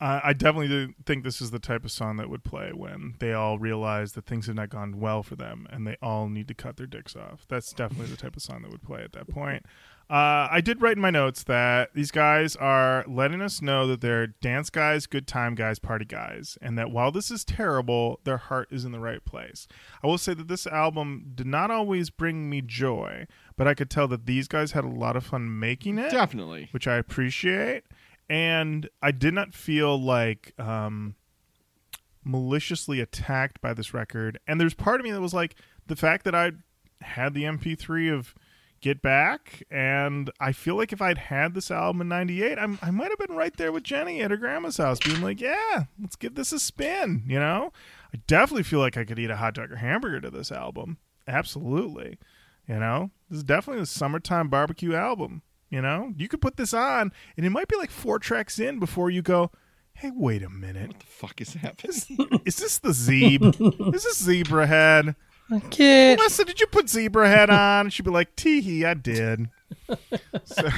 Uh, I definitely think this is the type of song that would play when they all realize that things have not gone well for them and they all need to cut their dicks off. That's definitely the type of song that would play at that point. Uh, I did write in my notes that these guys are letting us know that they're dance guys, good time guys, party guys, and that while this is terrible, their heart is in the right place. I will say that this album did not always bring me joy, but I could tell that these guys had a lot of fun making it Definitely. which I appreciate. And I did not feel like um, maliciously attacked by this record. And there's part of me that was like the fact that I had the MP3 of Get Back, and I feel like if I'd had this album in '98, I'm, I might have been right there with Jenny at her grandma's house, being like, "Yeah, let's give this a spin." You know, I definitely feel like I could eat a hot dog or hamburger to this album. Absolutely, you know, this is definitely a summertime barbecue album. You know, you could put this on, and it might be like four tracks in before you go, "Hey, wait a minute, What the fuck is happening? is this the [LAUGHS] Zeb? is this Zebrahead?" Kid, Melissa, did you put Zebrahead on? And she'd be like, "Tee hee, I did." So, [LAUGHS]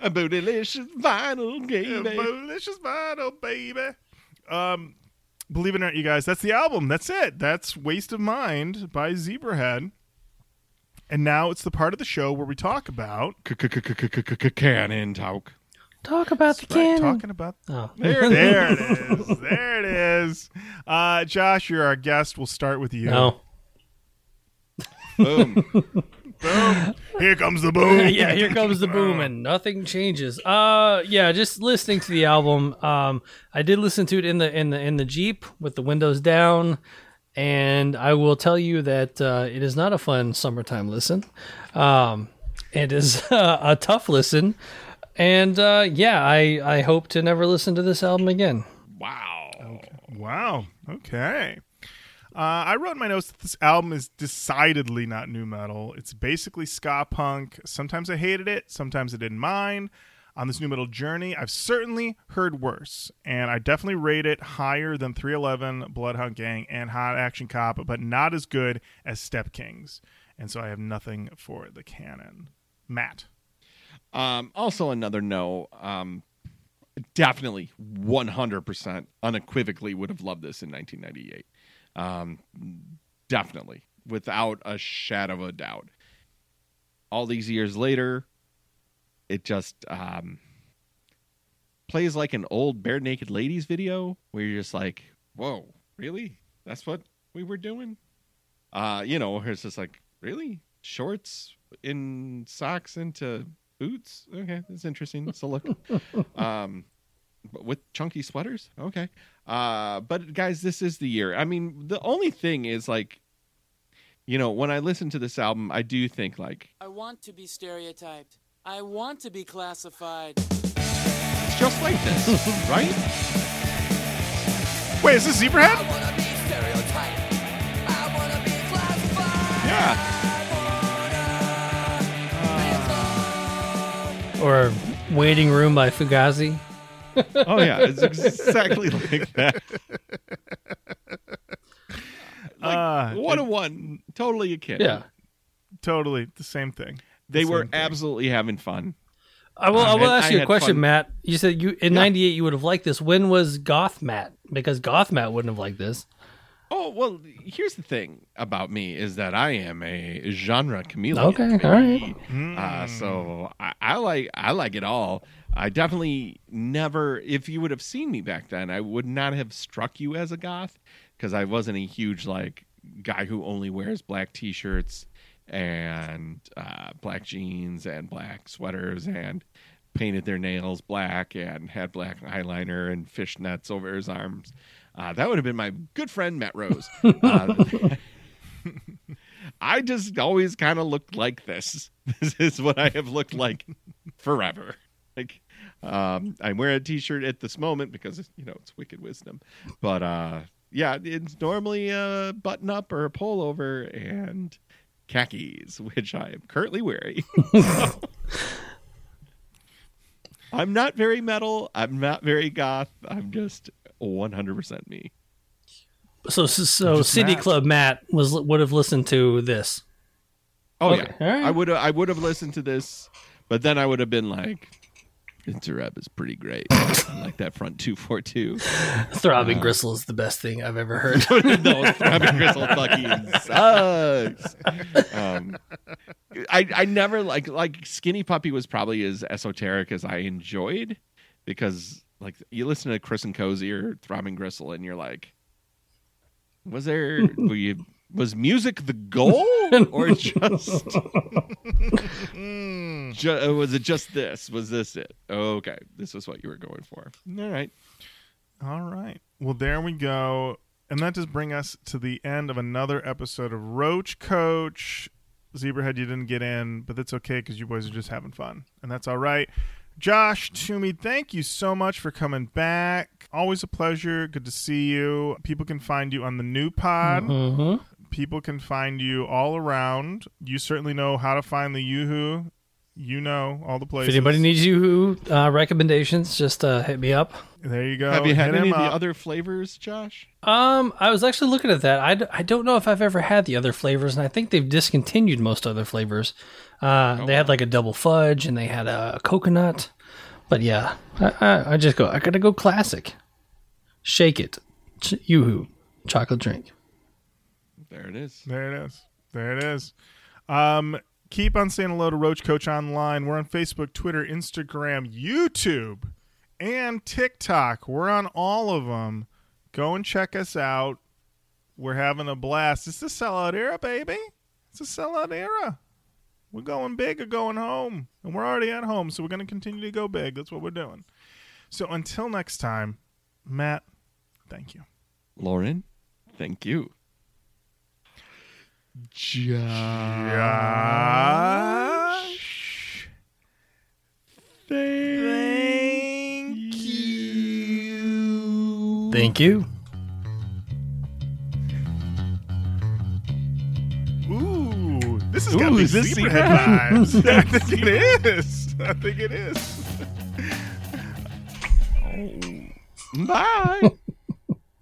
a bootylicious vinyl game. A delicious vinyl, baby. Um, believe it or not, you guys, that's the album. That's it. That's Waste of Mind by Zebrahead. And now it's the part of the show where we talk about Canon talk. Talk about the right, canon. talking about Oh. there, there it [LAUGHS] is. There it is. Uh, Josh, you're our guest. We'll start with you. No. Boom. [LAUGHS] Boom. Here comes the boom. [LAUGHS] yeah, here comes the boom and nothing changes. Uh yeah, just listening to the album. Um I did listen to it in the in the in the Jeep with the windows down and I will tell you that uh, it is not a fun summertime listen. Um it is uh, a tough listen. And uh yeah, I I hope to never listen to this album again. wow. Wow. Okay. Uh, I wrote in my notes that this album is decidedly not nu metal. It's basically ska punk. Sometimes I hated it, sometimes I didn't mind. On this nu metal journey, I've certainly heard worse, and I definitely rate it higher than 311, Bloodhound Gang, and Hot Action Cop, but not as good as Step Kings. And so I have nothing for the canon. Matt. Um, also, another no. Um, definitely 100% unequivocally would have loved this in 1998. Um, definitely, without a shadow of a doubt. All these years later, it just um, plays like an old Barenaked Ladies video where you're just like, whoa, really? That's what we were doing? Uh, you know, it's just like, really? Shorts in socks into boots? Okay, that's interesting. It's a look. [LAUGHS] um, but with chunky sweaters? Okay. Uh, but guys, this is the year. I mean, the only thing is like, you know, when I listen to this album, I do think like I want to be stereotyped. I want to be classified. it's just like this, [LAUGHS] right? Wait, is this Zebrahead? Yeah. Or Waiting Room by Fugazi. Oh yeah, it's exactly [LAUGHS] like that. Like, Uh, one on one, totally a kid. Yeah. Totally the same thing. they The were thing. absolutely having fun. I will. I Um, will ask I you a question, fun. Matt. You said you in '98 you would have liked this. When was Goth Matt? Because Goth Matt wouldn't have liked this. Oh well, here's the thing about me is that I am a genre chameleon. Okay, all right. Uh, so I, I like I like it all. I definitely never. If you would have seen me back then, I would not have struck you as a goth because I wasn't a huge like guy who only wears black t-shirts and uh, black jeans and black sweaters and painted their nails black and had black eyeliner and fishnets over his arms. Uh, that would have been my good friend Matt Rose. [LAUGHS] Uh, [LAUGHS] I just always kind of looked like this. [LAUGHS] This is what I have looked like forever. Like, um, I'm wearing a T-shirt at this moment because you know it's Wicked Wisdom, but uh, yeah, it's normally a button up or a pullover and khakis, which I am currently wearing. So, I'm not very metal. I'm not very goth. I'm just 100% me. So so, so Just City Matt. Club Matt was would have listened to this. Oh Okay, yeah, all right. I would I would have listened to this, but then I would have been like, "Interrep is pretty great. [LAUGHS] I like that front two four two. [LAUGHS] Throbbing Gristle is the best thing I've ever heard. [LAUGHS] No, Throbbing Gristle fucking sucks. Um, I I never like like Skinny Puppy was probably as esoteric as I enjoyed because like you listen to Chris and Cosey or Throbbing Gristle and you're like, was there [LAUGHS] were you was music the goal [LAUGHS] or just [LAUGHS] Ju- uh, was it just this? Was this it? Okay, this was what you were going for. All right. All right. Well, there we go. And that does bring us to the end of another episode of Roach Koach. Zebrahead, you didn't get in, but that's okay because you boys are just having fun. And that's all right. Josh Toomey, thank you so much for coming back. Always a pleasure. Good to see you. People can find you on the Nu Pod. hmm People can find you all around. You certainly know how to find the Yoo-Hoo. You know all the places. If anybody needs you uh, recommendations, just uh, hit me up. there you go. Have you had Hit any him of the up. other flavors, Josh? Um, I was actually looking at that. I, d- I don't know if I've ever had the other flavors, and I think they've discontinued most other flavors. Uh, they had like a double fudge, and they had a, coconut. But yeah, I, I, I just go. I gotta go classic. Shake it, Ch- yoo-hoo, chocolate drink. There it is. There it is. There it is. Um, keep on saying hello to Roach Koach Online. We're on Facebook, Twitter, Instagram, YouTube, and TikTok. We're on all of them. Go and check us out. We're having a blast. It's the sellout era, baby. It's a sellout era. We're going big or going home. And we're already at home, so we're going to continue to go big. That's what we're doing. So until next time, Matt, thank you. Lorin, thank you. Josh. Thank you. Thank you. This has got Ooh, me is this Zebrahead vibes. [LAUGHS] [LAUGHS] I think it is. I think it is. Bye. [LAUGHS]